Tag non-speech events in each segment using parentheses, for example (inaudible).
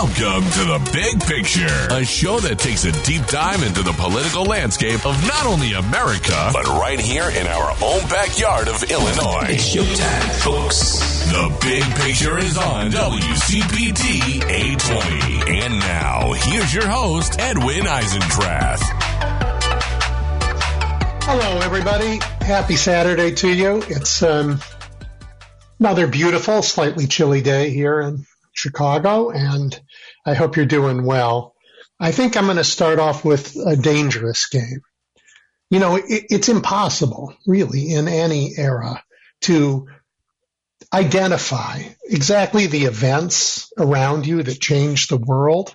Welcome to the Big Picture, a show that takes a deep dive into the political landscape of not only America, but right here in our own backyard of Illinois. It's showtime, folks. The Big Picture is on WCPT 820. And now, here's your host, Edwin Eisendrath. Hello, everybody. Happy Saturday to you. It's um, another beautiful, slightly chilly day here in Chicago, and I hope you're doing well. I think I'm going to start off with a dangerous game. You know, it, it's impossible, really, in any era to identify exactly the events around you that changed the world.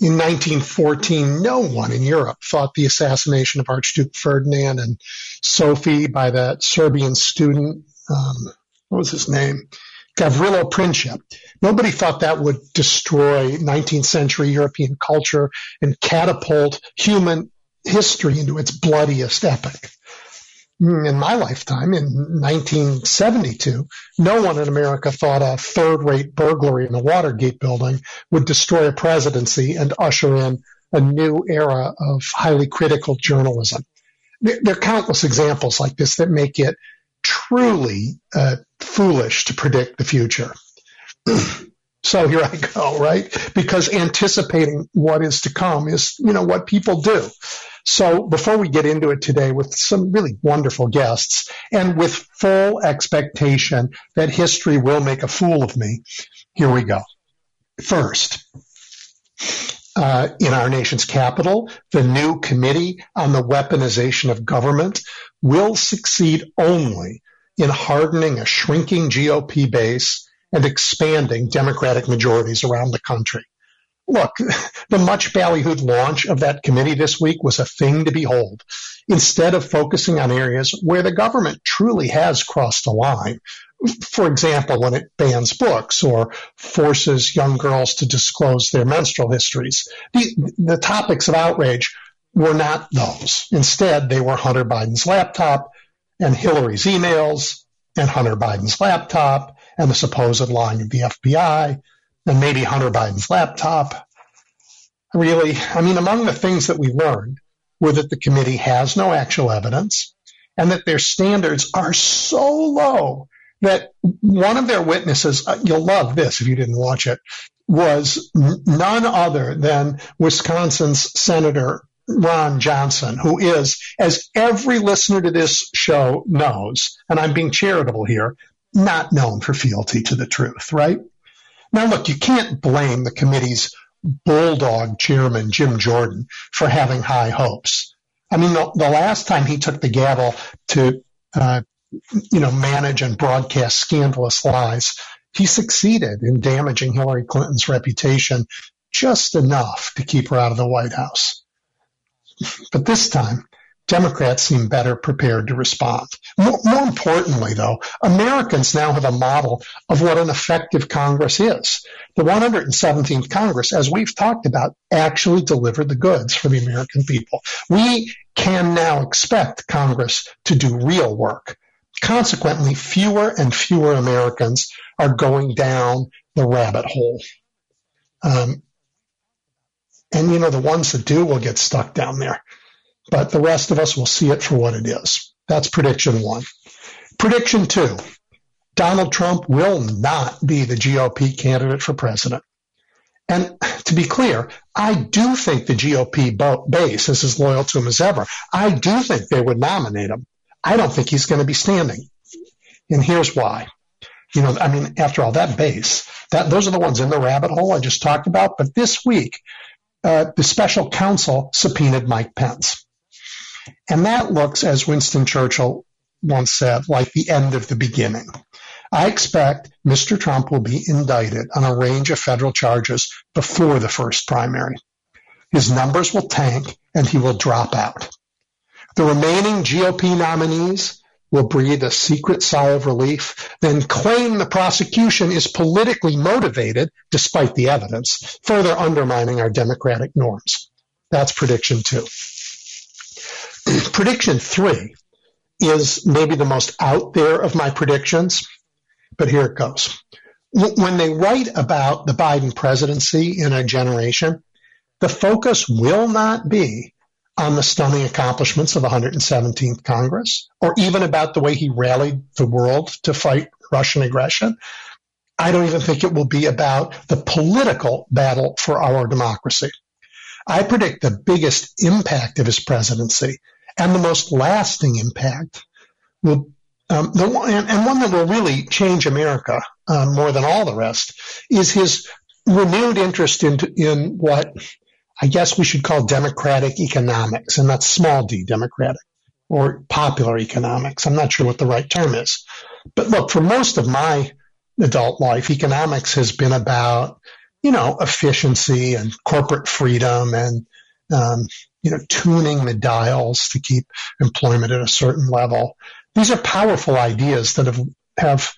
In 1914, no one in Europe thought the assassination of Archduke Ferdinand and Sophie by that Serbian student, um, what was his name? Gavrilo Princip. Nobody thought that would destroy 19th century European culture and catapult human history into its bloodiest epoch. Hmm, in my lifetime, in 1972, no one in America thought a third rate burglary in the Watergate building would destroy a presidency and usher in a new era of highly critical journalism. There are countless examples like this that make it truly uh, foolish to predict the future. (clears throat) so here I go, right? Because anticipating what is to come is, you know, what people do. So before we get into it today with some really wonderful guests and with full expectation that history will make a fool of me, here we go. First, uh, in our nation's capital, the new committee on the weaponization of government will succeed only in hardening a shrinking GOP base and expanding Democratic majorities around the country. Look, the much ballyhooed launch of that committee this week was a thing to behold. Instead of focusing on areas where the government truly has crossed a line, for example, when it bans books or forces young girls to disclose their menstrual histories, the, the topics of outrage were not those. Instead, they were Hunter Biden's laptop and Hillary's emails and Hunter Biden's laptop and the supposed lying of the FBI and maybe Hunter Biden's laptop. Really, I mean, among the things that we learned were that the committee has no actual evidence and that their standards are so low that one of their witnesses, uh, you'll love this if you didn't watch it, was none other than Wisconsin's Senator Ron Johnson, who is, as every listener to this show knows, and I'm being charitable here, not known for fealty to the truth, right? Now, look, you can't blame the committee's bulldog chairman, Jim Jordan, for having high hopes. I mean, the, the last time he took the gavel to, uh, you know, manage and broadcast scandalous lies, he succeeded in damaging Hillary Clinton's reputation just enough to keep her out of the White House. But this time, Democrats seem better prepared to respond. More, more, importantly, though, Americans now have a model of what an effective Congress is. The 117th Congress, as we've talked about, actually delivered the goods for the American people. We can now expect Congress to do real work. Consequently, fewer and fewer Americans are going down the rabbit hole. Um, and, you know, the ones that do will get stuck down there but the rest of us will see it for what it is. That's prediction one. Prediction two Donald Trump will not be the GOP candidate for president. And to be clear, I do think the GOP base is as loyal to him as ever. I do think they would nominate him. I don't think he's going to be standing. And here's why. You know, I mean, after all, that base, that those are the ones in the rabbit hole I just talked about. But this week, uh, the special counsel subpoenaed Mike Pence. And that looks, as Winston Churchill once said, like the end of the beginning. I expect Mr. Trump will be indicted on a range of federal charges before the first primary. His numbers will tank and he will drop out. The remaining GOP nominees will breathe a secret sigh of relief, then claim the prosecution is politically motivated despite the evidence, further undermining our democratic norms. That's prediction two. Prediction three is maybe the most out there of my predictions, but here it goes. when they write about the Biden presidency in a generation, the focus will not be on the stunning accomplishments of the 117th Congress or even about the way he rallied the world to fight Russian aggression. I don't even think it will be about the political battle for our democracy. I predict the biggest impact of his presidency and the most lasting impact will um, the and, and, one that will really change America uh, more than all the rest is his renewed interest in, in what I guess we should call democratic economics, and that's small d democratic or popular economics. I'm not sure what the right term is. But look, for most of my adult life, economics has been about, you know, efficiency and corporate freedom and, um, you know, tuning the dials to keep employment at a certain level. These are powerful ideas that have, have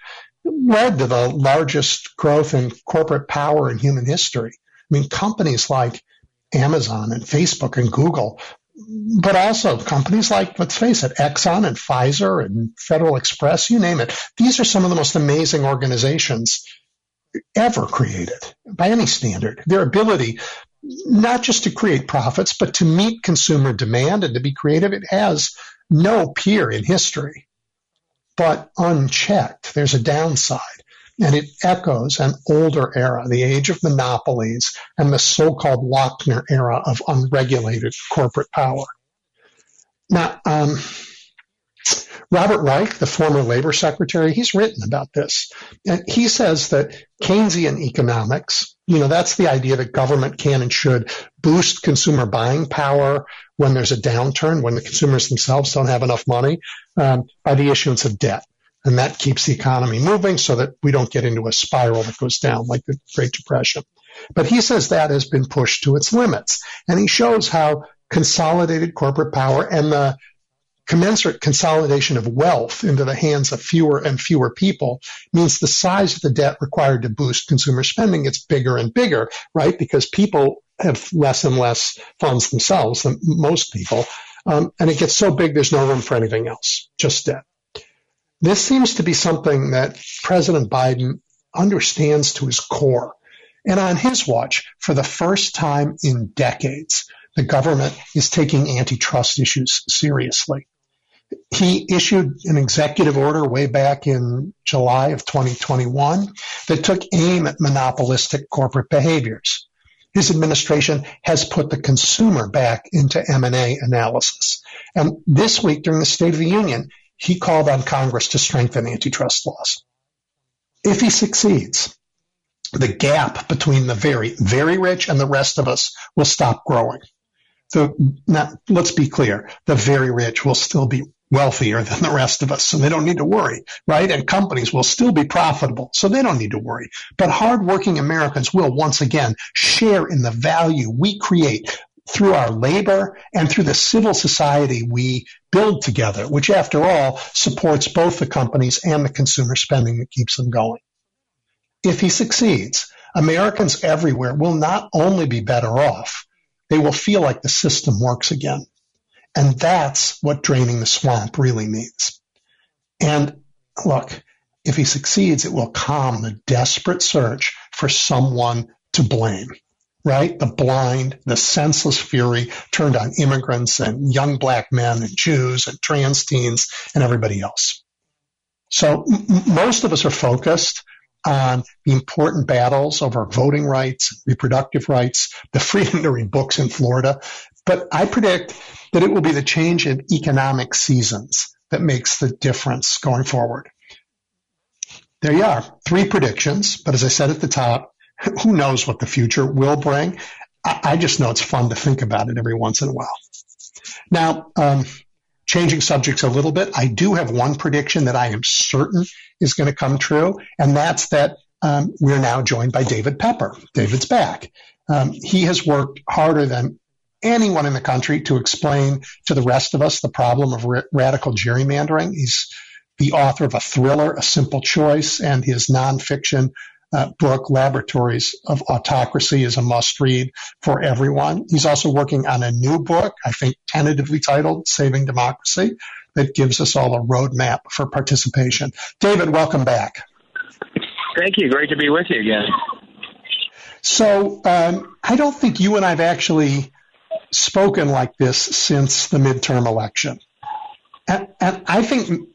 led to the largest growth in corporate power in human history. I mean, companies like Amazon and Facebook and Google, but also companies like, let's face it, Exxon and Pfizer and Federal Express, you name it. These are some of the most amazing organizations ever created by any standard. Their ability not just to create profits, but to meet consumer demand and to be creative, it has no peer in history. But unchecked, there's a downside and it echoes an older era, the age of monopolies and the so-called Lochner era of unregulated corporate power. Now, um, Robert Reich, the former labor secretary, he's written about this. And he says that Keynesian economics, you know, that's the idea that government can and should boost consumer buying power when there's a downturn, when the consumers themselves don't have enough money, um, by the issuance of debt. And that keeps the economy moving so that we don't get into a spiral that goes down like the Great Depression. But he says that has been pushed to its limits. And he shows how consolidated corporate power and the commensurate consolidation of wealth into the hands of fewer and fewer people means the size of the debt required to boost consumer spending gets bigger and bigger, right? Because people have less and less funds themselves than most people. Um, and it gets so big, there's no room for anything else, just debt. This seems to be something that President Biden understands to his core. And on his watch, for the first time in decades, the government is taking antitrust issues seriously. He issued an executive order way back in July of 2021 that took aim at monopolistic corporate behaviors. His administration has put the consumer back into M&A analysis. And this week during the State of the Union, he called on Congress to strengthen antitrust laws. If he succeeds, the gap between the very, very rich and the rest of us will stop growing. Now, let's be clear. The very rich will still be wealthier than the rest of us, so they don't need to worry, right? And companies will still be profitable, so they don't need to worry. But hardworking Americans will once again share in the value we create through our labor and through the civil society we build together, which after all supports both the companies and the consumer spending that keeps them going. If he succeeds, Americans everywhere will not only be better off, they will feel like the system works again. And that's what draining the swamp really means. And look, if he succeeds, it will calm the desperate search for someone to blame right? The blind, the senseless fury turned on immigrants and young black men and Jews and trans teens and everybody else. So m- most of us are focused on the important battles over voting rights, reproductive rights, the freedom to read books in Florida. But I predict that it will be the change in economic seasons that makes the difference going forward. There you are, three predictions. But as I said at the top, who knows what the future will bring? I, I just know it's fun to think about it every once in a while. Now, um, changing subjects a little bit, I do have one prediction that I am certain is going to come true, and that's that um, we're now joined by David Pepper. David's back. Um, he has worked harder than anyone in the country to explain to the rest of us the problem of ra- radical gerrymandering. He's the author of a thriller, A Simple Choice, and his nonfiction uh, book, Laboratories of Autocracy, is a must read for everyone. He's also working on a new book, I think tentatively titled Saving Democracy, that gives us all a roadmap for participation. David, welcome back. Thank you. Great to be with you again. So um, I don't think you and I've actually spoken like this since the midterm election. And, and I think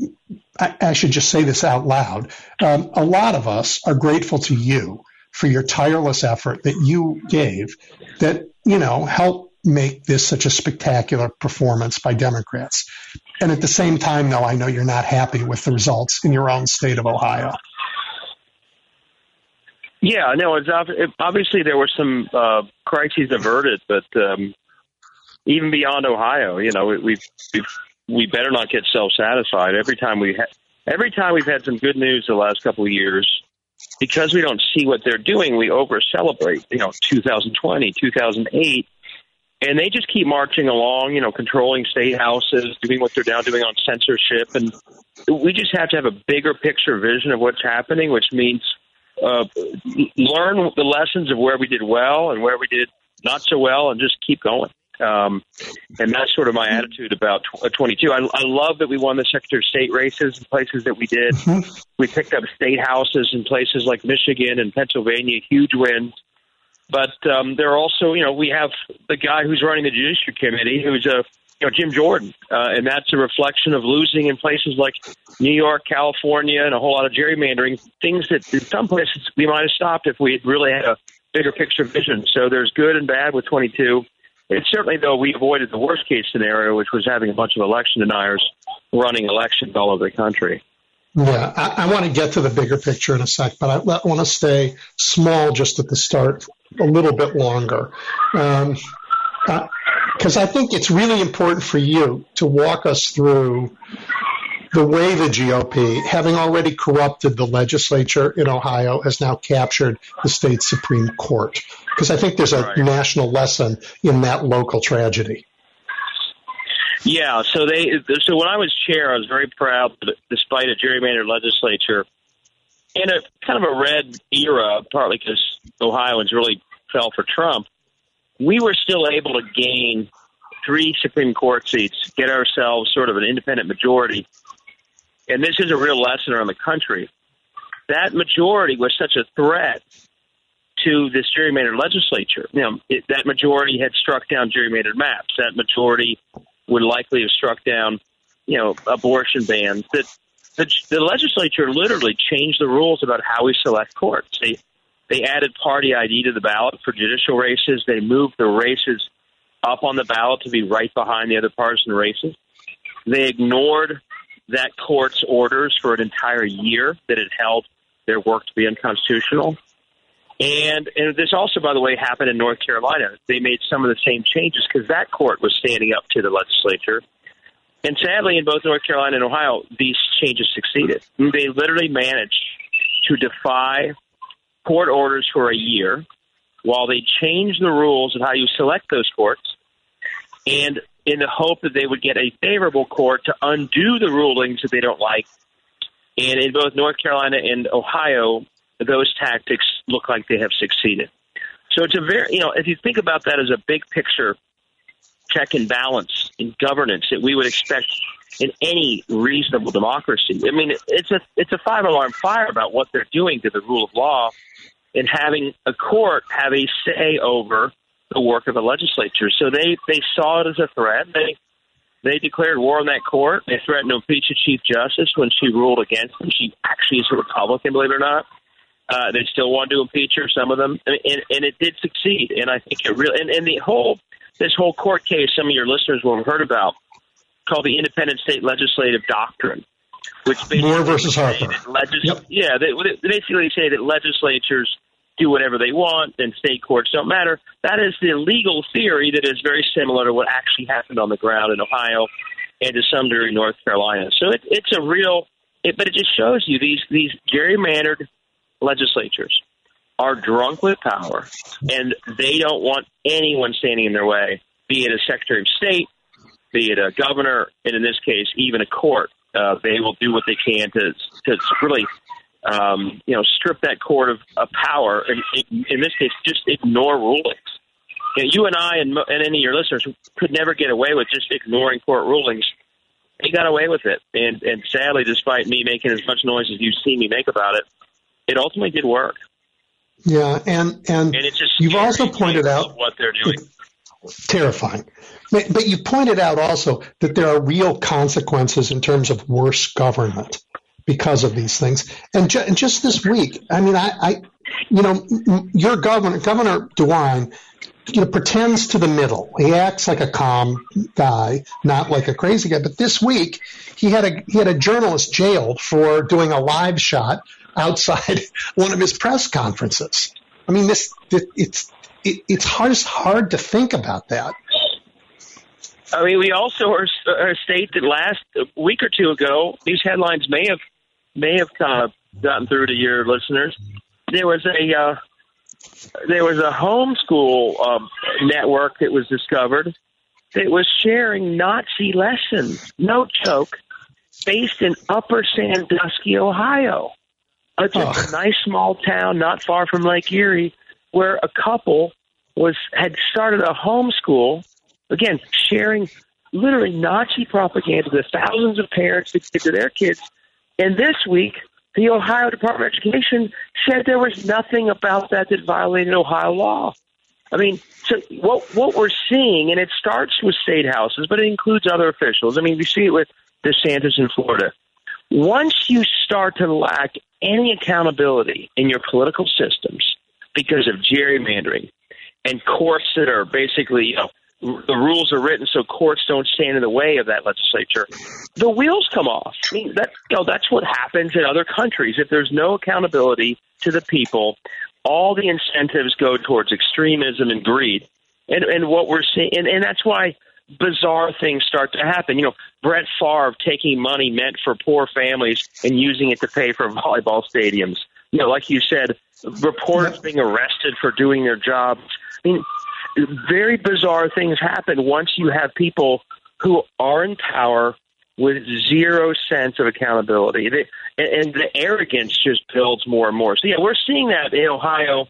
I, I, should just say this out loud. Um, a lot of us are grateful to you for your tireless effort that you gave that, you know, helped make this such a spectacular performance by Democrats. And at the same time, though, I know you're not happy with the results in your own state of Ohio. Yeah, no, it's obviously there were some uh, crises averted, but um, even beyond Ohio, you know, we've we better not get self satisfied. Every time we ha- every time we've had some good news the last couple of years, because we don't see what they're doing, we over celebrate. You know, 2020, 2008, and they just keep marching along. You know, controlling state houses, doing what they're now doing on censorship, and we just have to have a bigger picture vision of what's happening, which means uh, learn the lessons of where we did well and where we did not so well, and just keep going. Um, and that's sort of my attitude about 22. I, I love that we won the Secretary of State races in places that we did. Mm-hmm. We picked up state houses in places like Michigan and Pennsylvania, huge wins. But um, there are also, you know, we have the guy who's running the Judiciary Committee, who's a you know, Jim Jordan, uh, and that's a reflection of losing in places like New York, California, and a whole lot of gerrymandering. Things that in some places we might have stopped if we had really had a bigger picture vision. So there's good and bad with 22. It's certainly though we avoided the worst case scenario, which was having a bunch of election deniers running elections all over the country. Yeah, I, I want to get to the bigger picture in a sec, but I, I want to stay small just at the start a little bit longer. Um, uh, because I think it's really important for you to walk us through the way the GOP, having already corrupted the legislature in Ohio, has now captured the state Supreme Court. Because I think there's a right. national lesson in that local tragedy. Yeah, so they so when I was chair, I was very proud that despite a gerrymandered legislature in a kind of a red era, partly because Ohioans really fell for Trump, we were still able to gain three Supreme Court seats, get ourselves sort of an independent majority. And this is a real lesson around the country. That majority was such a threat to this gerrymandered legislature. You know, it, that majority had struck down gerrymandered maps. That majority would likely have struck down, you know, abortion bans. That the, the legislature literally changed the rules about how we select courts. They they added party ID to the ballot for judicial races. They moved the races up on the ballot to be right behind the other partisan races. They ignored that court's orders for an entire year that had held their work to be unconstitutional. And, and this also, by the way, happened in North Carolina. They made some of the same changes because that court was standing up to the legislature. And sadly, in both North Carolina and Ohio, these changes succeeded. They literally managed to defy court orders for a year while they changed the rules of how you select those courts and in the hope that they would get a favorable court to undo the rulings that they don't like. And in both North Carolina and Ohio, those tactics look like they have succeeded. So it's a very, you know, if you think about that as a big picture check and balance in governance that we would expect in any reasonable democracy. I mean, it's a it's a five alarm fire about what they're doing to the rule of law and having a court have a say over the work of a legislature. So they they saw it as a threat. They they declared war on that court. They threatened to impeach the chief justice when she ruled against them. She actually is a Republican, believe it or not. Uh, they still wanted to impeach her, some of them, and, and, and it did succeed. And I think it really and, and the whole this whole court case, some of your listeners will have heard about, called the Independent State Legislative Doctrine, which basically Moore versus Harper. Legis- yep. Yeah, they, they basically say that legislatures do whatever they want, and state courts don't matter. That is the legal theory that is very similar to what actually happened on the ground in Ohio and to some degree North Carolina. So it, it's a real, it, but it just shows you these these gerrymandered legislatures are drunk with power, and they don't want anyone standing in their way, be it a Secretary of State, be it a governor, and in this case, even a court. Uh, they will do what they can to to really um, you know, strip that court of, of power, and in this case, just ignore rulings. You, know, you and I and, and any of your listeners could never get away with just ignoring court rulings. They got away with it, and and sadly, despite me making as much noise as you see me make about it, it ultimately did work. Yeah, and and, And it's just you've also pointed out what they're doing. terrifying. But, but you pointed out also that there are real consequences in terms of worse government because of these things. And, ju- and just this week, I mean, I, I you know, your governor, Governor DeWine, you know, pretends to the middle. He acts like a calm guy, not like a crazy guy. But this week, he had a he had a journalist jailed for doing a live shot outside (laughs) one of his press conferences. I mean, this it's it, it's hard, it's hard to think about that. I mean, we also are, are state that last week or two ago, these headlines may have may have kind of gotten through to your listeners. There was a uh, there was a homeschool um, network that was discovered that was sharing Nazi lessons. No joke, based in Upper Sandusky, Ohio. It's just a nice small town not far from Lake Erie, where a couple was had started a homeschool. Again, sharing literally Nazi propaganda to thousands of parents to give to their kids. And this week, the Ohio Department of Education said there was nothing about that that violated Ohio law. I mean, so what what we're seeing, and it starts with state houses, but it includes other officials. I mean, we see it with DeSantis in Florida. Once you start to lack any accountability in your political systems because of gerrymandering and courts that are basically, you know, the rules are written so courts don't stand in the way of that legislature. The wheels come off. I mean, that you know that's what happens in other countries. If there's no accountability to the people, all the incentives go towards extremism and greed. And and what we're seeing, and, and that's why bizarre things start to happen. You know, Brett Favre taking money meant for poor families and using it to pay for volleyball stadiums. You know, like you said, reporters being arrested for doing their jobs. I mean, very bizarre things happen once you have people who are in power with zero sense of accountability. They, and, and the arrogance just builds more and more. So, yeah, we're seeing that in Ohio,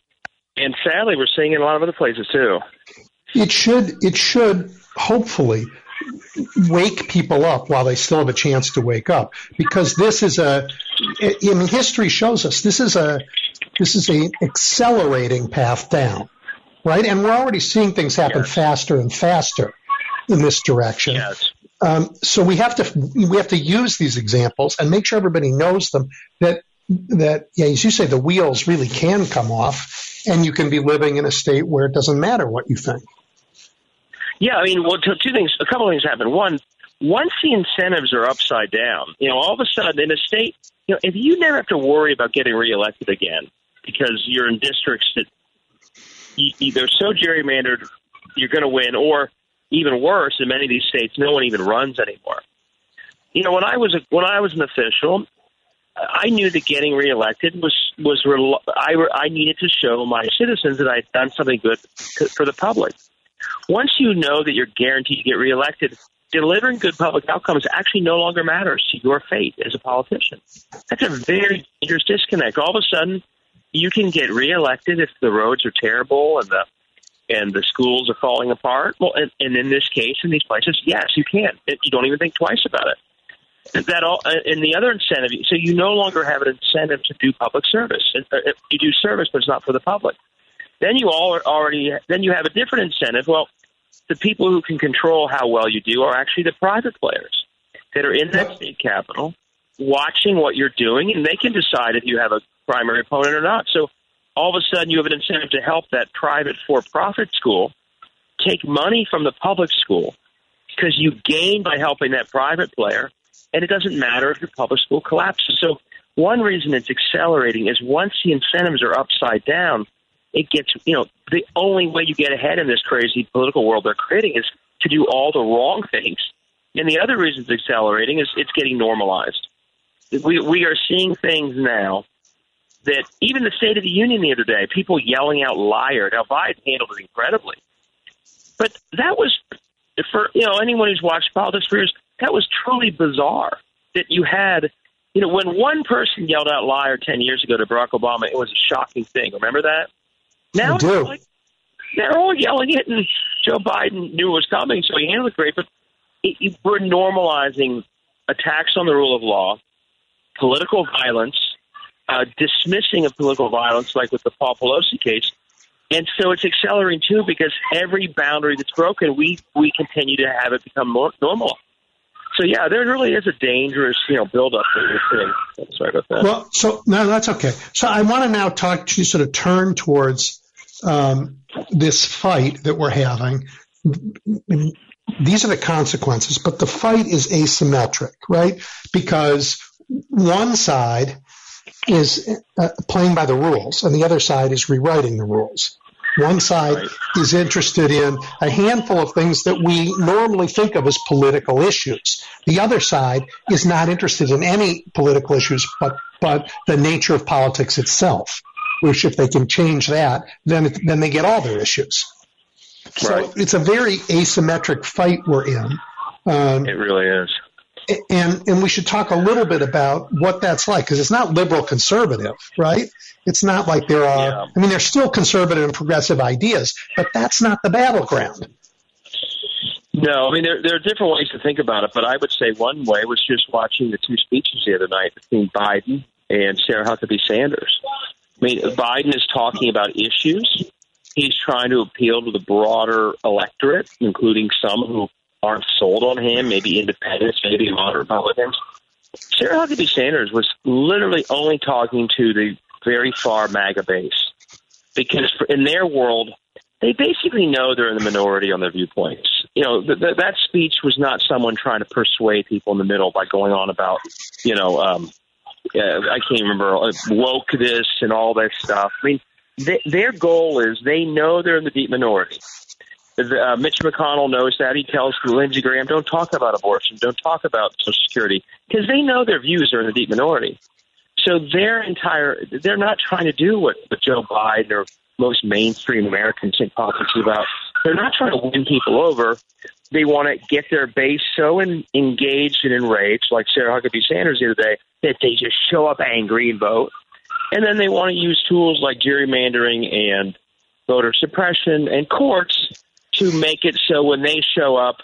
and sadly, we're seeing it in a lot of other places too. It should it should hopefully wake people up while they still have a chance to wake up because this is a I mean history shows us this is a this is a accelerating path down right and we're already seeing things happen Yes. faster and faster in this direction Yes. um, so we have to we have to use these examples and make sure everybody knows them that that yeah as you say the wheels really can come off and you can be living in a state where it doesn't matter what you think Yeah, I mean, well, two things. A couple of things happen. One, once the incentives are upside down, you know, all of a sudden in a state, you know, if you never have to worry about getting reelected again because you're in districts that you, so gerrymandered, you're going to win, or even worse, in many of these states, no one even runs anymore. You know, when I was a, when I was an official, I knew that getting reelected was was rel- I I needed to show my citizens that I'd done something good to, for the public. Once you know that you're guaranteed to get reelected, delivering good public outcomes actually no longer matters to your fate as a politician. That's a very dangerous disconnect. All of a sudden, you can get reelected if the roads are terrible and the and the schools are falling apart. Well, and, and in this case, in these places, yes, you can. You don't even think twice about it that all and the other incentive so you no longer have an incentive to do public service uh, you do service but it's not for the public then you all are already then you have a different incentive. Well the people who can control how well you do are actually the private players that are in that state capital watching what you're doing and they can decide if you have a primary opponent or not. So all of a sudden you have an incentive to help that private for-profit school take money from the public school because you gain by helping that private player and it doesn't matter if your public school collapses. So one reason it's accelerating is once the incentives are upside down, it gets you know the only way you get ahead in this crazy political world they're creating is to do all the wrong things. And the other reason it's accelerating is it's getting normalized. We we are seeing things now that even the State of the Union the other day, people yelling out liar. Now Biden handled it incredibly, but that was for you know anyone who's watched politics for years that was truly bizarre that you had, you know, when one person yelled out liar 10 years ago to Barack Obama, it was a shocking thing. Remember that? Now I do. Like, they're all yelling it, and Joe Biden knew it was coming, so he handled it great. But it, it, we're normalizing attacks on the rule of law, political violence, uh, dismissing of political violence, like with the Paul Pelosi case. And so it's accelerating too because every boundary that's broken, we we continue to have it become more normal. So yeah, there really is a dangerous, you know, buildup. Sorry about that. Well, so no, that's okay. So I want to now talk to sort of turn towards um, this fight that we're having. These are the consequences, but the fight is asymmetric, right? Because one side is uh, playing by the rules, and the other side is rewriting the rules. One side right. is interested in a handful of things that we normally think of as political issues. The other side is not interested in any political issues, but, but the nature of politics itself. Which, if they can change that, then then they get all their issues. Right. So it's a very asymmetric fight we're in. Um, it really is and and we should talk a little bit about what that's like because it's not liberal conservative, right? It's not like there are. Yeah. I mean, there's still conservative and progressive ideas, but that's not the battleground. No, I mean there there are different ways to think about it, but I would say one way was just watching the two speeches the other night between Biden and Sarah Huckabee Sanders. I mean, Biden is talking about issues. He's trying to appeal to the broader electorate, including some who aren't sold on him, maybe independents, maybe of Republicans. Sarah Huckabee Sanders was literally only talking to the very far MAGA base because in their world, they basically know they're in the minority on their viewpoints. You know, th- th- that speech was not someone trying to persuade people in the middle by going on about, you know, um, uh, I can't remember, uh, woke this and all that stuff. I mean, th- their goal is they know they're in the deep minority. Uh, Mitch McConnell knows that. He tells Lindsey Graham, don't talk about abortion, don't talk about Social Security, because they know their views are in the deep minority. So their entire, they're not trying to do what, what Joe Biden or most mainstream Americans think politics is about. They're not trying to win people over. They want to get their base so in, engaged and enraged, like Sarah Huckabee Sanders the other day, that they just show up angry and vote. And then they want to use tools like gerrymandering and voter suppression and courts to make it so when they show up,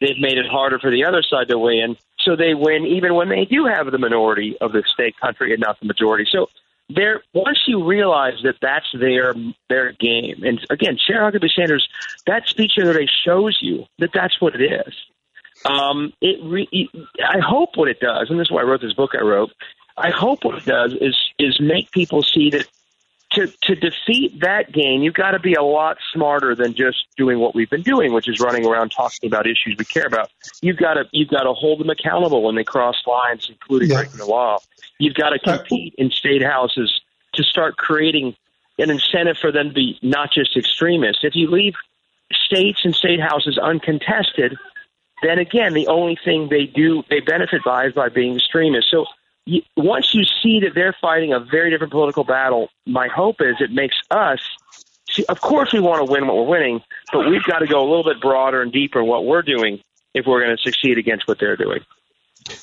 they've made it harder for the other side to win. So they win even when they do have the minority of the state country and not the majority. So there, once you realize that that's their their game, and again, Sarah Huckabee Sanders, that speech the other day shows you that that's what it is. Um, it re- I hope what it does, and this is why I wrote this book. I wrote. I hope what it does is is make people see that to to defeat that game, you've got to be a lot smarter than just doing what we've been doing, which is running around talking about issues we care about. You've got to you've got to hold them accountable when they cross lines, including yeah. breaking the law. You've got to uh, compete in state houses to start creating an incentive for them to be not just extremists. If you leave states and state houses uncontested, then again, the only thing they do they benefit by is by being extremists. So once you see that they're fighting a very different political battle, my hope is it makes us. See, of course, we want to win what we're winning, but we've got to go a little bit broader and deeper in what we're doing if we're going to succeed against what they're doing.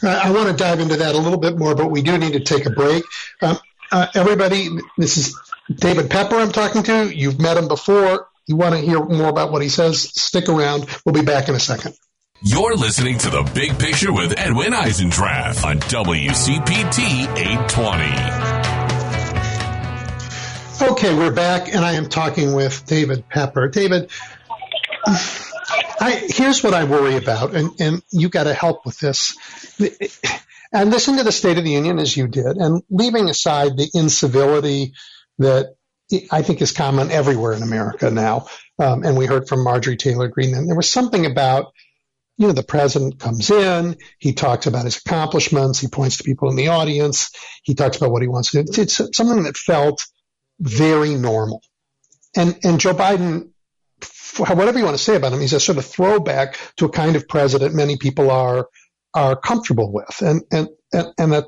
I want to dive into that a little bit more, but we do need to take a break. Um, uh, everybody, this is David Pepper I'm talking to. You've met him before. You want to hear more about what he says? Stick around. We'll be back in a second. You're listening to The Big Picture with Edwin Eisendrath on WCPT 820. Okay, we're back, and I am talking with David Pepper. David, I, here's what I worry about, and, and you got to help with this. And listen to the State of the Union as you did, and leaving aside the incivility that I think is common everywhere in America now. Um, and we heard from Marjorie Taylor Greene, and there was something about you know, the president comes in, he talks about his accomplishments, he points to people in the audience, he talks about what he wants to do. It's something that felt very normal. And, and Joe Biden, whatever you want to say about him, he's a sort of throwback to a kind of president many people are, are comfortable with. And, and, and, and that,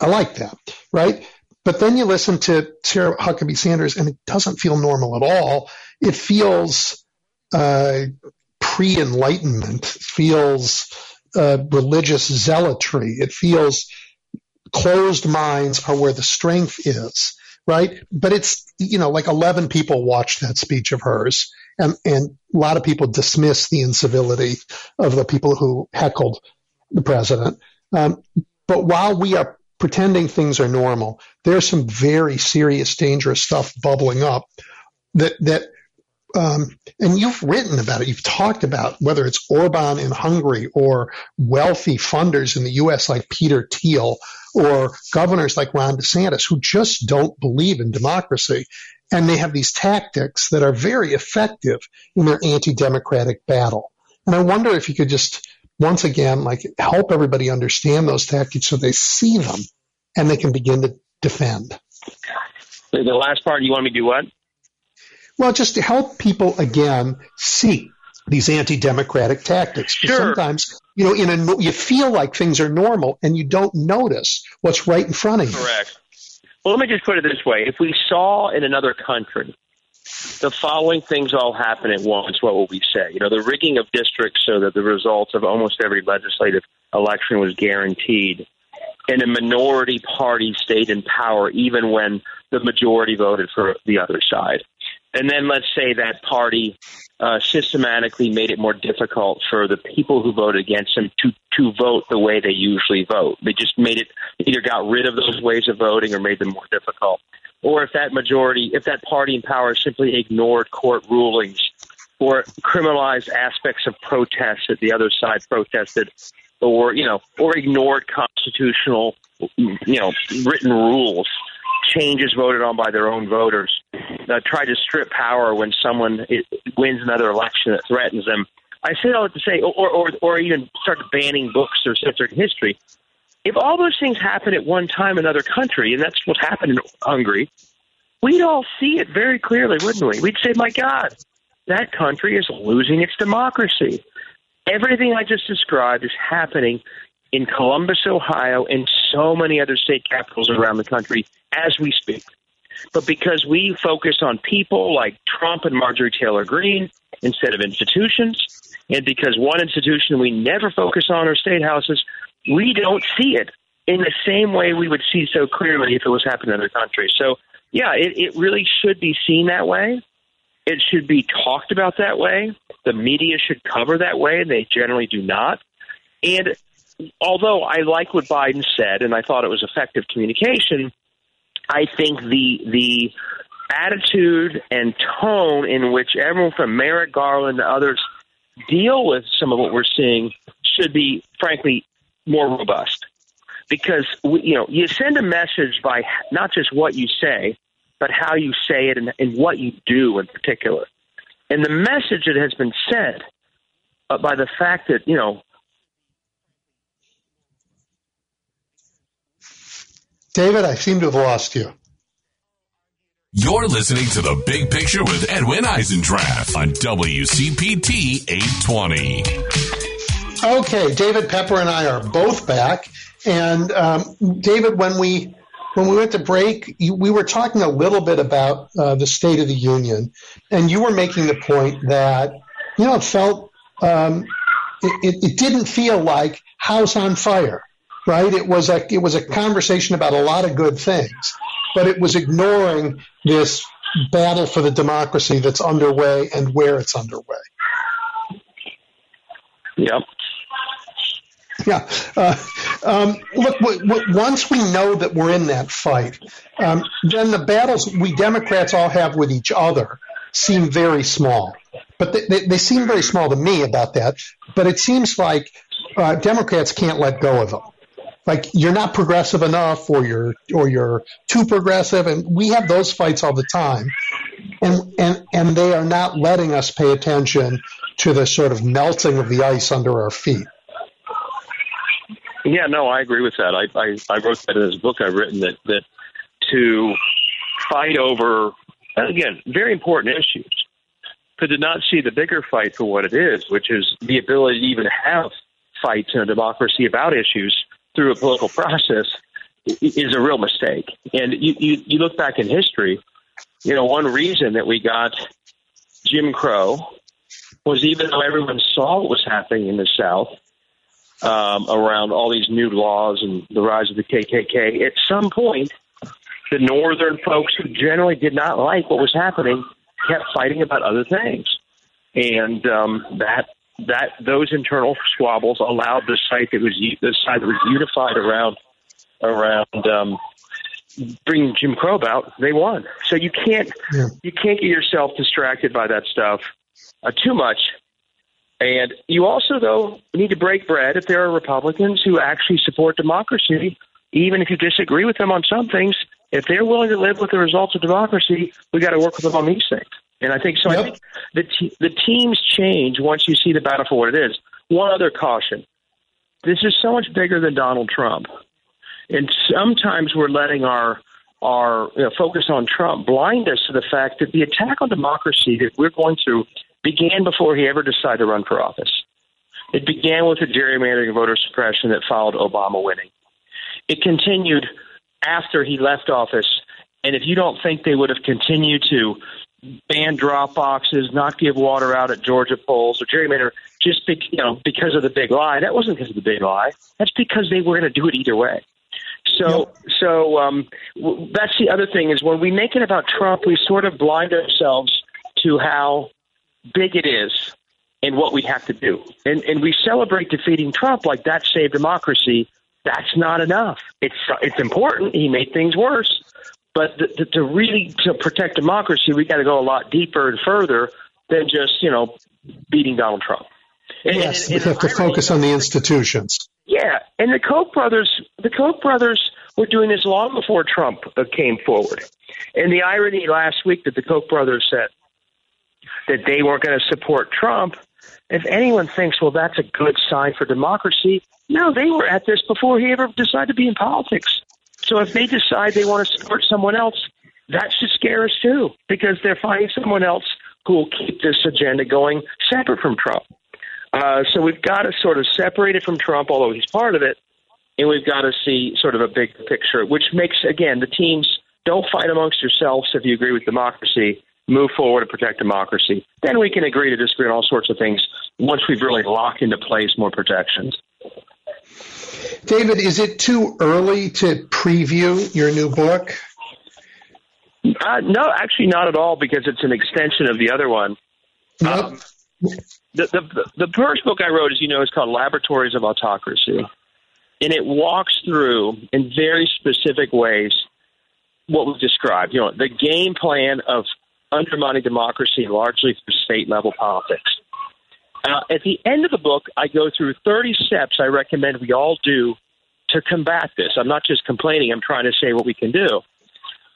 I like that, right? But then you listen to Sarah Huckabee Sanders and it doesn't feel normal at all. It feels, uh, pre-enlightenment feels uh, religious zealotry. It feels closed minds are where the strength is, right? But it's, you know, like 11 people watched that speech of hers and, and a lot of people dismiss the incivility of the people who heckled the president. Um, but while we are pretending things are normal, there's some very serious, dangerous stuff bubbling up that that um, and you've written about it. You've talked about whether it's Orban in Hungary or wealthy funders in the U.S. like Peter Thiel or governors like Ron DeSantis who just don't believe in democracy. And they have these tactics that are very effective in their anti-democratic battle. And I wonder if you could just once again, like help everybody understand those tactics so they see them and they can begin to defend. The last part, you want me to do what? Well, just to help people again see these anti-democratic tactics. Sure. Sometimes, you know, in a you feel like things are normal and you don't notice what's right in front of you. Correct. Well, let me just put it this way: if we saw in another country the following things all happen at once, what would we say? You know, the rigging of districts so that the results of almost every legislative election was guaranteed, and a minority party stayed in power even when the majority voted for the other side and then let's say that party uh, systematically made it more difficult for the people who voted against him to to vote the way they usually vote. They just made it either got rid of those ways of voting or made them more difficult. Or if that majority, if that party in power simply ignored court rulings or criminalized aspects of protests that the other side protested, or you know, or ignored constitutional, you know, written rules changes voted on by their own voters, uh, try to strip power when someone wins another election that threatens them. I say all to say, or, or, or even start banning books or censoring history. If all those things happen at one time in another country, and that's what happened in Hungary, we'd all see it very clearly, wouldn't we? We'd say, my God, that country is losing its democracy. Everything I just described is happening in Columbus, Ohio, and so many other state capitals around the country as we speak. But because we focus on people like Trump and Marjorie Taylor Greene instead of institutions, and because one institution we never focus on are state houses, we don't see it in the same way we would see so clearly if it was happening in other countries. So, yeah, it, it really should be seen that way. It should be talked about that way. The media should cover that way, and they generally do not. And although I like what Biden said, and I thought it was effective communication, I think the the attitude and tone in which everyone from Merrick Garland to others deal with some of what we're seeing should be, frankly, more robust. Because we, you know, you send a message by not just what you say, but how you say it and, and what you do in particular. And the message that has been sent uh, by the fact that you know David, I seem to have lost you. You're listening to The Big Picture with Edwin Eisendrath on WCPT 820. Okay, David Pepper and I are both back. And um, David, when we when we went to break, you, we were talking a little bit about uh, the State of the Union, and you were making the point that you know it felt um, it, it, it didn't feel like House on Fire right? It was a it was a conversation about a lot of good things, but it was ignoring this battle for the democracy that's underway and where it's underway. Yep. Yeah. Uh, um, look, w- w- once we know that we're in that fight, um, then the battles we Democrats all have with each other seem very small. But they, they, they seem very small to me about that. But it seems like uh, Democrats can't let go of them like you're not progressive enough or you're or you're too progressive and we have those fights all the time. And and and they are not letting us pay attention to the sort of melting of the ice under our feet. Yeah no i agree with that. I i, I wrote that in this book i've written that that to fight over again very important issues. But to not see the bigger fight for what it is which is the ability to even have fights in a democracy about issues through a political process is a real mistake. And you, you, you look back in history, you know, one reason that we got Jim Crow was even though everyone saw what was happening in the South um, around all these new laws and the rise of the KKK, at some point, the Northern folks who generally did not like what was happening kept fighting about other things. And um, that that those internal squabbles allowed the site that was the side that was unified around around um, bringing Jim Crow about, they won. So you can't yeah. you can't get yourself distracted by that stuff uh, too much. And you also, though, need to break bread if there are Republicans who actually support democracy, even if you disagree with them on some things. If they're willing to live with the results of democracy, we got to work with them on these things. And I think so. Yep. I think the te- the teams change once you see the battle for what it is. One other caution: this is so much bigger than Donald Trump. And sometimes we're letting our our you know, focus on Trump blind us to the fact that the attack on democracy that we're going through began before he ever decided to run for office. It began with the gerrymandering of voter suppression that followed Obama winning. It continued after he left office. And if you don't think they would have continued to ban drop boxes, not give water out at Georgia polls, or gerrymander just be, you know because of the big lie, that wasn't because of the big lie. That's because they were going to do it either way. So, yep. so um, that's the other thing is when we make it about Trump, we sort of blind ourselves to how big it is and what we have to do. And, and we celebrate defeating Trump like that saved democracy. That's not enough. It's it's important. He made things worse, but the, the, to really to protect democracy, we got to go a lot deeper and further than just you know beating Donald Trump. And, yes, and, and we have to focus on the institutions. Yeah, and the Koch brothers, the Koch brothers were doing this long before Trump uh, came forward. And the irony last week that the Koch brothers said that they weren't going to support Trump. If anyone thinks, well, that's a good sign for democracy, no, they were at this before he ever decided to be in politics. So if they decide they want to support someone else, that should scare us too, because they're finding someone else who will keep this agenda going separate from Trump. Uh, so we've got to sort of separate it from Trump, although he's part of it, and we've got to see sort of a big picture, which makes, again, the teams don't fight amongst yourselves if you agree with democracy. Move forward to protect democracy. Then we can agree to disagree on all sorts of things once we've really locked into place more protections. David, is it too early to preview your new book? Uh, no, actually, not at all, because it's an extension of the other one. Um, the, the the first book I wrote, as you know, is called Laboratories of Autocracy, and it walks through in very specific ways what we've described. You know, the game plan of undermining democracy largely through state level politics. Uh, at the end of the book, I go through 30 steps I recommend we all do to combat this. I'm not just complaining, I'm trying to say what we can do.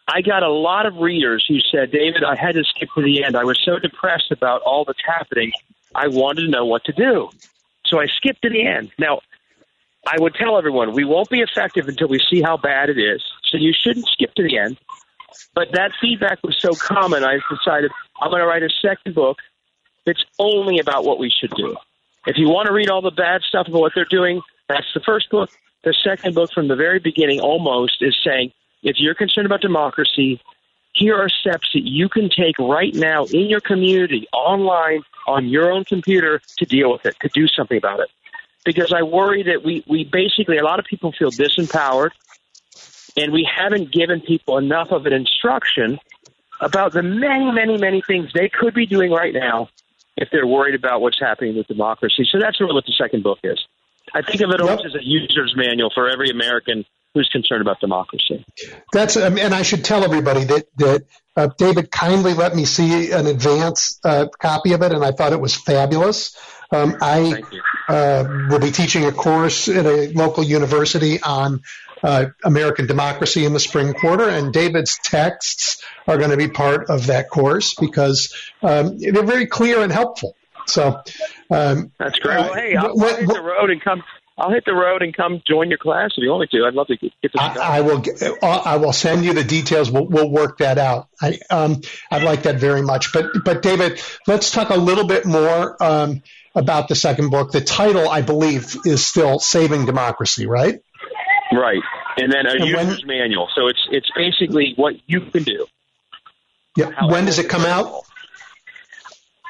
I got a lot of readers who said, David, I had to skip to the end. I was so depressed about all that's happening. I wanted to know what to do. So I skipped to the end. Now, I would tell everyone we won't be effective until we see how bad it is. So you shouldn't skip to the end. But that feedback was so common, I decided I'm going to write a second book that's only about what we should do. If you want to read all the bad stuff about what they're doing, that's the first book. The second book, from the very beginning, almost is saying if you're concerned about democracy, here are steps that you can take right now in your community, online, on your own computer to deal with it, to do something about it. Because I worry that we, we basically, a lot of people feel disempowered, and we haven't given people enough of an instruction about the many, many, many things they could be doing right now if they're worried about what's happening with democracy. So that's really what the second book is. I think of it yep. as a user's manual for every American who's concerned about democracy. That's um, and I should tell everybody that that uh, David kindly let me see an advance uh, copy of it, and I thought it was fabulous. Um, I uh, will be teaching a course at a local university on uh, American democracy in the spring quarter, and David's texts are going to be part of that course because um, they're very clear and helpful. So um, that's great. Well, hey, I'll, I'll hit the road and come I'll hit the road and come join your class if you want me to. I'd love to get this. I, I, will. Uh, I will send you the details. We'll, we'll work that out. I um, I'd like that very much. But but David, let's talk a little bit more um, about the second book. The title, I believe, is still "Saving Democracy," right? Right, and then a and user's when, manual. So it's it's basically what you can do. Yeah. When does it come out?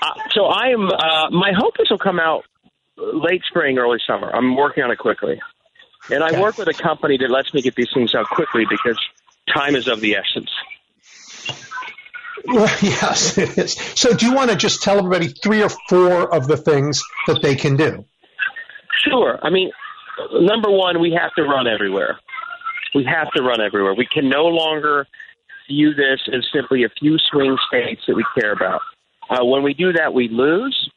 Uh, so I am. Uh, my hope is it'll come out late spring, early summer. I'm working on it quickly. And I okay. work with a company that lets me get these things out quickly because time is of the essence. Well, (laughs) yes, it is. So, do you want to just tell everybody three or four of the things that they can do? Sure. I mean, number one, we have to run everywhere. We have to run everywhere. We can no longer view this as simply a few swing states that we care about. Uh, when we do that, we lose.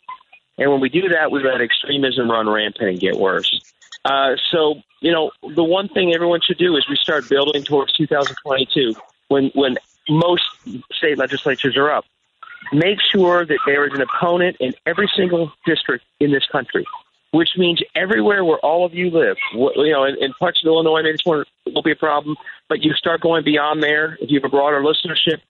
And when we do that, we let extremism run rampant and get worse. Uh, so, you know, the one thing everyone should do is we start building towards 2022 when, when most state legislatures are up. Make sure that there is an opponent in every single district in this country, which means everywhere where all of you live. You know, in, in parts of Illinois, maybe it's won't be a problem, but you start going beyond there. If you have a broader listenership,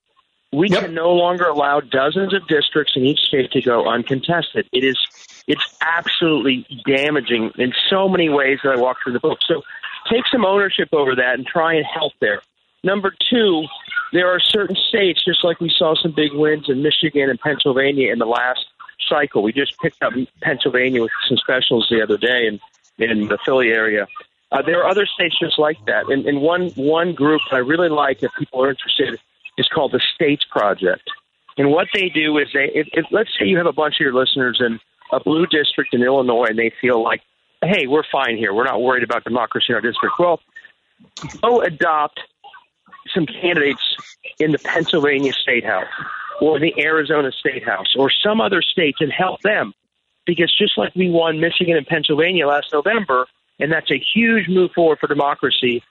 we yep. can no longer allow dozens of districts in each state to go uncontested. It is it's absolutely damaging in so many ways that I walk through the book. So take some ownership over that and try and help there. Number two, there are certain states, just like we saw some big wins in Michigan and Pennsylvania in the last cycle. We just picked up Pennsylvania with some specials the other day in, in the Philly area. Uh, there are other states just like that. And, and one, one group I really like, if people are interested, is called the States Project. And what they do is they, if, if, let's say you have a bunch of your listeners in a blue district in Illinois and they feel like, hey, we're fine here. We're not worried about democracy in our district. Well, go adopt some candidates in the Pennsylvania State House or the Arizona State House or some other states and help them. Because just like we won Michigan and Pennsylvania last November, and that's a huge move forward for democracy,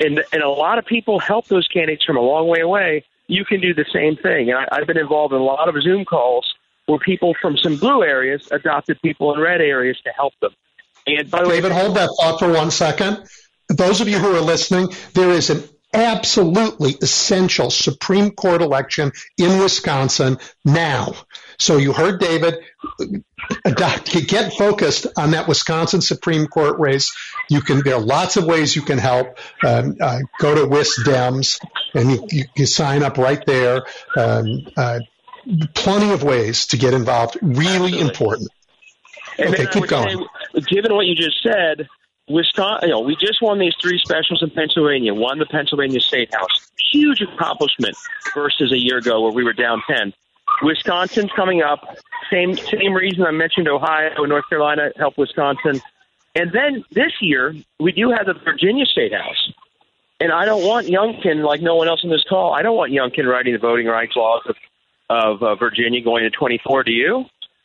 and, and a lot of people help those candidates from a long way away, you can do the same thing. And I, I've been involved in a lot of Zoom calls where people from some blue areas adopted people in red areas to help them. And by the David, way, hold that thought for one second. Those of you who are listening, there is an absolutely essential Supreme Court election in Wisconsin now. So you heard David, get focused on that Wisconsin Supreme Court race. You can, there are lots of ways you can help. Um, uh, go to WisDems and you, you, you, sign up right there. Um, uh, plenty of ways to get involved. Really Absolutely. important. And okay, keep going. Say, given what you just said, Wisconsin, you know, we just won these three specials in Pennsylvania, won the Pennsylvania State House. Huge accomplishment versus a year ago where we were down 10. Wisconsin's coming up. Same same reason I mentioned Ohio and North Carolina help Wisconsin. And then this year we do have the Virginia State House. And I don't want Youngkin, like no one else in this call, I don't want Youngkin writing the voting rights laws of, of uh, Virginia going to 24. Do you?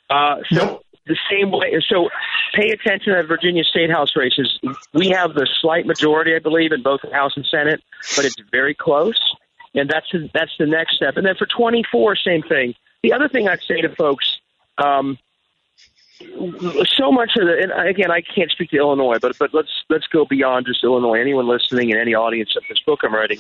Uh, so the same way. So pay attention to Virginia State House races. We have the slight majority, I believe, in both House and Senate, but it's very close, and that's that's the next step. And then for 24, same thing. The other thing I'd say to folks. Um, so much of the, and again, I can't speak to Illinois, but but let's let's go beyond just Illinois. Anyone listening in any audience of this book I'm writing,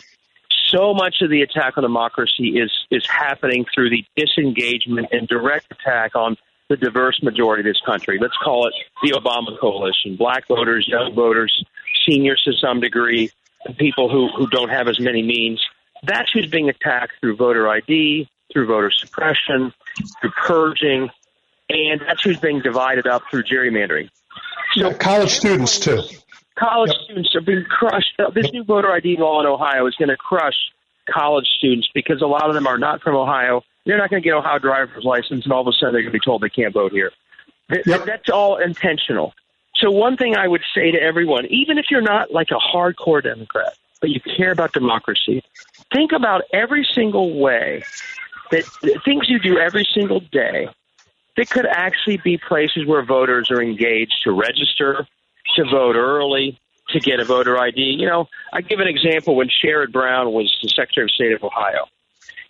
so much of the attack on democracy is is happening through the disengagement and direct attack on the diverse majority of this country. Let's call it the Obama coalition black voters, young voters, seniors to some degree, people who, who don't have as many means. That's who's being attacked through voter ID, through voter suppression, through purging, and that's who's being divided up through gerrymandering. So yeah, college students too. College yep. students are being crushed. This new voter ID law in Ohio is going to crush college students because a lot of them are not from Ohio they're not going to get Ohio driver's license, and all of a sudden they're going to be told they can't vote here. Yep. That's all intentional. So one thing I would say to everyone, even if you're not like a hardcore Democrat, but you care about democracy, think about every single way that things you do every single day that could actually be places where voters are engaged to register, to vote early, to get a voter ID. You know, I give an example when Sherrod Brown was the Secretary of State of Ohio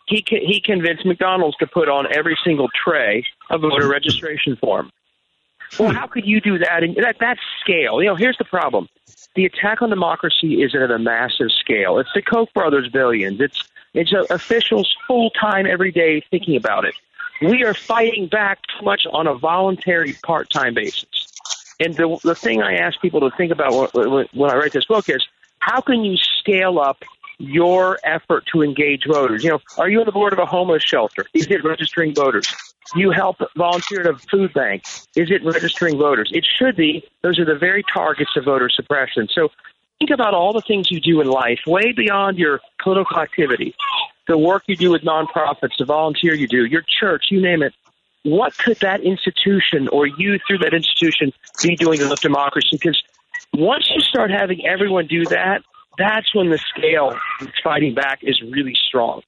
he he convinced McDonald's to put on every single tray a voter registration form. Well, how could you do that? And that that's scale. You know, here's the problem: the attack on democracy is at a massive scale. It's the Koch brothers' billions. It's it's uh, officials full time every day thinking about it. We are fighting back too much on a voluntary part time basis. And the the thing I ask people to think about when, when I write this book is how can you scale up your effort to engage voters. You know, are you on the board of a homeless shelter? Is it registering voters? You help volunteer at a food bank. Is it registering voters? It should be. Those are the very targets of voter suppression. So think about all the things you do in life, way beyond your political activity, the work you do with nonprofits, the volunteer you do, your church, you name it. What could that institution or you through that institution be doing to lift democracy? Because once you start having everyone do that, that's when the scale fighting back is really strong.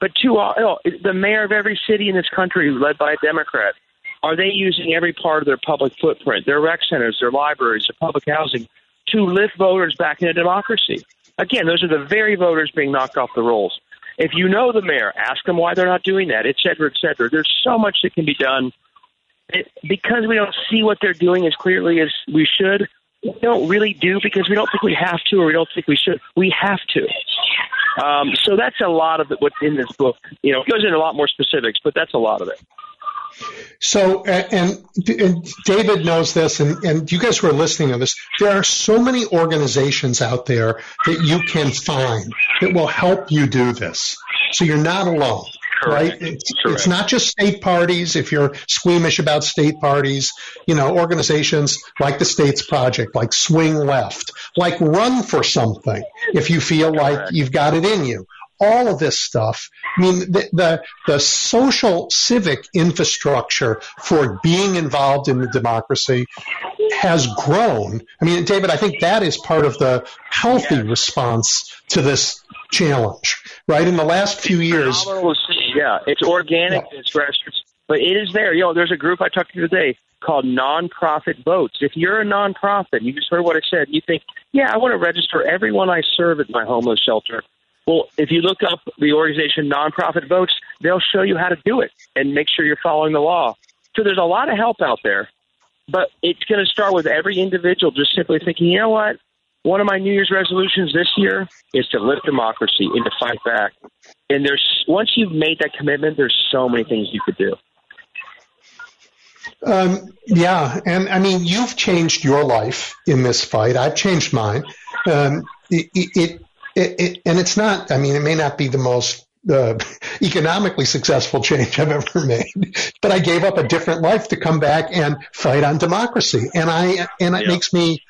But too, you know, the mayor of every city in this country, led by a Democrat, are they using every part of their public footprint, their rec centers, their libraries, their public housing, to lift voters back into democracy? Again, those are the very voters being knocked off the rolls. If you know the mayor, ask them why they're not doing that, et cetera, et cetera. There's so much that can be done. It, because we don't see what they're doing as clearly as we should, we don't really do because we don't think we have to or we don't think we should. We have to. Um, so that's a lot of what's in this book. You know, it goes into a lot more specifics, but that's a lot of it. So, and, and, David knows this, and, and you guys who are listening to this, there are so many organizations out there that you can find that will help you do this. So you're not alone. Correct. Right? It's, it's, not just state parties. If you're squeamish about state parties, you know, organizations like the States Project, like Swing Left, like Run for Something, if you feel Correct. like you've got it in you all of this stuff. I mean, the, the, the social civic infrastructure for being involved in the democracy has grown. I mean, David, I think that is part of the healthy response to this challenge, right? In the last few years. Yeah, it's organic, yeah. it's grassroots, but it is there. You know, there's a group I talked to today called Nonprofit Votes. If you're a nonprofit, you just heard what I said, you think, yeah, I want to register everyone I serve at my homeless shelter well, if you look up the organization Nonprofit Votes, they'll show you how to do it and make sure you're following the law. So there's a lot of help out there, but it's going to start with every individual just simply thinking, you know what? One of my New Year's resolutions this year is to lift democracy and to fight back. And there's once you've made that commitment, there's so many things you could do. Um, yeah, and I mean, you've changed your life in this fight. I've changed mine. Um, it, it, it, it, and it's not, I mean, it may not be the most uh, (laughs) economically successful change I've ever (laughs) made, but I gave up a different life to come back and fight on democracy. And I, and it yeah. makes me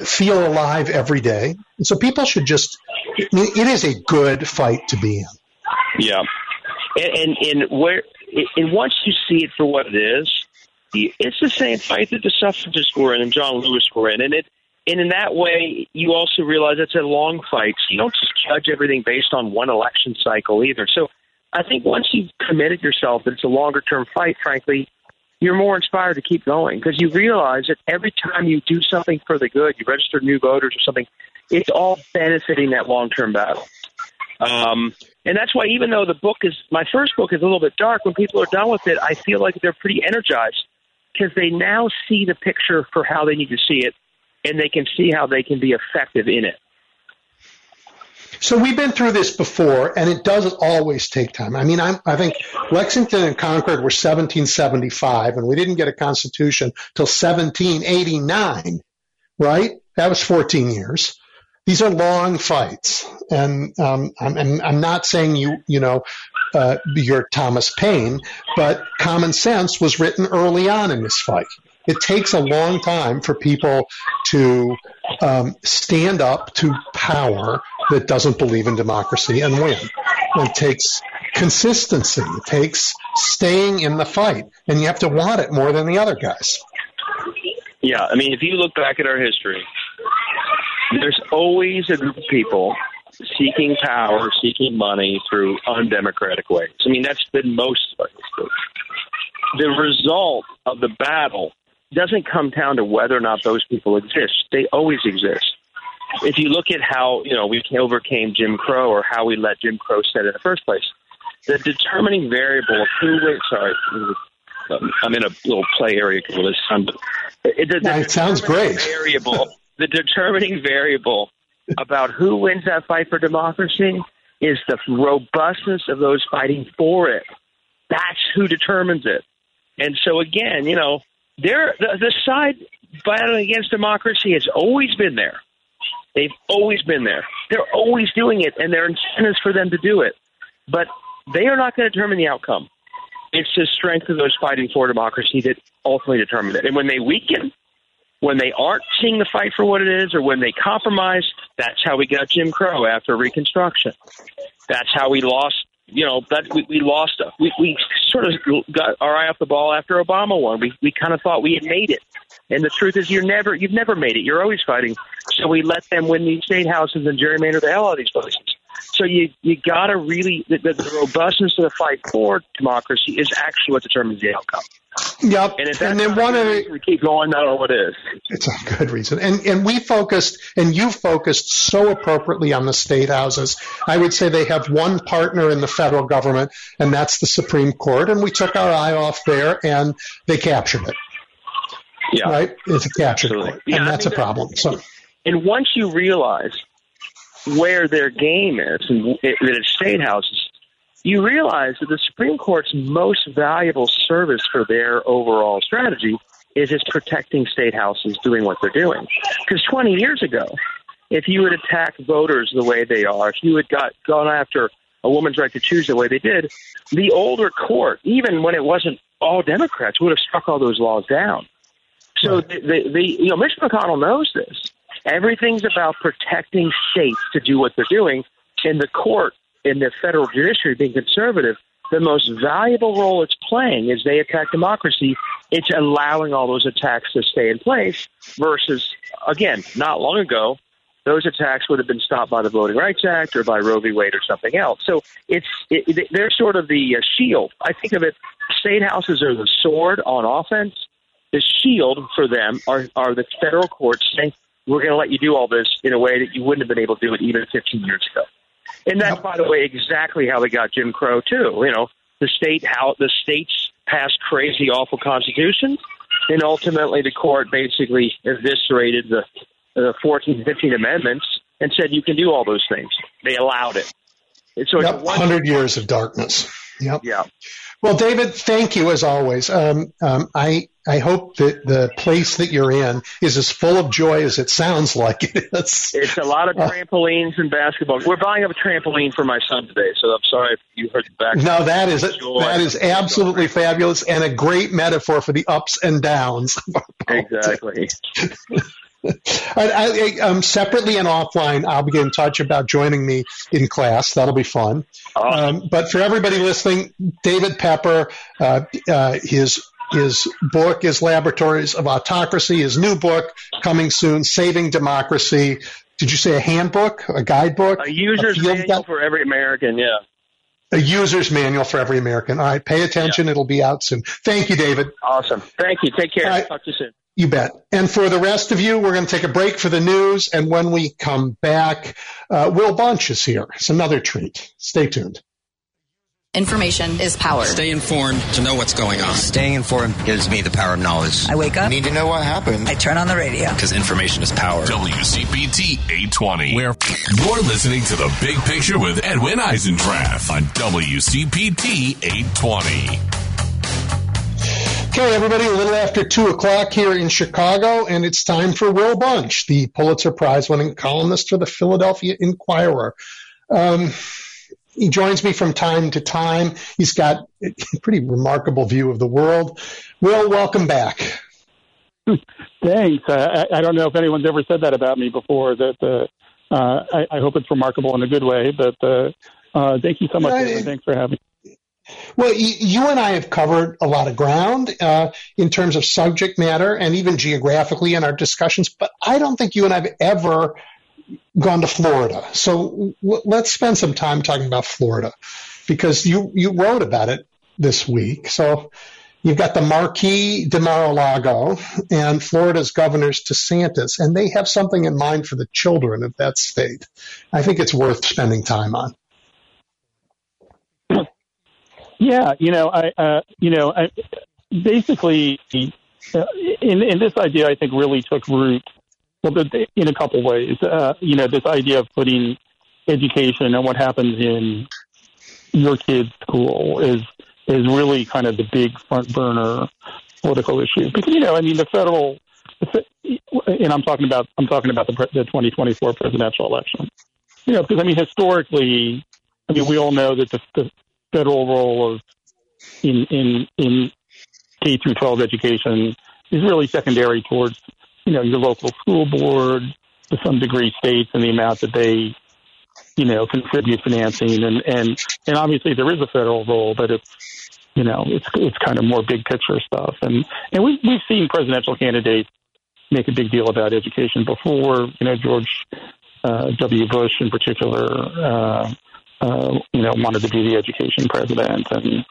feel alive every day. And so people should just, it is a good fight to be in. Yeah. And, and, and where, and once you see it for what it is, it's the same fight that the suffragists were in and John Lewis were in. And it, and in that way, you also realize it's a long fight. So you don't just judge everything based on one election cycle either. So I think once you've committed yourself that it's a longer term fight, frankly, you're more inspired to keep going because you realize that every time you do something for the good, you register new voters or something, it's all benefiting that long term battle. Um, and that's why, even though the book is my first book is a little bit dark, when people are done with it, I feel like they're pretty energized because they now see the picture for how they need to see it and they can see how they can be effective in it. So we've been through this before, and it does always take time. I mean, I'm, i think Lexington and Concord were 1775, and we didn't get a constitution till 1789, right? That was 14 years. These are long fights, and um, I'm, I'm, not saying you, you know, uh, you're Thomas Paine, but common sense was written early on in this fight it takes a long time for people to um, stand up to power that doesn't believe in democracy and win. It takes consistency. It takes staying in the fight, and you have to want it more than the other guys. Yeah, I mean, if you look back at our history, there's always a group of people seeking power, seeking money through undemocratic ways. I mean, that's been most of our history. The result of the battle doesn't come down to whether or not those people exist. They always exist. If you look at how you know we overcame Jim Crow or how we let Jim Crow set in the first place, the determining variable of who wins. Sorry, I'm in a little play area with this but it, the, the it sounds great. Variable, the determining variable about who wins that fight for democracy is the robustness of those fighting for it. That's who determines it. And so again, you know, they're, the, the side battling against democracy has always been there. They've always been there. They're always doing it, and there are incentives for them to do it. But they are not going to determine the outcome. It's the strength of those fighting for democracy that ultimately determine it. And when they weaken, when they aren't seeing the fight for what it is, or when they compromise, that's how we got Jim Crow after Reconstruction. That's how we lost you know that we, we lost A, we we sort of got our eye off the ball after Obama won. We we kind of thought we had made it, And the truth is, you're never, you've never made it. You're always fighting. So we let them win these state houses and gerrymander the hell out of these places. So you you got to really the, the, the robustness of the fight for democracy is actually what determines the outcome. Yep. And if and then one of the, reason keep going, I don't know what is. It's a good reason. And and we focused and you focused so appropriately on the state houses. I would say they have one partner in the federal government and that's the Supreme Court and we took our eye off there and they captured it. Yeah. Right? It's a captured Absolutely. court. Yeah, and I that's mean, a problem. So And once you realize where their game is and it, that it's state houses, you realize that the Supreme Court's most valuable service for their overall strategy is it's protecting state houses doing what they're doing. Because 20 years ago, if you had attacked voters the way they are, if you had got gone after a woman's right to choose the way they did, the older court, even when it wasn't all Democrats, would have struck all those laws down. So Right. the, the, the you know Mitch McConnell knows this. Everything's about protecting states to do what they're doing. In the court, in the federal judiciary, being conservative, the most valuable role it's playing is they attack democracy. It's allowing all those attacks to stay in place. Versus, again, not long ago, those attacks would have been stopped by the Voting Rights Act or by Roe v. Wade or something else. So it's it, they're sort of the uh, shield. I think of it. State houses are the sword on offense. The shield for them are are the federal courts saying we're going to let you do all this in a way that you wouldn't have been able to do it even 15 years ago. And that's, by the way, exactly how they got Jim Crow too. You know, the state how the states passed crazy, awful constitutions, and ultimately the court basically eviscerated the the 14, 15 amendments and said you can do all those things. They allowed it. And so it's yep, one, 100 years of darkness. Yep. yeah. Well, David, thank you as always. Um, um, I I hope that the place that you're in is as full of joy as it sounds like it is. It's a lot of Uh, trampolines and basketball. We're buying up a trampoline for my son today, so I'm sorry if you heard the back. No, that is Joy. that is absolutely fabulous and a great metaphor for the ups and downs. Exactly. (laughs) I, I, um, separately and offline, I'll be in touch about joining me in class. That'll be fun. Awesome. Um, but for everybody listening, David Pepper, uh, uh, his his book is Laboratories of Autocracy. His new book coming soon, Saving Democracy. Did you say a handbook, a guidebook, A user's field manual guide? for every American. Yeah. a user's manual for every American? All right, pay attention. It'll be out soon. Thank you, David. Awesome. Thank you. Take care. Right. Talk to you soon. You bet. And for the rest of you, we're going to take a break for the news. And when we come back, uh, Will Bunch is here. It's another treat. Stay tuned. Information is power. Stay informed to know what's going on. Staying informed gives me the power of knowledge. I wake up, I need to know what happened. I turn on the radio. Because information is power. WCPT 820, where you're listening to the big picture with Edwin Eisendrath on WCPT 820. Okay, everybody, a little after two o'clock here in Chicago, and it's time for Will Bunch, the Pulitzer Prize winning columnist for the Philadelphia Inquirer. Um, he joins me from time to time. He's got a pretty remarkable view of the world. Will, welcome back. Thanks. I, I don't know if anyone's ever said that about me before. That uh, uh, I, I hope it's remarkable in a good way. But uh, uh, thank you so much. Edwin. Thanks for having. me. Well, you, and I have covered a lot of ground uh, in terms of subject matter and even geographically in our discussions, but I don't think you and I have ever gone to Florida. So w- let's spend some time talking about Florida because you, you wrote about it this week. So you've got the Marquis de Mar-a-Lago and Florida's Governor's DeSantis, and they have something in mind for the children of that state. I think it's worth spending time on. Yeah, you know, I, uh, you know, I, basically, uh, in, in this idea, I think really took root. Well, in a couple ways, uh, you know, this idea of putting education and what happens in your kid's school is is really kind of the big front burner political issue because you know, I mean, the federal, and I'm talking about I'm talking about the, the 2024 presidential election. You know, because I mean, historically, I mean, we all know that the, the federal role of in in in K through 12 education is really secondary towards you know your local school board to some degree states and the amount that they you know contribute financing and and and obviously there is a federal role but it's you know it's it's kind of more big picture stuff and and we we've seen presidential candidates make a big deal about education before. You know, George uh, W. Bush in particular, uh, uh, you know, wanted to be the education president and,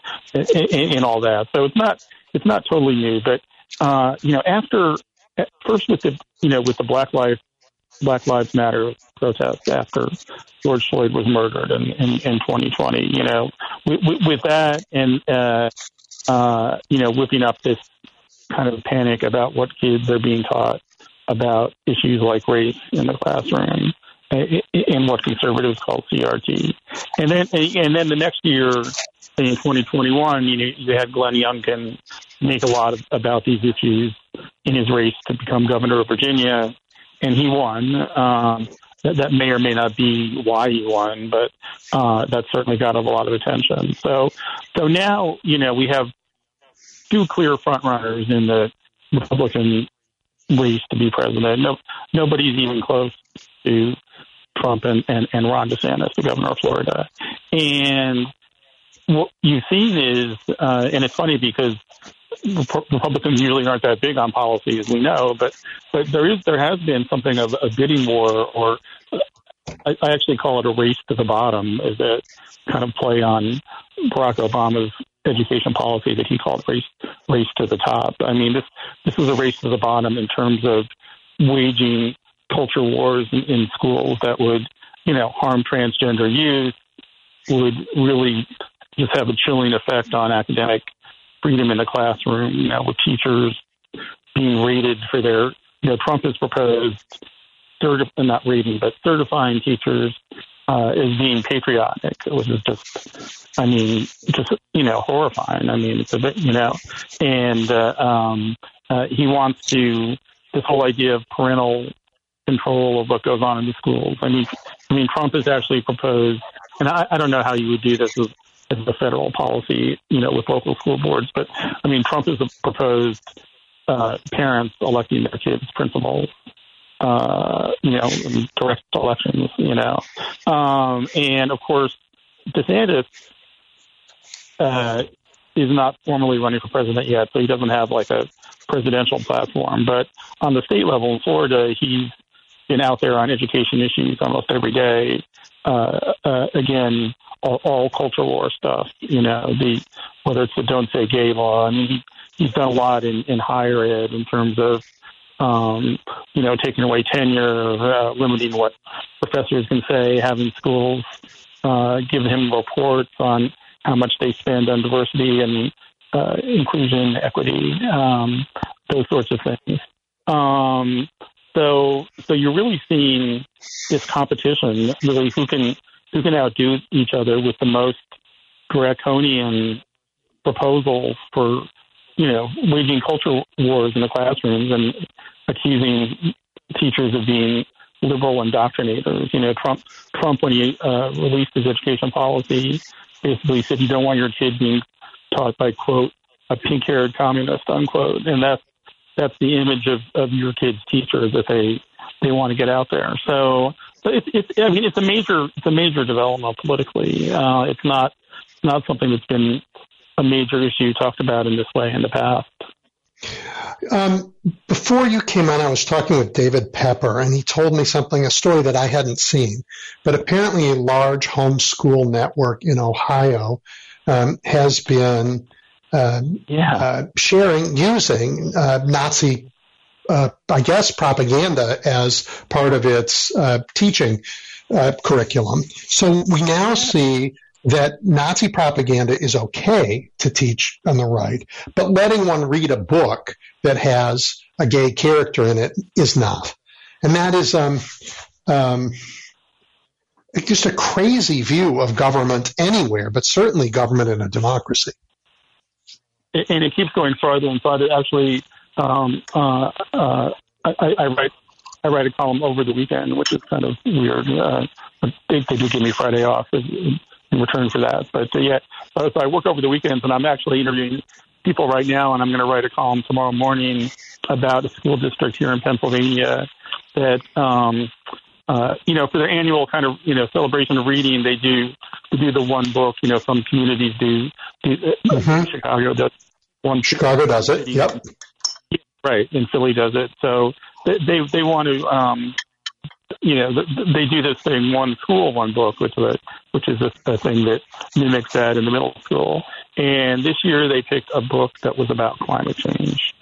and all that. So it's not it's not totally new, but uh, you know, after first with the you know with the Black Lives Black Lives Matter protest after George Floyd was murdered in, in, in 2020. You know, with, with that and uh, uh, you know whipping up this kind of panic about what kids are being taught about issues like race in the classroom in what conservatives call CRT. And then and then the next year in 2021, you know, you had Glenn Youngkin make a lot of, about these issues in his race to become governor of Virginia, and he won. Um, that, that may or may not be why he won, but uh, that certainly got a lot of attention. So, so now you know we have two clear frontrunners in the Republican race to be president. No, nobody's even close to Trump and, and, and Ron DeSantis, the governor of Florida. And what you've seen is, uh, and it's funny because Republicans usually aren't that big on policy, as we know, but but there is there has been something of a bidding war, or I, I actually call it a race to the bottom, is a kind of play on Barack Obama's education policy that he called race race to the top. I mean, this this is a race to the bottom in terms of waging culture wars in, in schools that would, you know, harm transgender youth, would really just have a chilling effect on academic freedom in the classroom, you know, with teachers being rated for their, you know, Trump has proposed, certi- not rating, but certifying teachers uh, as being patriotic, which is just, I mean, just, you know, horrifying. I mean, it's a bit, you know, and uh, um, uh, he wants to, this whole idea of parental control of what goes on in the schools. I mean, I mean, Trump has actually proposed, and I, I don't know how you would do this as, as a federal policy, you know, with local school boards, but I mean, Trump has proposed uh, parents electing their kids principals. Uh, you know, direct elections, you know. Um, and of course, DeSantis uh, is not formally running for president yet, so he doesn't have like a presidential platform. But on the state level in Florida, he's been out there on education issues almost every day. Uh, uh, again, all, all culture war stuff. You know, the whether it's the "Don't Say Gay" law. I mean, he, he's done a lot in, in higher ed in terms of um, you know taking away tenure, uh, limiting what professors can say, having schools uh, give him reports on how much they spend on diversity and uh, inclusion, equity, um, those sorts of things. Um, so so you're really seeing this competition, really who can who can outdo each other with the most draconian proposals for you know waging culture wars in the classrooms and accusing teachers of being liberal indoctrinators. You know, Trump Trump when he uh, released his education policy basically said you don't want your kid being taught by quote a pink-haired communist unquote, and that's that's the image of, of your kid's teacher that they they want to get out there. So, so it's it's I mean it's a major it's a major development politically. Uh, it's not not something that's been a major issue talked about in this way in the past. Um, before you came on, I was talking with David Pepper, and he told me something, a story that I hadn't seen. But apparently, a large homeschool network in Ohio um, has been yeah. uh, sharing, using uh, Nazi, uh, I guess, propaganda as part of its uh, teaching uh, curriculum. So we now see that Nazi propaganda is okay to teach on the right, but letting one read a book that has a gay character in it is not. And that is um, um, just a crazy view of government anywhere, but certainly government in a democracy and it keeps going farther and farther. Actually, um, uh, uh, I, I, write I write a column over the weekend, which is kind of weird. Uh, they, they do give me Friday off in, in return for that, but uh, yeah. So I work over the weekends, and I'm actually interviewing people right now, and I'm going to write a column tomorrow morning about a school district here in Pennsylvania that um, uh, you know, for their annual kind of, you know, celebration of reading, they do they do the one book. You know, some communities do. do uh, mm-hmm. Chicago does one. Chicago does it. Yep. right, and Philly does it. So they they, they want to, um, you know, they do this thing one school, one book, which is a, which is a, a thing that mimics that in the middle school. And this year they picked a book that was about climate change,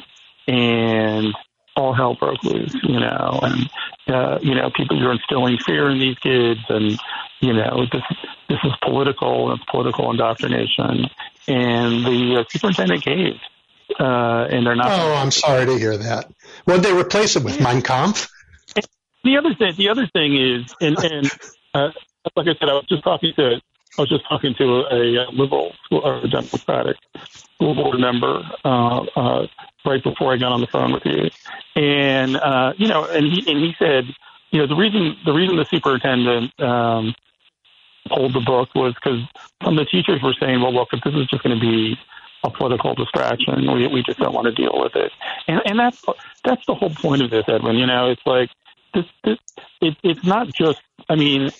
and all hell broke loose, you know, and uh, you know people are instilling fear in these kids, and you know this this is political and it's political indoctrination, and the uh, superintendent caved, uh, and they're not. Oh, I'm sorry to hear that. What they replace it with? Mein Kampf. The other thing, the other thing is, and and uh, like I said, I was just talking to I was just talking to a, a liberal or a Democratic school board member uh, uh, right before I got on the phone with you, and uh, you know, and he and he said, you know, the reason the reason the superintendent um, pulled the book was because some of the teachers were saying, well, look, if this is just going to be a political distraction, we we just don't want to deal with it, and and that's that's the whole point of this, Edwin. You know, it's like this, this it, it's not just. I mean,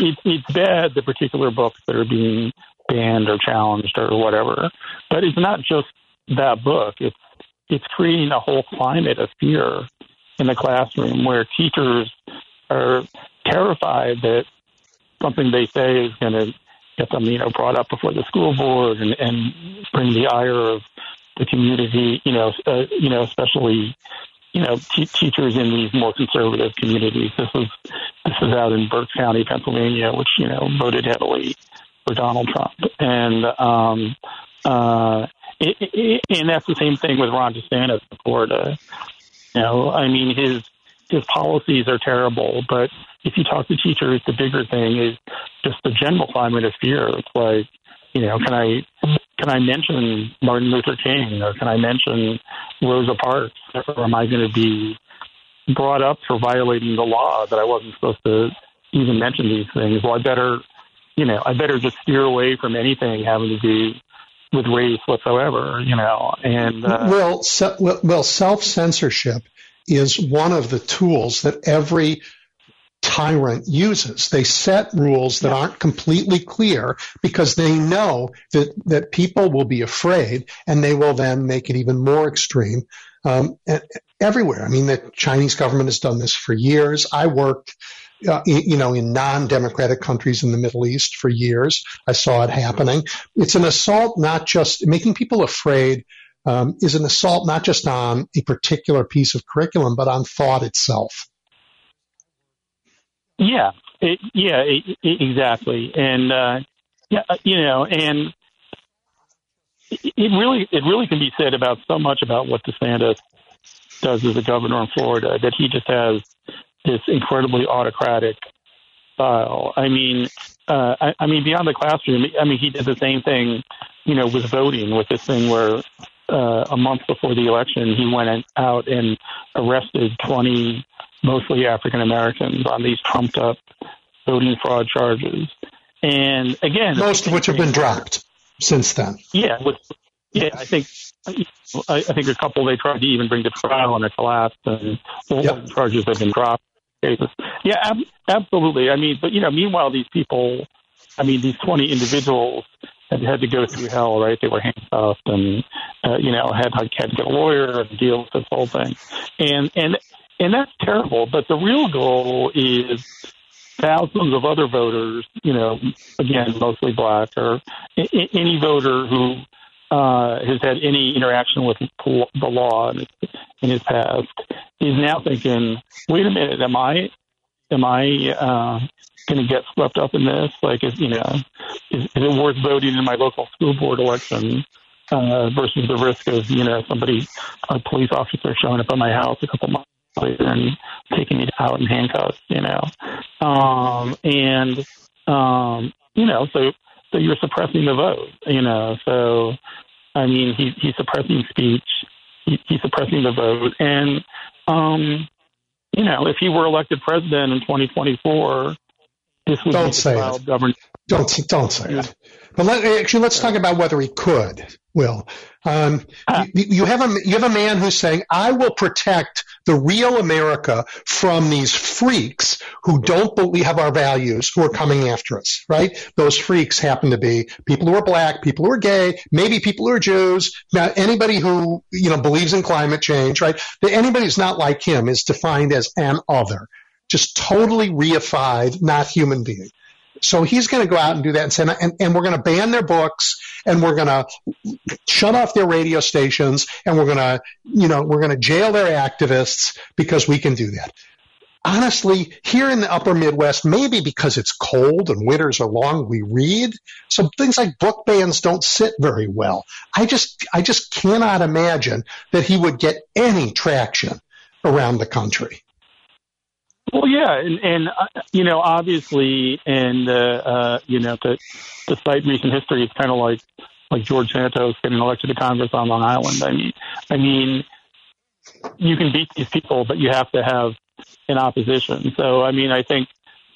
it, it's bad the particular books that are being banned or challenged or whatever, but it's not just that book. It's it's creating a whole climate of fear in the classroom where teachers are terrified that something they say is going to get them, you know, brought up before the school board and, and bring the ire of the community, you know, uh, you know, especially you know, teachers in these more conservative communities. This is this is out in Berks County, Pennsylvania, which you know voted heavily for Donald Trump, and um, uh, it, it, and that's the same thing with Ron DeSantis in Florida. You know, I mean his his policies are terrible, but if you talk to teachers, the bigger thing is just the general climate of fear. It's like, you know, can I can I mention Martin Luther King or can I mention Rosa Parks or am I going to be brought up for violating the law that I wasn't supposed to even mention these things? Well, I better, you know, I better just steer away from anything having to do with race whatsoever, you know. And uh, well, se- well, self censorship is one of the tools that every tyrant uses. They set rules that aren't completely clear because they know that, that people will be afraid and they will then make it even more extreme. Um, everywhere. I mean, the Chinese government has done this for years. I worked, uh, you know, in non-democratic countries in the Middle East for years. I saw it happening. It's an assault, not just making people afraid. Um, is an assault not just on a particular piece of curriculum, but on thought itself. Yeah, it, yeah, it, it, exactly, and uh, yeah, uh, you know, and it really it really can be said about so much about what DeSantis does as a governor in Florida that he just has this incredibly autocratic style. I mean, uh, I, I mean beyond the classroom, I mean he did the same thing, you know, with voting with this thing where uh, a month before the election he went out and arrested twenty mostly African Americans on these trumped up voting fraud charges. And again, most of which have been dropped since then. Yeah, with, yeah, I think I, I think a couple they tried to even bring to trial and it collapsed, and all yep. the charges have been dropped. Yeah, ab- absolutely. I mean, but you know, meanwhile, these people, I mean, these twenty individuals had had to go through hell, right? They were handcuffed and uh, you know had had to get a lawyer and deal with this whole thing, and and and that's terrible. But the real goal is thousands of other voters, you know, again, mostly black, or any voter who uh, has had any interaction with the law in his, in his past is now thinking, wait a minute, am I, am I uh, going to get swept up in this? Like, is, you know, is, is it worth voting in my local school board election? Uh, versus the risk of, you know, somebody, a police officer showing up at my house a couple months later and taking me out in handcuffs, you know. Um, and, um, you know, so, so you're suppressing the vote, you know. So, I mean, he, he's suppressing speech, he, he's suppressing the vote. And, um, you know, if he were elected president in 2024, this would don't be say it. Government. Don't don't say it. But let, actually, let's talk about whether he could. Will um, you, you have a you have a man who's saying, "I will protect the real America from these freaks who don't believe have our values, who are coming after us." Right? Those freaks happen to be people who are black, people who are gay, maybe people who are Jews. Now, anybody who you know believes in climate change, right? Anybody who's not like him is defined as an other, just totally reified, not human being. So he's going to go out and do that and say, and, and we're going to ban their books and we're going to shut off their radio stations and we're going to, you know, we're going to jail their activists because we can do that. Honestly, here in the upper Midwest, maybe because it's cold and winters are long, we read. So things like book bans don't sit very well. I just, I just cannot imagine that he would get any traction around the country. Well, yeah, and, and uh, you know, obviously, and uh, uh, you know, to, despite recent history, it's kind of like like George Santos getting elected to Congress on Long Island. I mean, I mean, you can beat these people, but you have to have an opposition. So, I mean, I think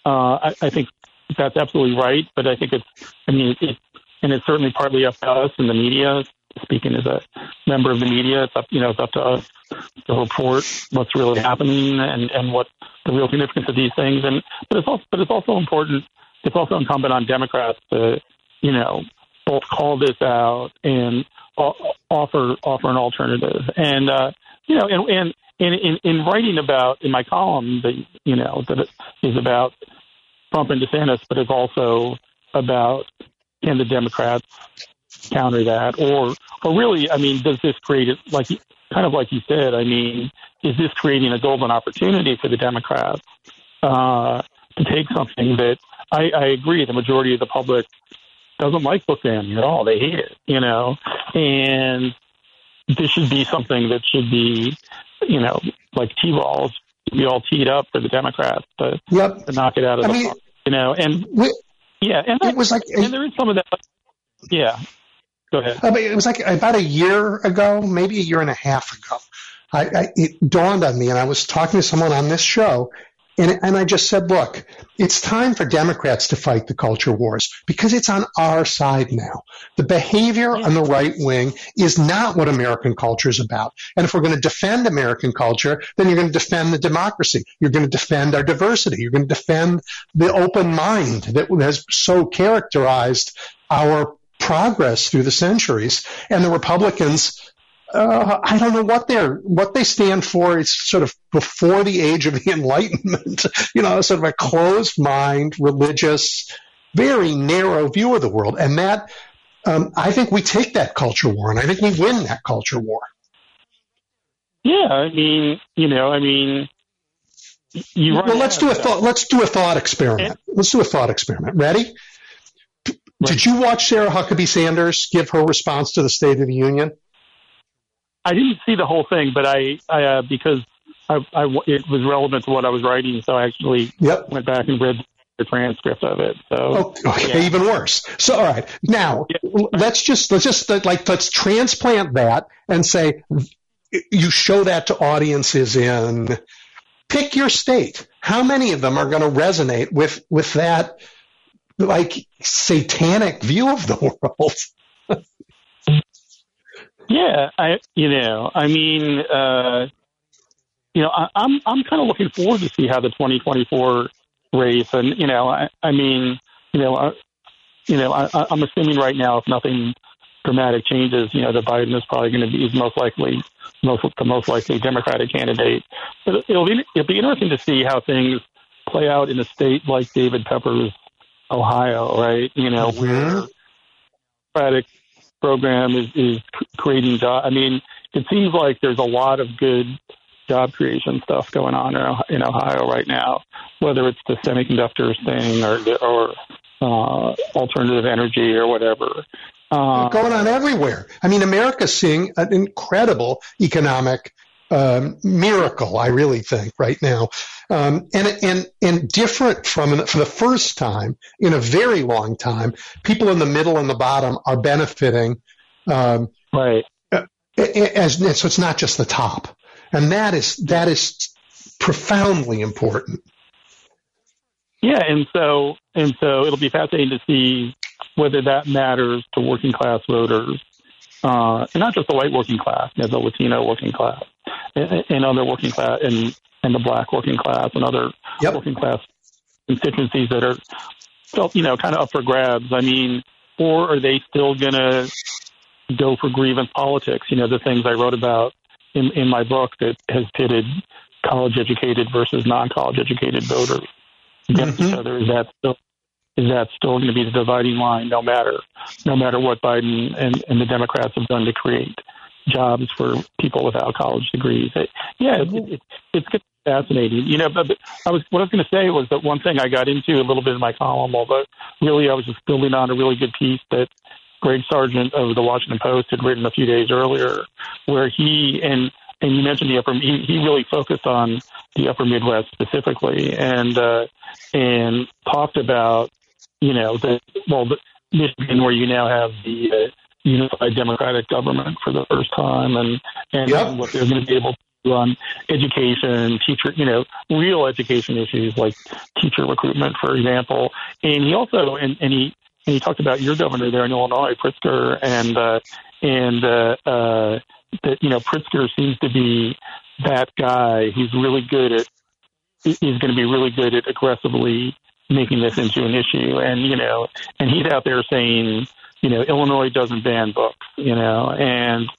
uh, I, I think that's absolutely right. But I think it's, I mean, it, and it's certainly partly up to us in the media speaking as a member of the media, it's up, you know, it's up to us to report what's really happening and, and what the real significance of these things. And, but it's also, but it's also important, it's also incumbent on Democrats to, you know, both call this out and offer, offer an alternative. And, uh, you know, and, and, in, in, in writing about in my column that you know that is about Trump and DeSantis, but it's also about can the Democrats counter that, or or really, I mean, does this create it like kind of like you said? I mean, is this creating a golden opportunity for the Democrats uh, to take something that I, I agree the majority of the public doesn't like book banning at all. They hate it, you know, and this should be something that should be, you know, like T-balls, be all teed up for the Democrats to, yep. to knock it out of I the mean, park, you know, and we, yeah, and that, it was like, and there is some of that. Yeah, Go ahead. Uh, mean, it was like about a year ago, maybe a year and a half ago. I, I, it dawned on me, and I was talking to someone on this show, and, and I just said, look, it's time for Democrats to fight the culture wars because it's on our side now. The behavior on the right wing is not what American culture is about. And if we're going to defend American culture, then you're going to defend the democracy. You're going to defend our diversity. You're going to defend the open mind that has so characterized our progress through the centuries. And the Republicans, uh, I don't know what they're what they stand for. It's sort of before the age of the Enlightenment, (laughs) you know, sort of a closed mind, religious, very narrow view of the world. And that um, I think we take that culture war, and I think we win that culture war. Yeah, I mean, you know, I mean, you. Well, let's do a thought. Let's do a thought experiment. Let's do a thought experiment. Ready? Did you watch Sarah Huckabee Sanders give her response to the State of the Union? I didn't see the whole thing, but I, I uh, because I, I, it was relevant to what I was writing, so I actually yep. went back and read the transcript of it. So oh, okay, yeah. even worse. So all right, now yeah. let's just let's just like let's transplant that and say you show that to audiences in pick your state. How many of them are going to resonate with with that? Like satanic view of the (laughs) world. yeah, I you know, I mean, uh, you know, I, I'm I'm kind of looking forward to see how the 2024 race, and you know, I, I mean, you know, I, you know, I, I'm assuming right now if nothing dramatic changes, you know, that Biden is probably going to be most likely most the most likely Democratic candidate. But it'll be it'll be interesting to see how things play out in a state like David Pepper's Ohio, right? You know, mm-hmm. where Democratic program is, is creating jobs. I mean, it seems like there's a lot of good job creation stuff going on in Ohio right now, whether it's the semiconductors thing or or uh, alternative energy or whatever. Uh, going on everywhere. I mean, America's seeing an incredible economic um, miracle, I really think, right now. Um, and, and, and different from for the first time in a very long time, people in the middle and the bottom are benefiting. Um, right. As, so it's not just the top. And that is, that is profoundly important. Yeah. And so, and so it'll be fascinating to see whether that matters to working class voters, uh, and not just the white working class, you know, the Latino working class, and, and other working class, and and the black working class, and other Yep. working class constituencies that are still, you know, kind of up for grabs. I mean, or are they still going to go for grievance politics? You know, the things I wrote about in, in my book that has pitted college educated versus non college educated voters against Mhm. each other. Is that still is that still going to be the dividing line? No matter no matter what Biden and, and the Democrats have done to create jobs for people without college degrees. It, yeah, it, it, it's fascinating. You know, but, but I was what I was going to say was that one thing I got into a little bit in my column, although really I was just building on a really good piece that Greg Sargent of the Washington Post had written a few days earlier, where he and and you mentioned the upper he, he really focused on the upper Midwest specifically and uh, and talked about you know the well the Michigan where you now have the uh, unified democratic government for the first time and and Yep. what they're going to be able to do on education, teacher, you know, real education issues like teacher recruitment, for example. And he also and, and he and he talked about your governor there in Illinois, Pritzker, and uh, and uh, uh, that you know Pritzker seems to be that guy. He's really good at he's going to be really good at aggressively making this into an issue. And you know, and he's out there saying, you know, Illinois doesn't ban books, you know, and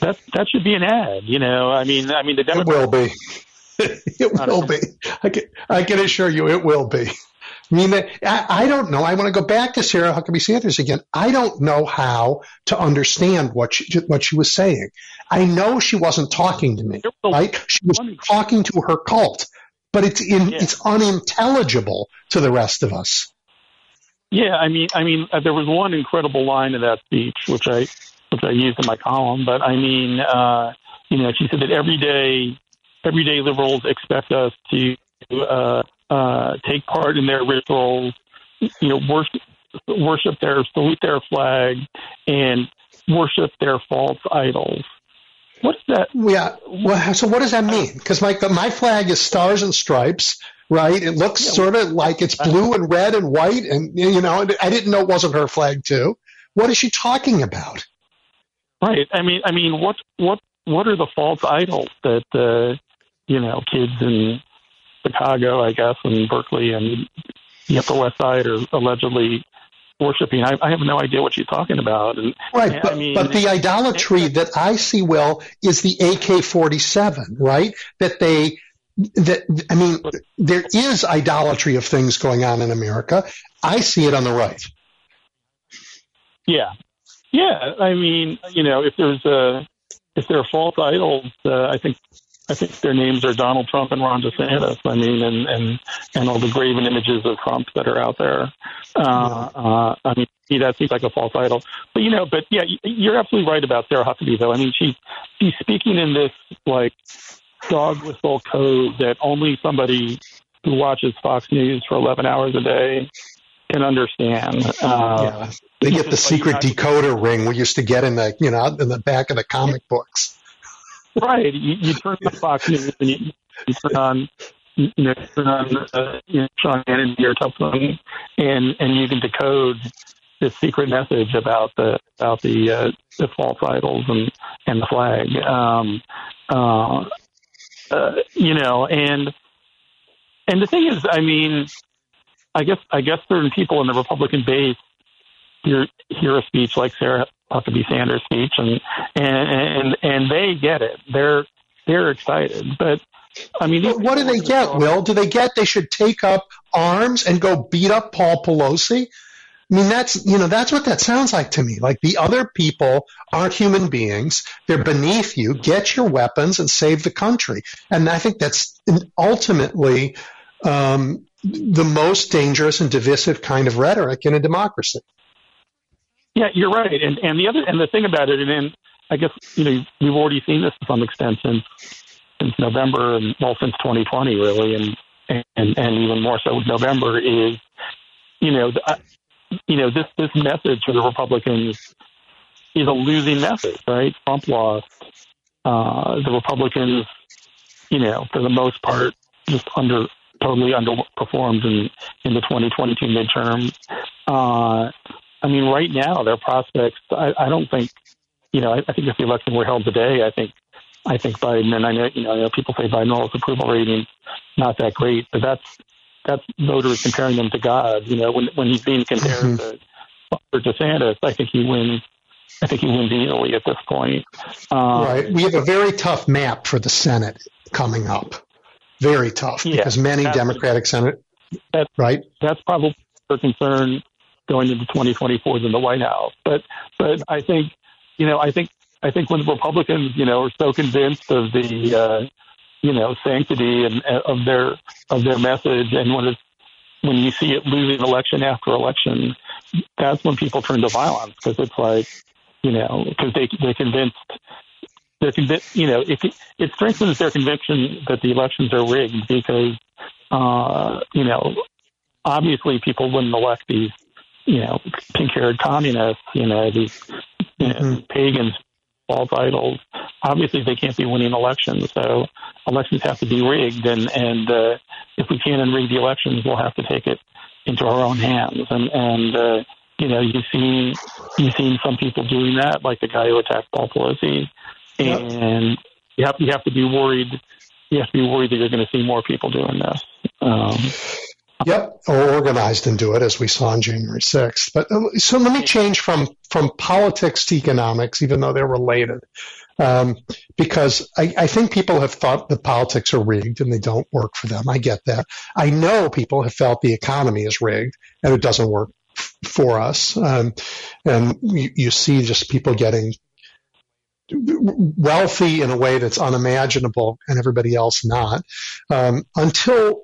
that that should be an ad. You know, I mean, I mean the It Democrats. will be. (laughs) it will be. I can, I can assure you it will be. I mean, I, I don't know. I want to go back to Sarah Huckabee Sanders again. I don't know how to understand what she, what she was saying. I know she wasn't talking to me, right? She was talking to her cult, but it's in, Yeah. it's unintelligible to the rest of us. Yeah, I mean, I mean, uh, there was one incredible line in that speech which I which I used in my column, but I mean, uh, you know, she said that every day, everyday liberals expect us to uh, uh, take part in their rituals, you know, worship worship their salute their flag and worship their false idols. What's that? Yeah. Well, so what does that mean? Because my my flag is stars and stripes, right? It looks sort of like it's blue and red and white, and you know, I didn't know it wasn't her flag too. What is she talking about? Right. I mean, I mean, what what what are the false idols that uh, you know kids in Chicago, I guess, and Berkeley and the Upper West Side are allegedly worshiping? I, I have no idea what she's talking about. And Right, I but, mean, but the idolatry that I see, Will, is the AK-47, right? That they, that I mean, there is idolatry of things going on in America. I see it on the right. Yeah, yeah. I mean, you know, if there's a if there are false idols, uh, I think I think their names are Donald Trump and Ron DeSantis. I mean, and and and all the graven images of Trump that are out there. Uh, uh, I mean, that seems like a false idol. But you know, but yeah, you're absolutely right about Sarah Huckabee, though. I mean, she's she's speaking in this like dog whistle code that only somebody who watches Fox News for 11 hours a day can understand. Uh, yeah. They get the secret decoder ring we used to get in the, you know, in the back of the comic books. Right. You, you turn on Fox News and you, you turn on you know, on uh, you know, Sean Hannity or something, and and you can decode this secret message about the about the uh, the false idols and and the flag. Um, uh, uh, you know, and and the thing is, I mean, I guess I guess certain people in the Republican base hear hear a speech like Sarah Huckabee Sanders' speech, and and and and they get it. They're they're excited, but I mean, But what do they get, Will? Do they get they should take up arms and go beat up Paul Pelosi? I mean, that's, you know, that's what that sounds like to me. Like the other people aren't human beings. They're beneath you. Get your weapons and save the country. And I think that's ultimately, um, the most dangerous and divisive kind of rhetoric in a democracy. Yeah, you're right. And and the other and the thing about it, and, and I guess you know we've already seen this to some extent since since November, and well since 2020 really, and and and even more so with November is you know the, uh, you know this this message for the Republicans is a losing message, right? Trump lost. Uh, the Republicans, you know, for the most part, just under totally underperformed in in the 2022 midterms. Uh, I mean, right now their prospects. I, I don't think, you know, I, I think if the election were held today, I think, I think Biden and I know, you know, I know people say Biden's approval rating not that great, but that's that's voters comparing them to God. You know, when when he's being compared mm-hmm. to for DeSantis, I think he wins. I think he wins easily at this point. Um, right. We have a very tough map for the Senate coming up. Very tough yeah, because many Democratic Senate. That's, right. That's probably a concern going into 2024 in the White House. But but I think you know I think I think when the Republicans you know are so convinced of the uh, you know sanctity and uh, of their of their message, and when it's when you see it losing election after election, that's when people turn to violence because it's like you know because they they're convinced they're convinced you know it, it strengthens their conviction that the elections are rigged because uh, you know obviously people wouldn't elect these you know, pink-haired communists, you know, these you know, mm-hmm. pagans, false idols. Obviously, they can't be winning elections, so elections have to be rigged. And and uh, if we can't unrig the elections, we'll have to take it into our own hands. And and uh, you know, you've seen you've seen some people doing that, like the guy who attacked Paul Pelosi, and yep. you have you have to be worried. You have to be worried that you're going to see more people doing this. Um, Yep, or organized and do it as we saw on January 6th. But uh, so let me change from from politics to economics, even though they're related, um, because I, I think people have thought that politics are rigged and they don't work for them. I get that. I know people have felt the economy is rigged and it doesn't work for us. Um, and you, you see just people getting wealthy in a way that's unimaginable and everybody else not um, until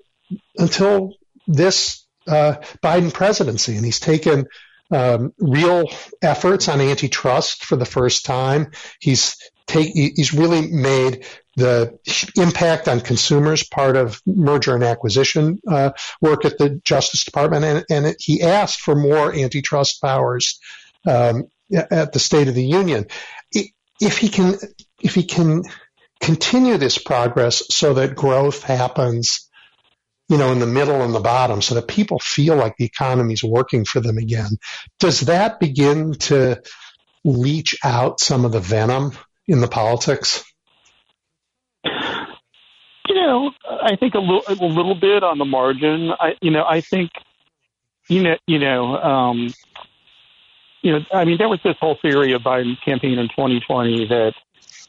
until this uh, Biden presidency, and he's taken um, real efforts on antitrust for the first time. He's take he's really made the impact on consumers part of merger and acquisition uh, work at the Justice Department, and, and it, he asked for more antitrust powers um, at the State of the Union. If he can, if he can continue this progress so that growth happens you know, in the middle and the bottom so that people feel like the economy is working for them again. Does that begin to leach out some of the venom in the politics? You know, I think a little, a little bit on the margin. I, you know, I think, you know, you know, um, you know, I mean, there was this whole theory of Biden's campaign in 2020 that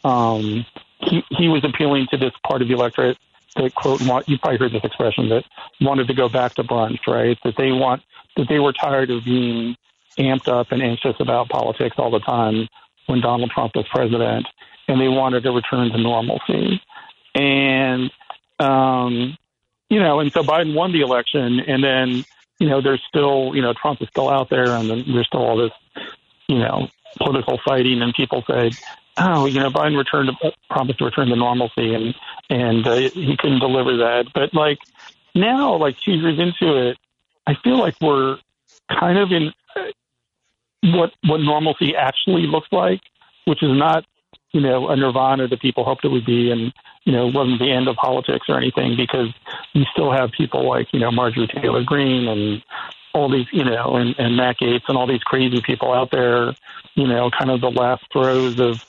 um, he, he was appealing to this part of the electorate that quote you probably heard this expression that wanted to go back to brunch, right? That they want that they were tired of being amped up and anxious about politics all the time when Donald Trump was president, and they wanted to return to normalcy. And um, you know, and so Biden won the election, and then you know, there's still you know Trump is still out there, and there's still all this you know political fighting, and people say, oh, you know, Biden returned, uh, promised to return to normalcy, and and uh, he couldn't deliver that. But like now, like two years into it, I feel like we're kind of in uh, what what normalcy actually looks like, which is not you know a nirvana that people hoped it would be, and you know wasn't the end of politics or anything, because we still have people like you know Marjorie Taylor Greene and all these, you know, and, and Matt Gaetz and all these crazy people out there, you know, kind of the last throes of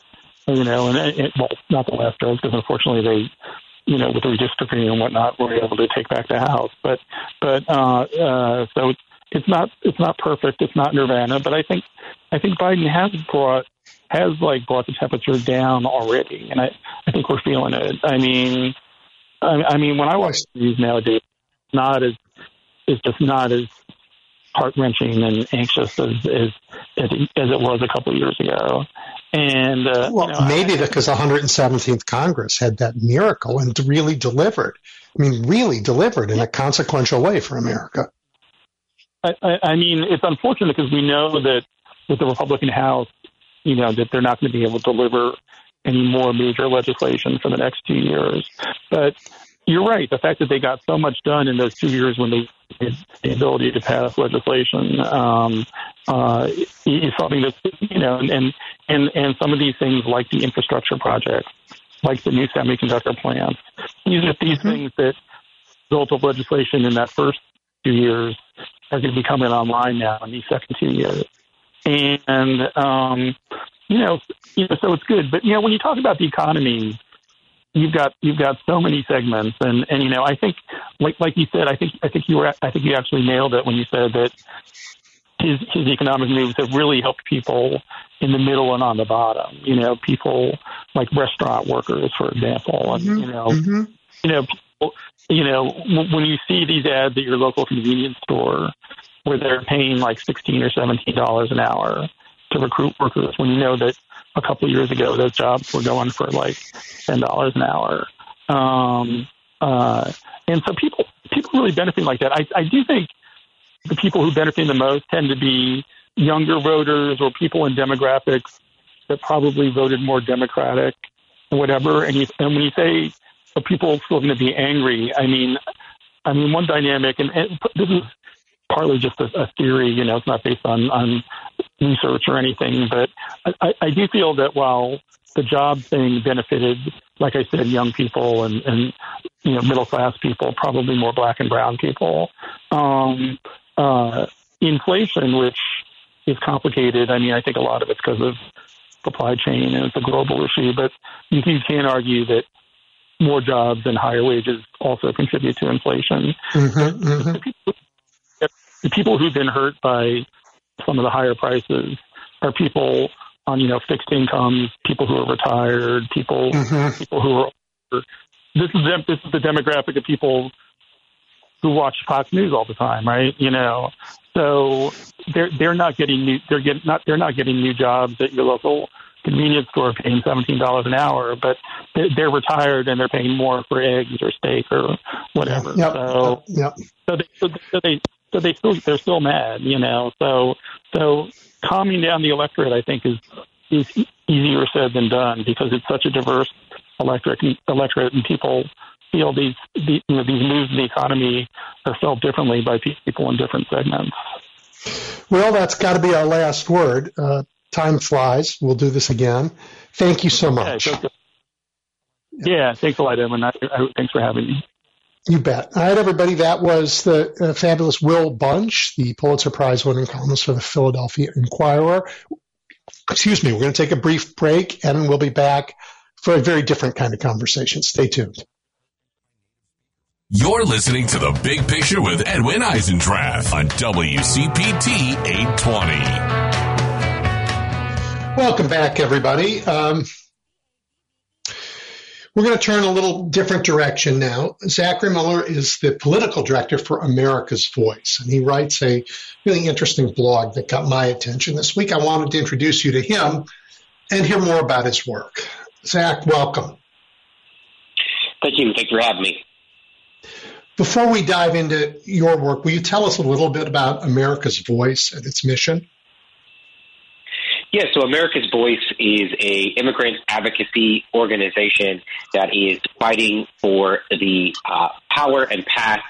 you know, and it, well, not the last throws because unfortunately they, you know, with the redistricting and whatnot, were able to take back the house. But, but uh, uh, so it's not it's not perfect. It's not Nirvana, but I think I think Biden has brought has like brought the temperature down already, and I I think we're feeling it. I mean, I, I mean when I watch these nowadays, not as it's just not as heart wrenching and anxious as as as it, as it was a couple of years ago. And uh, well, you know, maybe I, because the 117th Congress had that miracle and really delivered. I mean, really delivered in a consequential way for America. I, I, I mean, it's unfortunate because we know that with the Republican House, you know, that they're not going to be able to deliver any more major legislation for the next two years. But you're right. The fact that they got so much done in those two years when they had the ability to pass legislation um, uh, is something that you know, and and and some of these things like the infrastructure projects, like the new semiconductor plants, these are these mm-hmm. things that built of legislation in that first two years are going to be coming online now in these second two years. and um, you know, you know, so it's good. But you know, when you talk about the economy, you've got you've got so many segments, and and you know, I think like like you said, I think I think you were I think you actually nailed it when you said that his his economic moves have really helped people in the middle and on the bottom. You know, people like restaurant workers, for example, and Mm-hmm. you know, you know, people, you know, when you see these ads at your local convenience store where they're paying like sixteen or seventeen dollars an hour to recruit workers, when you know that a couple years ago those jobs were going for like ten dollars an hour, um, uh, and so people people really benefiting like that. I, I do think the people who benefit the most tend to be younger voters or people in demographics that probably voted more Democratic whatever. And, you, and when you say are people still going to be angry, I mean, I mean one dynamic, and, and this is partly just a, a theory. You know, it's not based on on research or anything, but I, I, do feel that while the job thing benefited, like I said, young people and, and you know middle class people, probably more black and brown people. Um, uh, inflation, which is complicated. I mean, I think a lot of it's because of supply chain and it's a global issue, but you, you can argue that more jobs and higher wages also contribute to inflation. Mhm, mhm. The, people, the people who've been hurt by some of the higher prices are people on, you know, fixed incomes, people who are retired, people Mhm. people who are older. This is them, this is the demographic of people who watch Fox News all the time, right? You know, so they're they're not getting new they're getting not they're not getting new jobs at your local convenience store paying seventeen dollars an hour, but they're, they're retired and they're paying more for eggs or steak or whatever. Yep. So Yep. so they so, so they so they still they're still mad, you know. So so calming down the electorate, I think, is is easier said than done because it's such a diverse electorate electorate, and people feel these the, you know these moves in the economy are felt differently by people in different segments. Well, that's got to be our last word. Uh, time flies. We'll do this again. Thank you so much. so- yeah, thanks a lot, Edwin. I, I, thanks for having me. You bet. All right, everybody. That was the uh, fabulous Will Bunch, the Pulitzer Prize winning columnist for the Philadelphia Inquirer. Excuse me. We're going to take a brief break and we'll be back for a very different kind of conversation. Stay tuned. You're listening to The Big Picture with Edwin Eisendrath on WCPT 820. Welcome back, everybody. Um, we're going to turn a little different direction now. Zachary Mueller is the political director for America's Voice, and he writes a really interesting blog that got my attention this week. I wanted to introduce you to him and hear more about his work. Zach, welcome. Thank you. Thanks for having me. Before we dive into your work, will you tell us a little bit about America's Voice and its mission? Yeah, so America's Voice is a immigrant advocacy organization that is fighting for the uh, power and path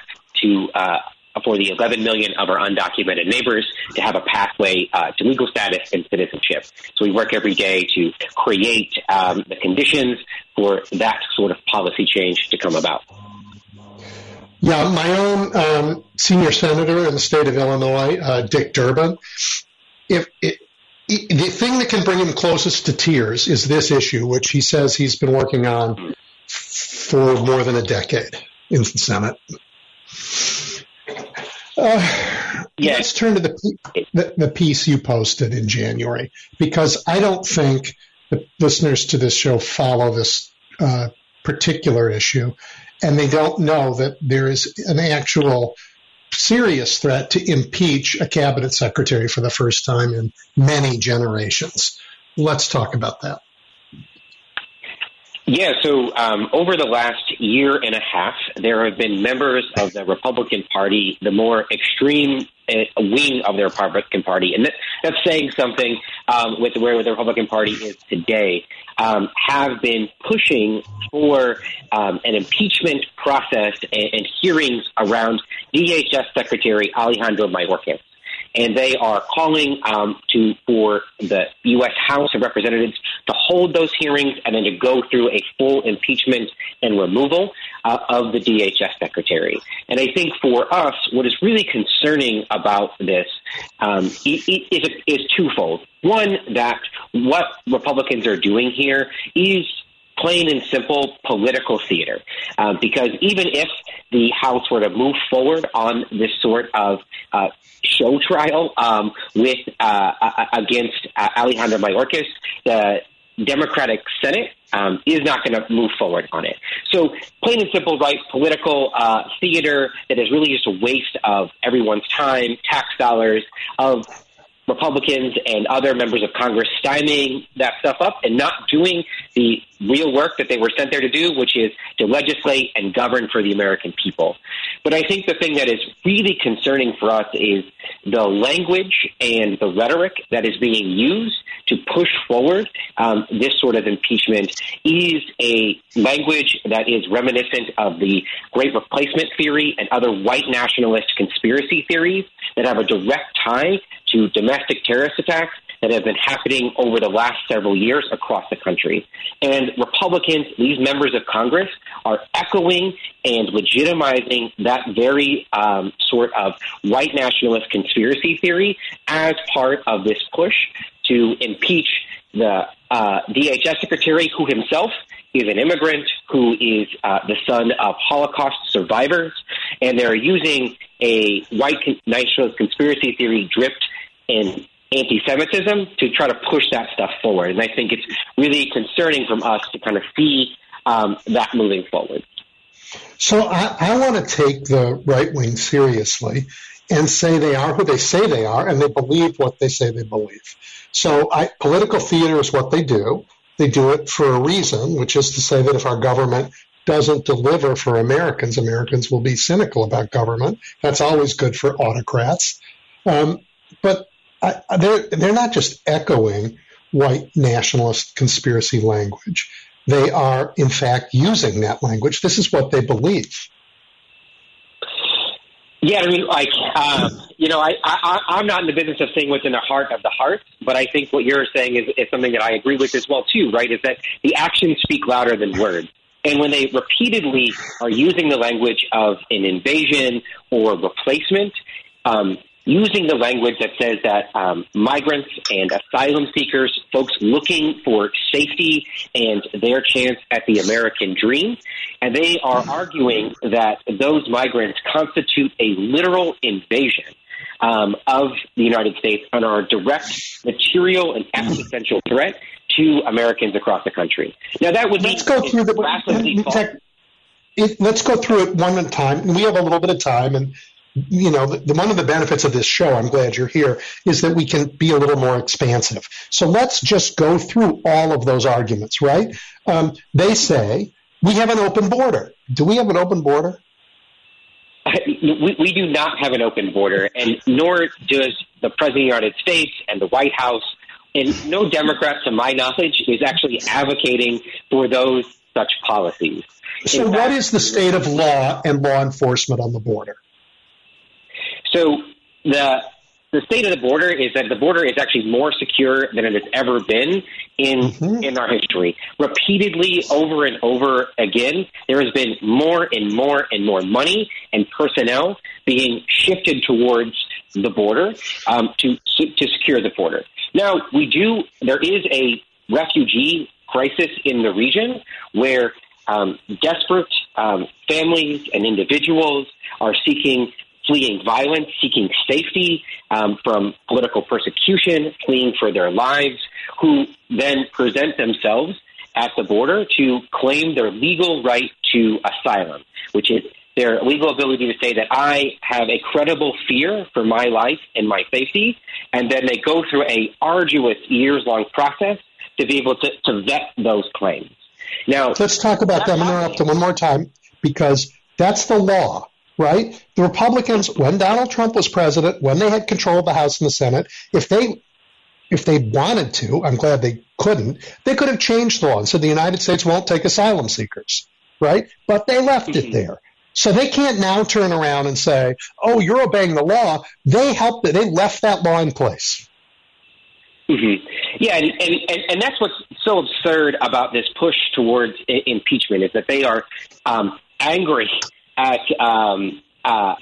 to uh, for the 11 million of our undocumented neighbors to have a pathway uh, to legal status and citizenship. So we work every day to create um, the conditions for that sort of policy change to come about. Yeah, my own um, senior senator in the state of Illinois, uh, Dick Durbin. If it, the thing that can bring him closest to tears is this issue, which he says he's been working on for more than a decade in the Senate. Uh, Yes. Let's turn to the, the the piece you posted in January because I don't think the listeners to this show follow this uh, particular issue, and they don't know that there is an actual serious threat to impeach a cabinet secretary for the first time in many generations. Let's talk about that. Yeah, so um, over the last year and a half, there have been members of the Republican Party, the more extreme uh, wing of the Republican Party, and that, that's saying something um, with where the Republican Party is today, um, have been pushing for um, an impeachment process and, and hearings around DHS Secretary Alejandro Mayorkas and they are calling um, to for the U.S. House of Representatives to hold those hearings and then to go through a full impeachment and removal. uh, of the DHS secretary. And I think for us, what is really concerning about this um, is, is twofold. One, that what Republicans are doing here is plain and simple political theater. Uh, because even if the House were to move forward on this sort of uh, show trial um, with uh, against uh, Alejandro Mayorkas, the Democratic Senate um, is not going to move forward on it. So, plain and simple, right? Political uh, theater that is really just a waste of everyone's time, tax dollars, of Republicans and other members of Congress stymieing that stuff up and not doing the real work that they were sent there to do, which is to legislate and govern for the American people. But I think the thing that is really concerning for us is the language and the rhetoric that is being used to push forward um, this sort of impeachment is a language that is reminiscent of the Great Replacement theory and other white nationalist conspiracy theories that have a direct tie to domestic terrorist attacks that have been happening over the last several years across the country. And Republicans, these members of Congress, are echoing and legitimizing that very um, sort of white nationalist conspiracy theory as part of this push to impeach the uh, DHS secretary, who himself is an immigrant, who is uh, the son of Holocaust survivors, and they're using a white nationalist conspiracy theory dripped in anti-Semitism to try to push that stuff forward. And I think it's really concerning from us to kind of see um, that moving forward. So I, I want to take the right wing seriously and say they are who they say they are, and they believe what they say they believe. So I, political theater is what they do. They do it for a reason, which is to say that if our government doesn't deliver for Americans, Americans will be cynical about government. That's always good for autocrats. Um, but They're they're not just echoing white nationalist conspiracy language. They are, in fact, using that language. This is what they believe. Yeah, I mean, like, uh, you know, I, I, I'm not in the business of saying what's in the heart of the heart, but I think what you're saying is, is something that I agree with as well, too, right? Is that the actions speak louder than words. And when they repeatedly are using the language of an invasion or replacement, um, using the language that says that um, migrants and asylum seekers, folks looking for safety and their chance at the American dream, and they are arguing that those migrants constitute a literal invasion. Um, of the United States and are a direct material and existential threat to Americans across the country. Now, that would let's go through the. Let's go through it one at a time. We have a little bit of time, and you know, the, one of the benefits of this show, I'm glad you're here, is that we can be a little more expansive. So let's just go through all of those arguments, right? Um, they say we have an open border. Do we have an open border? We, we do not have an open border, and nor does the President of the United States and the White House. And no Democrat, to my knowledge, is actually advocating for those such policies. So, In what fact, is the state of law and law enforcement on the border? So the the state of the border is that the border is actually more secure than it has ever been in mm-hmm. in our history. Repeatedly, over and over again, there has been more and more and more money and personnel being shifted towards the border um, to to secure the border. Now, we do. There is a refugee crisis in the region where um, desperate um, families and individuals are seeking fleeing violence, seeking safety um, from political persecution, fleeing for their lives, who then present themselves at the border to claim their legal right to asylum, which is their legal ability to say that I have a credible fear for my life and my safety, and then they go through a arduous years long process to be able to, to vet those claims. Now, let's talk about them. Interrupt them one more time because that's the law right? The Republicans, when Donald Trump was president, when they had control of the House and the Senate, if they if they wanted to, I'm glad they couldn't, they could have changed the law and said the United States won't take asylum seekers, right? But they left it mm-hmm. there. So they can't now turn around and say, "Oh, you're obeying the law." They helped. They left that law in place. Mm-hmm. Yeah, and, and and that's what's so absurd about this push towards impeachment is that they are um, angry at um, uh,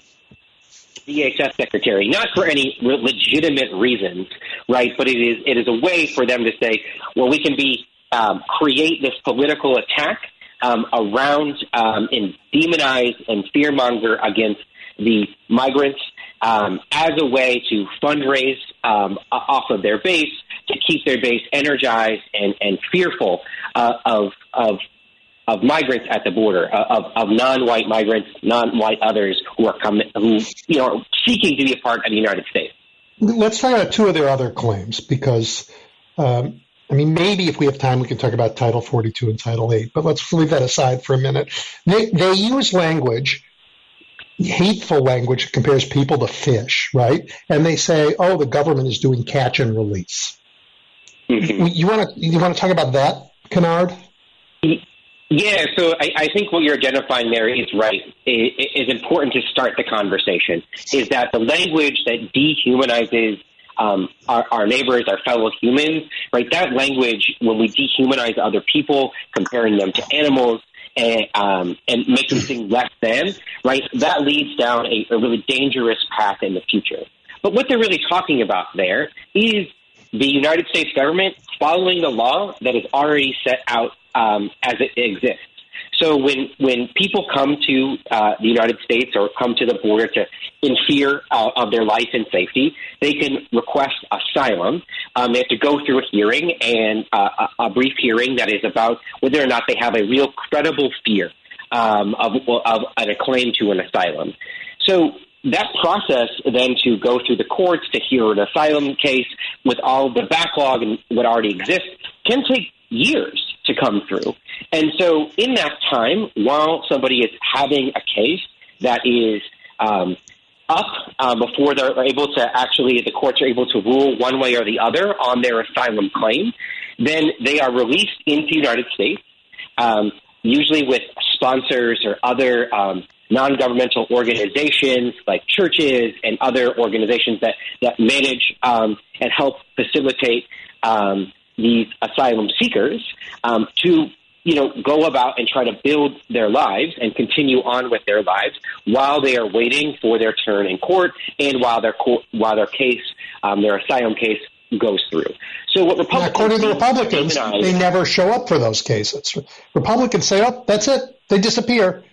DHS secretary, not for any legitimate reasons, right? But it is it is a way for them to say, well, we can be um, create this political attack um, around um, and demonize and fearmonger against the migrants um, as a way to fundraise um, off of their base to keep their base energized and, and fearful uh, of of of migrants at the border, uh, of, of non-white migrants, non-white others who are coming, who you know, are seeking to be a part of the United States. Let's talk about two of their other claims because, um, I mean, maybe if we have time, we can talk about Title 42 and Title 8, but let's leave that aside for a minute. They, they use language, hateful language that compares people to fish, right? And they say, oh, the government is doing catch and release. Mm-hmm. You want to you want to talk about that, Kennard? Yeah, so I, I, think what you're identifying there is right. It is important to start the conversation. Is that the language that dehumanizes um, our, our, neighbors, our fellow humans, right? That language, when we dehumanize other people, comparing them to animals, and, um, and them less than, right? That leads down a, a really dangerous path in the future. But what they're really talking about there is the United States government following the law that is already set out um, as it exists. So when when people come to uh, the United States or come to the border to in fear uh, of their life and safety, they can request asylum. Um, they have to go through a hearing and uh, a brief hearing that is about whether or not they have a real credible fear um, of, of a claim to an asylum. So that process then to go through the courts to hear an asylum case with all the backlog and what already exists can take years to come through. And so, in that time, while somebody is having a case that is um, up uh, before they're able to actually, the courts are able to rule one way or the other on their asylum claim, then they are released into the United States, um, usually with sponsors or other um, non governmental organizations like churches and other organizations that, that manage um, and help facilitate um, these asylum seekers um, to you know go about and try to build their lives and continue on with their lives while they are waiting for their turn in court and while their court, while their case um, their asylum case goes through. So what Republicans according to the Republicans, they never show up for those cases. Republicans say, "Oh, that's it. They disappear."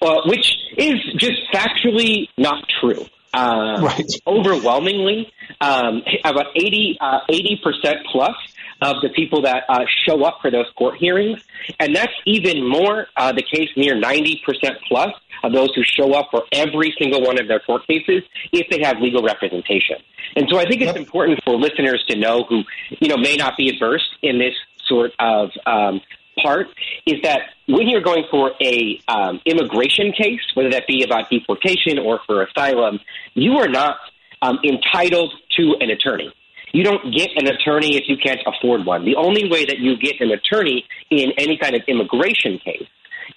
Uh, which is just factually not true. Uh, right. (laughs) Overwhelmingly, um, about 80 uh, percent plus of the people that uh, show up for those court hearings, and that's even more uh, the case near 90 percent plus of those who show up for every single one of their court cases if they have legal representation. And so I think it's important for listeners to know who you know may not be adverse in this sort of um, part is that when you're going for a um, immigration case, whether that be about deportation or for asylum, you are not um, entitled to an attorney. You don't get an attorney if you can't afford one. The only way that you get an attorney in any kind of immigration case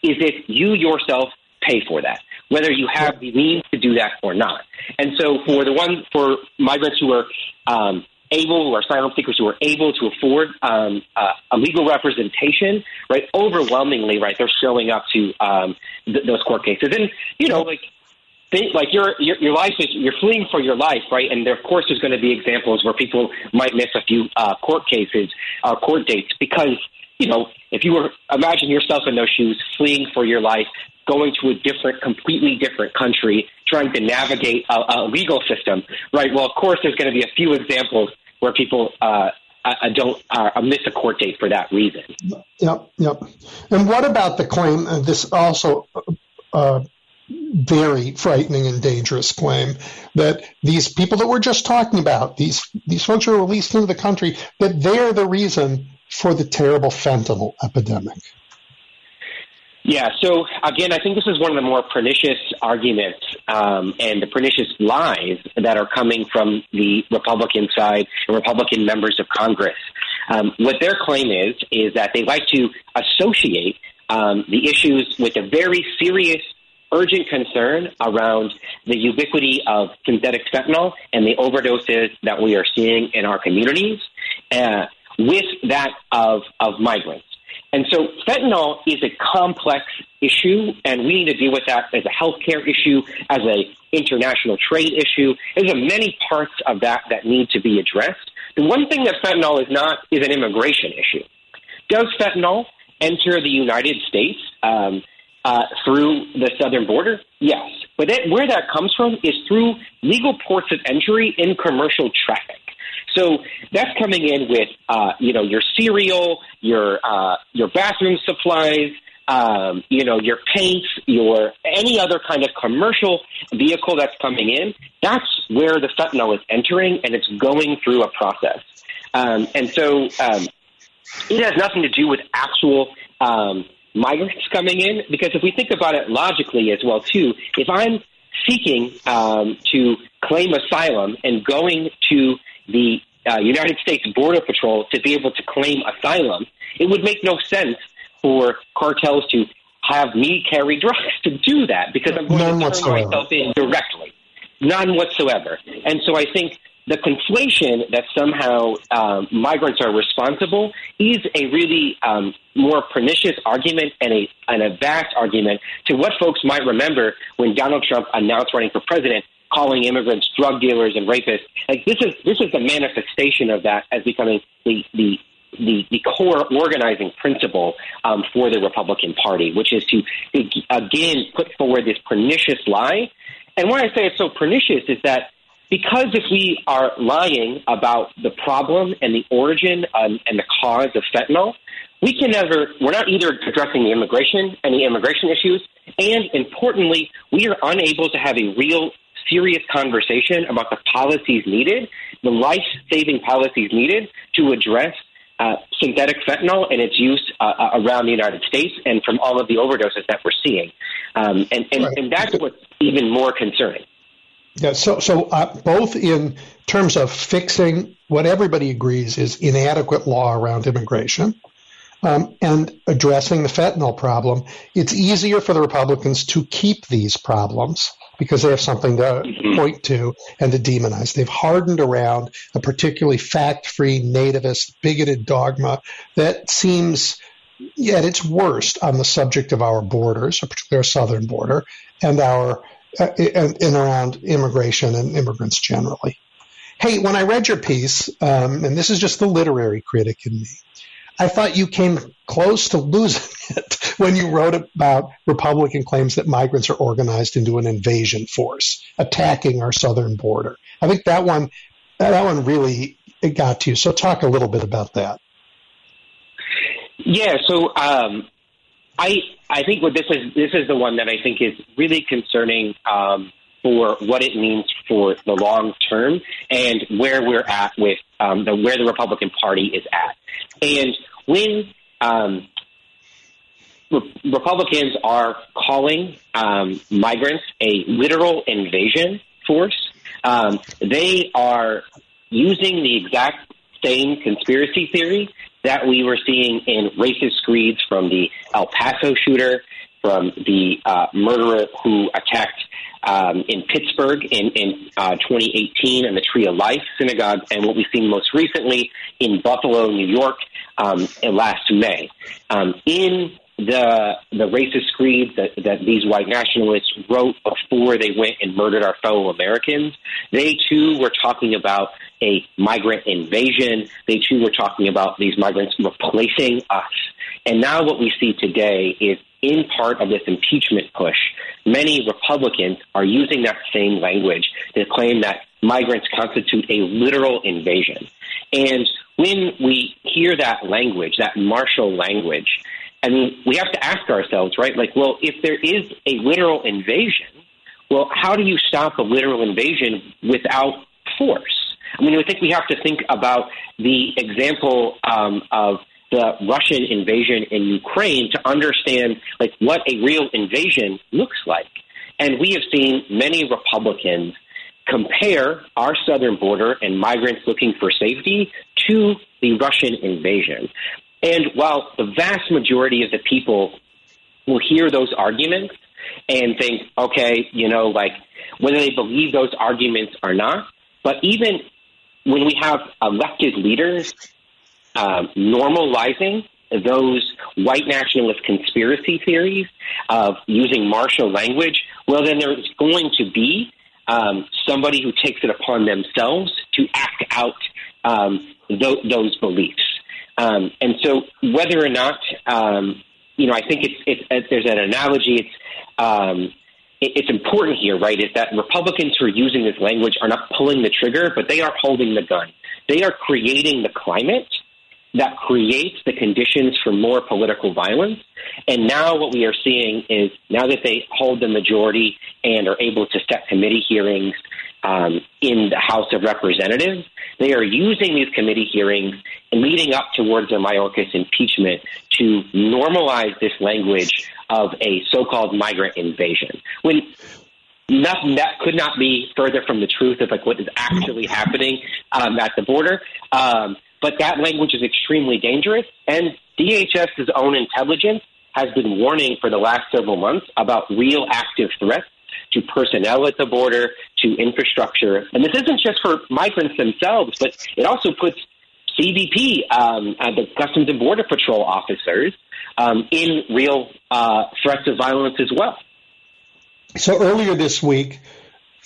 is if you yourself pay for that, whether you have the means to do that or not. And so, for the one for migrants who are um, able or asylum seekers who are able to afford um, uh, a legal representation, right? Overwhelmingly, right, they're showing up to um, th- those court cases, and you know, like. Think, like your, your your life is you're fleeing for your life, right? And there, of course, there's going to be examples where people might miss a few uh, court cases, uh, court dates, because you know if you were imagine yourself in those shoes, fleeing for your life, going to a different, completely different country, trying to navigate a, a legal system, right? Well, of course, there's going to be a few examples where people uh, I don't uh, miss a court date for that reason. Yep, yep. And what about the claim? Uh, this also uh, very frightening and dangerous claim that these people that we're just talking about, these these folks who are released into the country, that they're the reason for the terrible fentanyl epidemic. Yeah, so again, I think this is one of the more pernicious arguments um, and the pernicious lies that are coming from the Republican side and Republican members of Congress. Um, what their claim is, is that they like to associate um, the issues with a very serious urgent concern around the ubiquity of synthetic fentanyl and the overdoses that we are seeing in our communities uh, with that of, of migrants. And so fentanyl is a complex issue, and we need to deal with that as a healthcare issue, as a international trade issue. There's many parts of that that need to be addressed. The one thing that fentanyl is not is an immigration issue. Does fentanyl enter the United States um, uh, through the southern border? Yes. But that, where that comes from is through legal ports of entry in commercial traffic. So that's coming in with, uh, you know, your cereal, your uh, your bathroom supplies, um, you know, your paints, your any other kind of commercial vehicle that's coming in. That's where the fentanyl is entering, and it's going through a process. Um, and so um, it has nothing to do with actual um, migrants coming in, because if we think about it logically as well, too, if I'm seeking um, to claim asylum and going to the uh, United States Border Patrol to be able to claim asylum, it would make no sense for cartels to have me carry drugs to do that because I'm going None to turn myself in directly. None whatsoever. And so I think the conflation that somehow um, migrants are responsible is a really um, more pernicious argument and a, and a vast argument to what folks might remember when Donald Trump announced running for president calling immigrants drug dealers and rapists. Like this is this is the manifestation of that as becoming the the the, the core organizing principle um, for the Republican Party, which is to again put forward this pernicious lie. And why I say it's so pernicious is that because if we are lying about the problem and the origin um, and the cause of fentanyl, we can never, we're not either addressing the immigration and the immigration issues, and importantly, we are unable to have a real serious conversation about the policies needed, the life saving policies needed to address uh, synthetic fentanyl and its use uh, uh, around the United States and from all of the overdoses that we're seeing. Um, and, and, Right. and that's what's even more concerning. Yeah, so so uh, both in terms of fixing what everybody agrees is inadequate law around immigration, um, and addressing the fentanyl problem, it's easier for the Republicans to keep these problems because they have something to point to and to demonize. They've hardened around a particularly fact-free, nativist, bigoted dogma that seems at its worst on the subject of our borders, particularly our southern border, and our uh, and, and around immigration and immigrants generally. Hey, when I read your piece, um, and this is just the literary critic in me, I thought you came close to losing (laughs) it when you wrote about Republican claims that migrants are organized into an invasion force attacking our southern border. I think that one, that one really got to you. So talk a little bit about that. Yeah, so um, I I think what this is this is the one that I think is really concerning um, for what it means for the long term and where we're at with um, the where the Republican Party is at. And when um, Re- Republicans are calling um, migrants a literal invasion force, um, they are using the exact same conspiracy theory that we were seeing in racist screeds from the El Paso shooter, from the uh, murderer who attacked um, in Pittsburgh in, in uh, 2018 and the Tree of Life synagogue, and what we've seen most recently in Buffalo, New York, um, last May. Um, in the the racist screeds that, that these white nationalists wrote before they went and murdered our fellow Americans, they too were talking about a migrant invasion. They too were talking about these migrants replacing us. And now what we see today is in part of this impeachment push, many Republicans are using that same language to claim that migrants constitute a literal invasion. And when we hear that language, that martial language, I mean, we have to ask ourselves, right? Like, well, if there is a literal invasion, well, how do you stop a literal invasion without force? I mean, I think we have to think about the example um, of the Russian invasion in Ukraine to understand like what a real invasion looks like. And we have seen many Republicans compare our southern border and migrants looking for safety to the Russian invasion. And while the vast majority of the people will hear those arguments and think, okay, you know, like whether they believe those arguments or not, but even when we have elected leaders um, normalizing those white nationalist conspiracy theories of using martial language, well, then there's going to be um, somebody who takes it upon themselves to act out um, th- those beliefs. Um, and so, whether or not, um, you know, I think it's, it's, it's there's an analogy. It's um, it, it's important here, right? Is that Republicans who are using this language are not pulling the trigger, but they are holding the gun. They are creating the climate that creates the conditions for more political violence. And now what we are seeing is now that they hold the majority and are able to set committee hearings um, in the House of Representatives, they are using these committee hearings leading up towards the Mayorkas impeachment to normalize this language of a so-called migrant invasion. When nothing that could not be further from the truth of like what is actually happening um, at the border. Um, but that language is extremely dangerous, and DHS's own intelligence has been warning for the last several months about real active threats to personnel at the border, to infrastructure. And this isn't just for migrants themselves, but it also puts CBP, um, uh, the Customs and Border Patrol officers, um, in real uh, threats of violence as well. So earlier this week,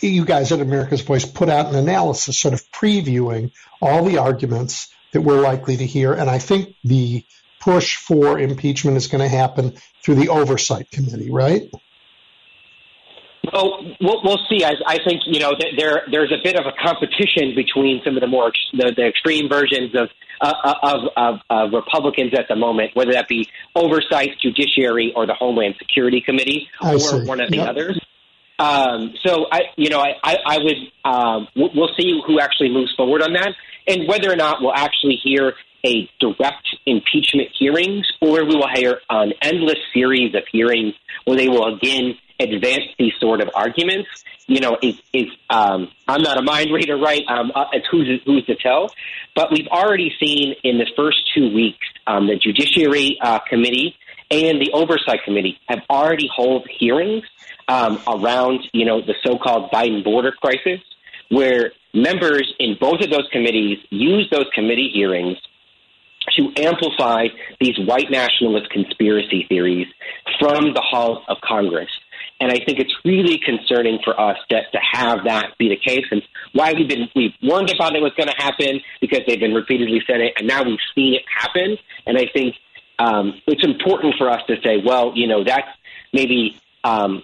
you guys at America's Voice put out an analysis sort of previewing all the arguments that we're likely to hear. And I think the push for impeachment is going to happen through the oversight committee, right? Well, we'll, we'll see. I, I think you know there there's a bit of a competition between some of the more the, the extreme versions of, uh, of, of of Republicans at the moment, whether that be oversight, judiciary, or the Homeland Security Committee, I or see. one of the Yep. others. Um, so I, you know, I, I, I would um, we'll see who actually moves forward on that, and whether or not we'll actually hear a direct impeachment hearings, or we will hear an endless series of hearings where they will again advance these sort of arguments. You know, is, is um, I'm not a mind reader, right? Um, uh, it's who's who's to tell, but we've already seen in the first two weeks um, the Judiciary uh, Committee and the Oversight Committee have already held hearings um, around, you know, the so-called Biden border crisis, where members in both of those committees use those committee hearings to amplify these white nationalist conspiracy theories from the halls of Congress. And I think it's really concerning for us that to have that be the case, and why we've been we've warned about it was going to happen because they've been repeatedly said it, and now we've seen it happen. And I think um, it's important for us to say, well, you know, that's maybe um,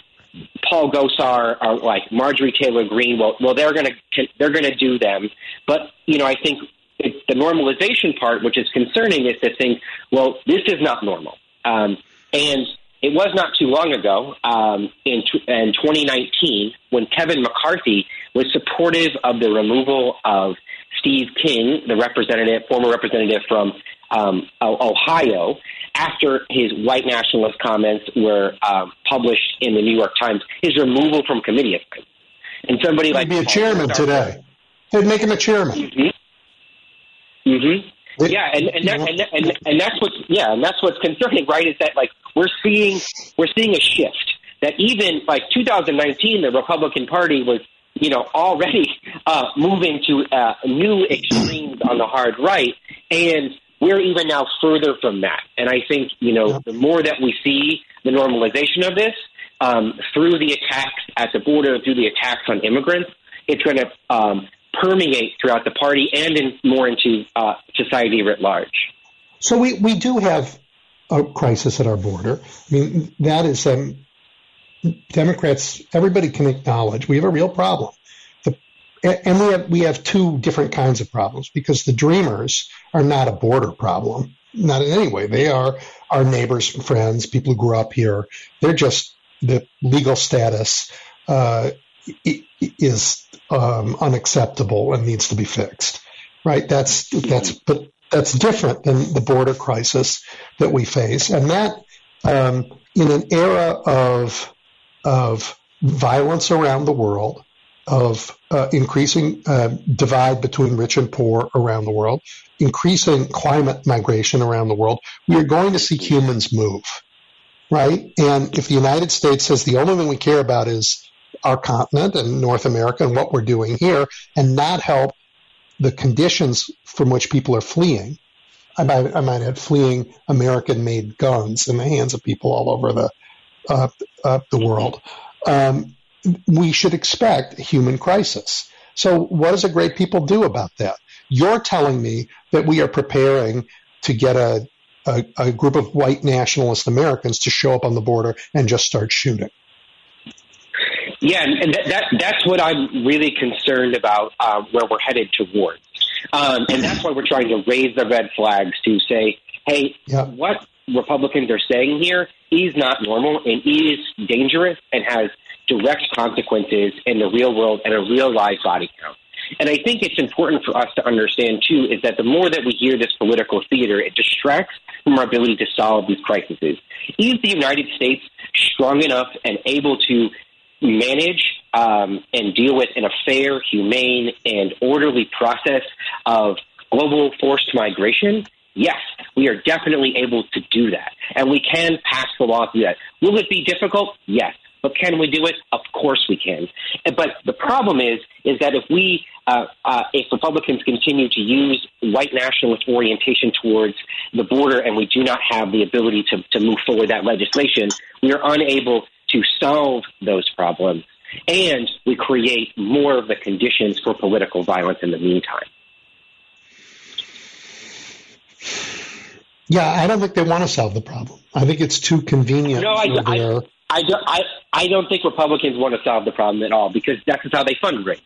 Paul Gosar or like Marjorie Taylor Greene. Well, well, they're going to they're going to do them, but you know, I think the normalization part, which is concerning, is to think, well, this is not normal, um, and it was not too long ago um, in, t- in 2019 when Kevin McCarthy was supportive of the removal of Steve King, the representative, former representative from um, Ohio, after his white nationalist comments were um, published in the New York Times, his removal from committee. And somebody like He'd be a chairman today. They'd make him a chairman. Mm-hmm. They- Yeah, and and, that, and and and that's what's yeah, and that's what's concerning, right? Is that like we're seeing we're seeing a shift that even like 2019, the Republican Party was you know already uh, moving to uh, new extremes on the hard right, and we're even now further from that. And I think you know the more that we see the normalization of this um, through the attacks at the border, through the attacks on immigrants, it's going to um, permeate throughout the party and in, more into uh, society writ large. So we, we do have a crisis at our border. I mean, that is, um, Democrats, everybody can acknowledge we have a real problem. The, and we have, we have two different kinds of problems because the dreamers are not a border problem. Not in any way. They are our neighbors, friends, people who grew up here. They're just the legal status uh, is um, unacceptable and needs to be fixed. Right? That's that's but that's different than the border crisis that we face, and that um, in an era of of violence around the world, of uh, increasing uh, divide between rich and poor around the world, increasing climate migration around the world, we are going to see humans move, right? And if the United States says the only thing we care about is our continent and North America and what we're doing here, and not help the conditions from which people are fleeing, I might, I might add, fleeing American-made guns in the hands of people all over the uh, uh, the world. Um, we should expect a human crisis. So, what does a great people do about that? You're telling me that we are preparing to get a, a, a group of white nationalist Americans to show up on the border and just start shooting. Yeah, and that, that that's what I'm really concerned about uh, where we're headed towards. Um, and that's why we're trying to raise the red flags to say, hey, yeah. what Republicans are saying here is not normal and is dangerous and has direct consequences in the real world and a real live body count. And I think it's important for us to understand, too, is that the more that we hear this political theater, it distracts from our ability to solve these crises. Is the United States strong enough and able to manage um, and deal with in a fair, humane, and orderly process of global forced migration? Yes, we are definitely able to do that. And we can pass the law through that. Will it be difficult? Yes. But can we do it? Of course we can. But the problem is, is that if we, uh, uh, if Republicans continue to use white nationalist orientation towards the border, and we do not have the ability to, to move forward that legislation, we are unable to solve those problems, and we create more of the conditions for political violence in the meantime. Yeah, I don't think they want to solve the problem. I think it's too convenient. No, I, I, I, don't, I, I don't think Republicans want to solve the problem at all because that's how they fundraise.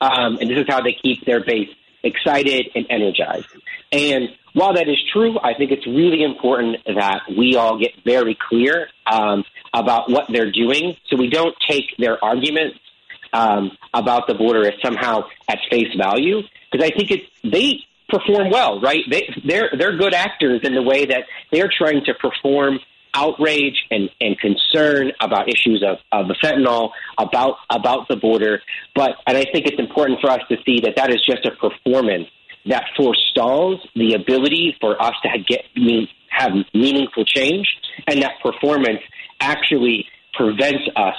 Um, and this is how they keep their base excited and energized. And while that is true, I think it's really important that we all get very clear um, about what they're doing so we don't take their arguments um, about the border as somehow at face value. Because I think it's, they perform well, right? They, they're, they're good actors in the way that they're trying to perform outrage and, and concern about issues of, of the fentanyl, about about the border. But and I think it's important for us to see that that is just a performance that forestalls the ability for us to get have meaningful change, and that performance actually prevents us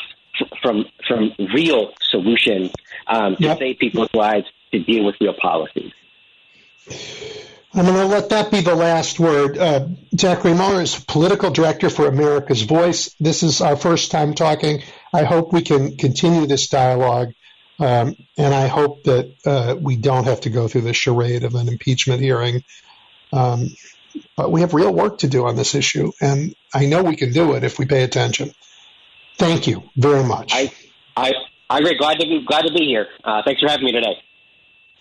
from from real solutions um, to yep. save people's lives to deal with real policies. I'm going to let that be the last word. Uh, Zachary Mueller is political director for America's Voice. This is our first time talking. I hope we can continue this dialogue, um, and I hope that uh, we don't have to go through the charade of an impeachment hearing. Um, but we have real work to do on this issue, and I know we can do it if we pay attention. Thank you very much. I, I, I agree. Glad to be glad to be here. Uh, thanks for having me today.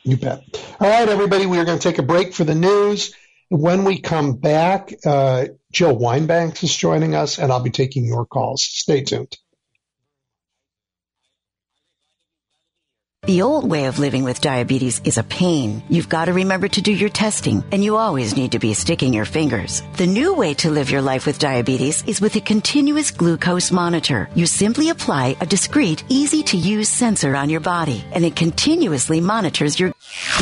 You bet. All right, everybody, we are going to take a break for the news. When we come back, uh, Jill Wine-Banks is joining us, and I'll be taking your calls. Stay tuned. The old way of living with diabetes is a pain. You've got to remember to do your testing, and you always need to be sticking your fingers. The new way to live your life with diabetes is with a continuous glucose monitor. You simply apply a discreet, easy to use sensor on your body, and it continuously monitors your.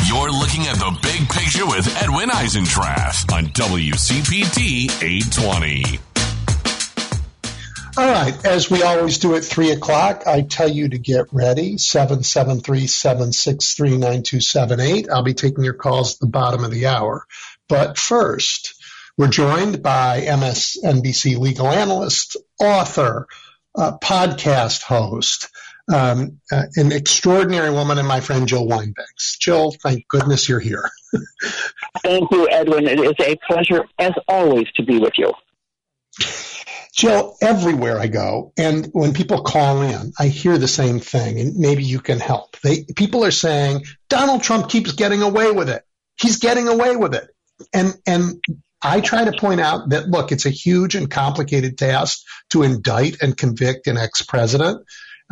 You're looking at the big picture with Edwin Eisendrath on WCPT 820. All right. As we always do at 3 o'clock, I tell you to get ready. 773-763-9278. I'll be taking your calls at the bottom of the hour. But first, we're joined by MSNBC legal analyst, author, uh, podcast host, um, uh, an extraordinary woman and my friend Jill Wine-Banks. Jill, thank goodness you're here. thank you, Edwin. It is a pleasure, as always, to be with you. Jill, everywhere I go, and when people call in, I hear the same thing, and maybe you can help. They, people are saying Donald Trump keeps getting away with it. He's getting away with it, and and I try to point out that look, it's a huge and complicated task to indict and convict an ex-president.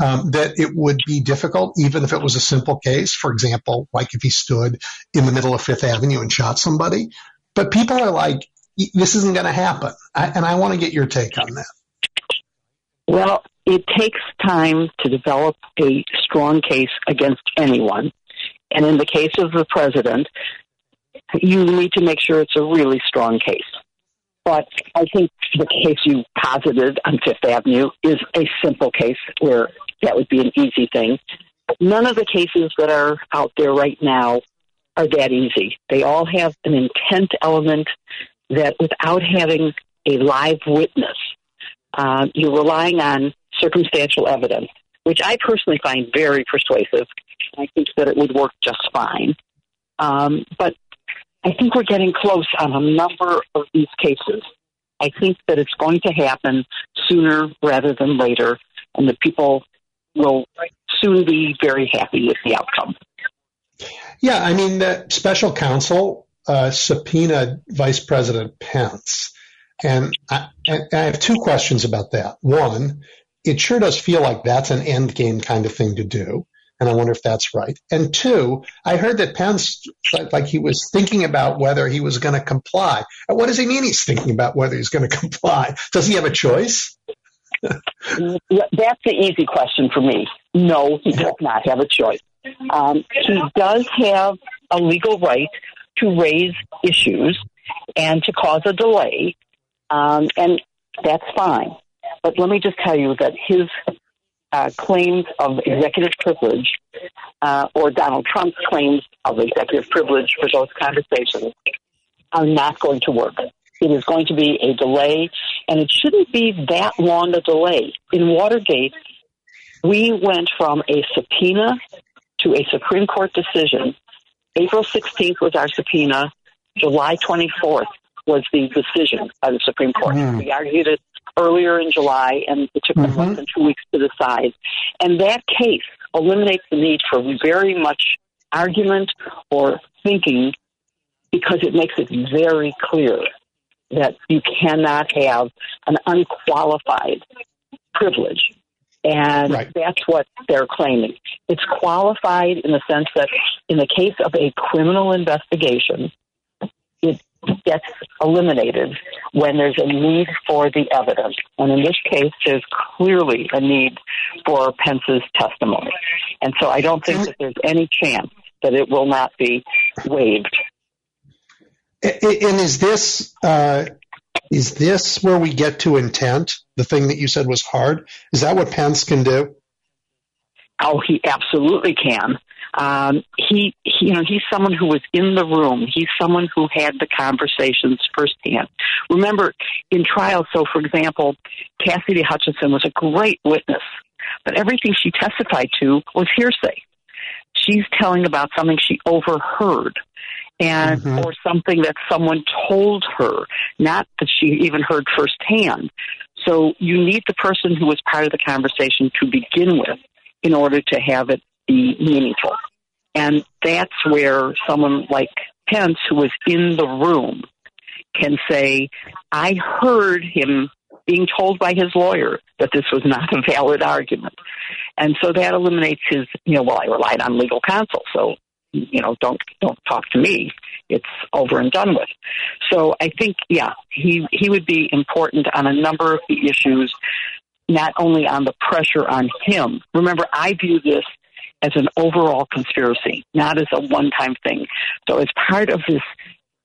Um, that it would be difficult, even if it was a simple case. For example, like if he stood in the middle of Fifth Avenue and shot somebody. But people are like, this isn't going to happen. I, and I want to get your take on that. Well, it takes time to develop a strong case against anyone. And in the case of the president, you need to make sure it's a really strong case. But I think the case you posited on Fifth Avenue is a simple case where that would be an easy thing. None of the cases that are out there right now are that easy. They all have an intent element that without having a live witness, uh, you're relying on circumstantial evidence, which I personally find very persuasive. I think that it would work just fine. Um, but I think we're getting close on a number of these cases. I think that it's going to happen sooner rather than later, and that people will soon be very happy with the outcome. Yeah, I mean, the special counsel uh, subpoenaed Vice President Pence. And I, I, have two questions about that. One, it sure does feel like that's an end game kind of thing to do. And I wonder if that's right. And two, I heard that Pence, like he was thinking about whether he was going to comply. And what does he mean he's thinking about whether he's going (laughs) to comply? Does he have a choice? That's the easy question for me. No, he does not have a choice. Um, he does have a legal right to raise issues and to cause a delay, um, and that's fine. But let me just tell you that his uh, claims of executive privilege, uh, or Donald Trump's claims of executive privilege for those conversations, are not going to work. It is going to be a delay, and it shouldn't be that long a delay. In Watergate, we went from a subpoena to a Supreme Court decision. April 16th was our subpoena. July 24th was the decision by the Supreme Court. Mm. We argued it earlier in July, and it took them mm-hmm. less than two weeks to decide. And that case eliminates the need for very much argument or thinking because it makes it very clear that you cannot have an unqualified privilege and right. that's what they're claiming. It's qualified in the sense that in the case of a criminal investigation, it gets eliminated when there's a need for the evidence. And in this case, there's clearly a need for Pence's testimony. And so I don't think that there's any chance that it will not be waived. And is this uh, is this where we get to intent? The thing that you said was hard. Is that what Pence can do? Oh, he absolutely can. Um, he, he, you know, he's someone who was in the room. He's someone who had the conversations firsthand. Remember, in trial, so for example, Cassidy Hutchinson was a great witness, but everything she testified to was hearsay. She's telling about something she overheard and mm-hmm. or something that someone told her, not that she even heard firsthand. So you need the person who was part of the conversation to begin with in order to have it be meaningful. And that's where someone like Pence, who was in the room, can say, I heard him being told by his lawyer that this was not a valid argument. And so that eliminates his, you know, well, I relied on legal counsel, so you know, don't don't talk to me. It's over and done with. So I think, yeah, he he would be important on a number of the issues, not only on the pressure on him. Remember, I view this as an overall conspiracy, not as a one-time thing. So as part of this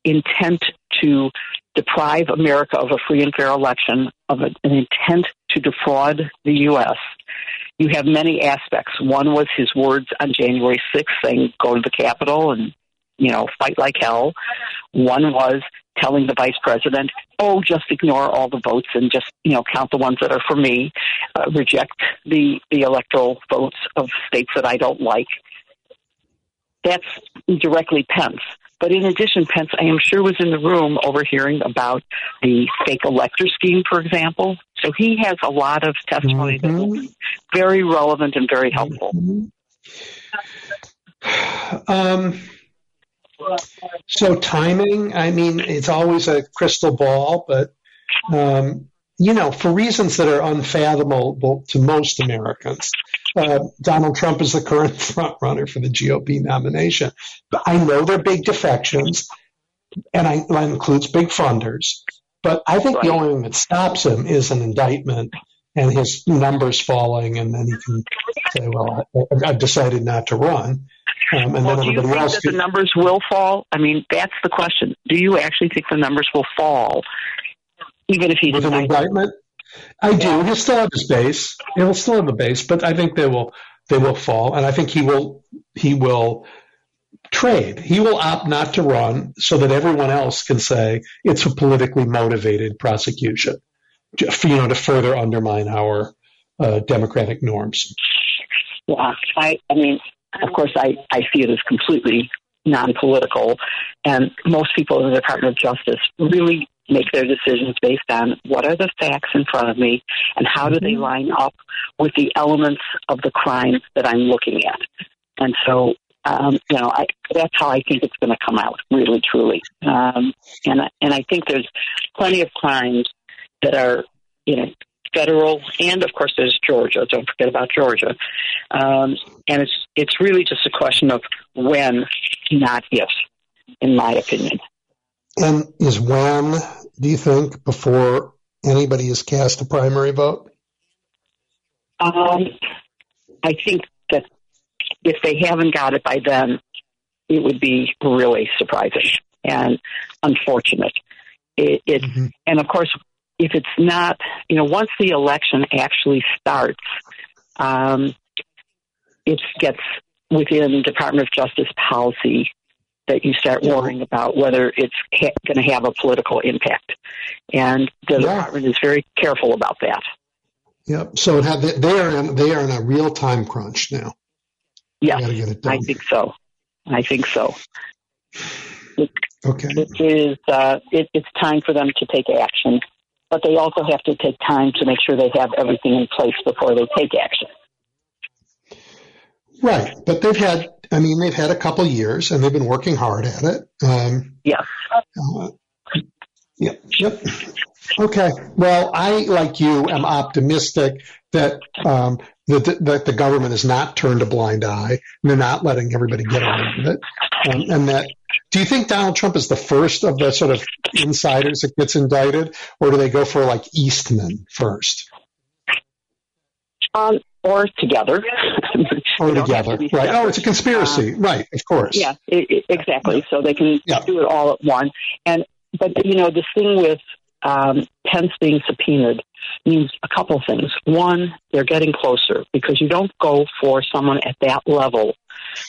intent to deprive America of a free and fair election, of an intent to defraud the U.S., you have many aspects. One was his words on January 6th saying, go to the Capitol and, you know, fight like hell. One was telling the vice president, oh, just ignore all the votes and just, you know, count the ones that are for me, uh, reject the, the electoral votes of states that I don't like. That's directly Pence. But in addition, Pence, I am sure, was in the room overhearing about the fake elector scheme, for example. So he has a lot of testimony mm-hmm. that will be very relevant and very helpful. Mm-hmm. (sighs) Um, so timing, I mean, it's always a crystal ball, but um, you know, for reasons that are unfathomable to most Americans, uh, Donald Trump is the current (laughs) front runner for the GOP nomination. But I know there are big defections, and I, that includes big funders. But I think right. the only thing that stops him is an indictment and his numbers falling, and then he can say, "Well, I, have decided not to run." Um, and well, then do you think that the numbers will fall? I mean, that's the question. Do you actually think the numbers will fall even if he with an indictment. I do. He'll still have his base. He'll still have a base, but I think they will they will fall, and I think he will he will trade. He will opt not to run so that everyone else can say it's a politically motivated prosecution, you know, to further undermine our uh, democratic norms. Yeah, I, I mean, of course, I, I see it as completely non-political, and most people in the Department of Justice really make their decisions based on what are the facts in front of me and how do they mm-hmm. line up with the elements of the crime that I'm looking at. And so, um, you know, I, that's how I think it's going to come out, really, truly. Um, and and I think there's plenty of crimes that are, you know, federal, and of course there's Georgia. Don't forget about Georgia. Um, and it's it's really just a question of when, not if, in my opinion. And is when, do you think, before anybody has cast a primary vote? Um, I think that if they haven't got it by then, it would be really surprising and unfortunate. It, it mm-hmm. and of course, if it's not, you know, once the election actually starts, um, it gets within Department of Justice policy that you start worrying about whether it's ha- going to have a political impact. And the yeah. department is very careful about that. Yep. So had, they are in, they are in a real time crunch now. Yeah, I think so. I think so. It, okay. It is. Uh, it, it's time for them to take action, but they also have to take time to make sure they have everything in place before they take action. Right, but they've had. I mean, they've had a couple years, and they've been working hard at it. Um, yes. Uh, yep. Yep. Okay. Well, I, like you, am optimistic that um, that, that the government has not turned a blind eye and they're not letting everybody get away with it. Um, and that, do you think Donald Trump is the first of the sort of insiders that gets indicted, or do they go for like Eastman first? Um, or together. (laughs) or together, to right? Oh, it's a conspiracy, um, right? Of course. Yeah, it, exactly. So they can yeah. do it all at once. And but you know the thing with um, Pence being subpoenaed means a couple of things. One, they're getting closer because you don't go for someone at that level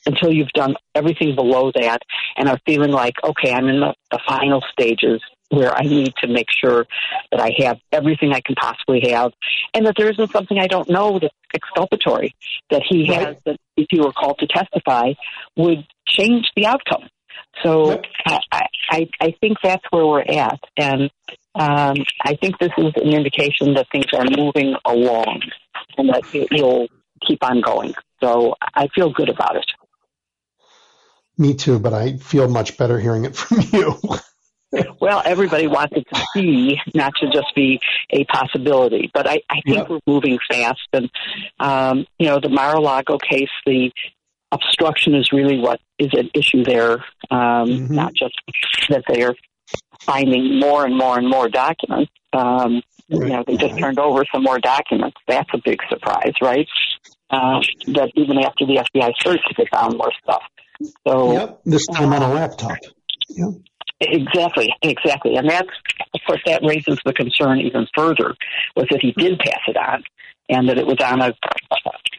until you've done everything below that and are feeling like, okay, I'm in the, the final stages where I need to make sure that I have everything I can possibly have and that there isn't something I don't know that's exculpatory that he right. has that if he were called to testify would change the outcome. So yep. I, I, I think that's where we're at. And um, I think this is an indication that things are moving along and that it will keep on going. So I feel good about it. Me too, but I feel much better hearing it from (laughs) you. (laughs) well, everybody wants it to be, not to just be a possibility. But I, I think yep. we're moving fast. And, um, you know, the Mar a Lago case, the obstruction is really what is at issue there, um, mm-hmm. not just that they are finding more and more and more documents. Um, right. You know, they just turned over some more documents. That's a big surprise, right? Uh, that even after the FBI search, they found more stuff. So yep, this time on a laptop. Yep. Exactly, exactly, and that's of course that raises the concern even further was that he did pass it on, and that it was on a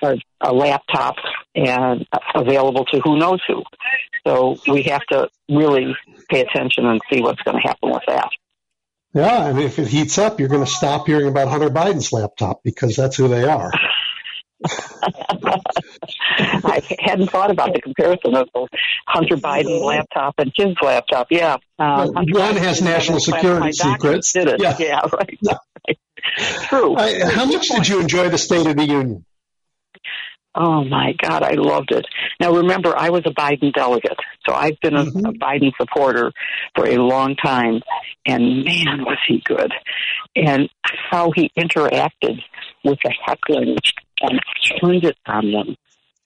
a, a laptop and available to who knows who. So we have to really pay attention and see what's going to happen with that. Yeah, and if it heats up, you're going to stop hearing about Hunter Biden's laptop because that's who they are. I hadn't thought about the comparison of the Hunter Biden laptop and his laptop. Yeah, um, one Biden has national security secrets. Did it? Yeah, yeah right. Yeah. (laughs) True. I, how much did you enjoy the State of the Union? Oh my God, I loved it. Now remember, I was a Biden delegate, so I've been a, mm-hmm. a Biden supporter for a long time, and man, was he good. And how he interacted with the heckling and turned it on them.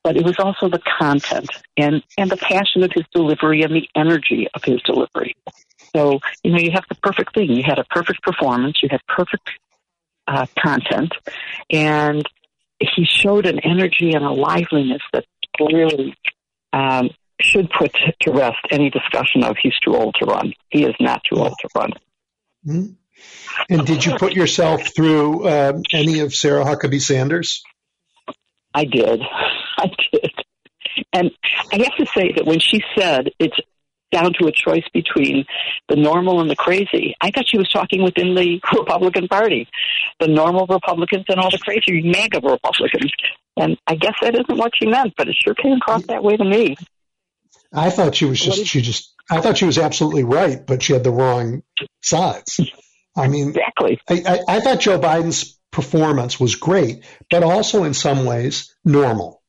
But it was also the content and, and the passion of his delivery and the energy of his delivery. So, you know, you have the perfect thing. You had a perfect performance, you had perfect uh, content, and he showed an energy and a liveliness that really um, should put to rest any discussion of he's too old to run. He is not too old to run. Mm-hmm. And did you put yourself through uh, any of Sarah Huckabee Sanders? I did. (laughs) I did. And I have to say that when she said it's down to a choice between the normal and the crazy, I thought she was talking within the (laughs) Republican Party, the normal Republicans and all the crazy MAGA Republicans. And I guess that isn't what she meant, but it sure came across that way to me. I thought she was just she just I thought she was absolutely right, but she had the wrong sides. I mean, exactly. I, I, I thought Joe Biden's performance was great, but also in some ways normal.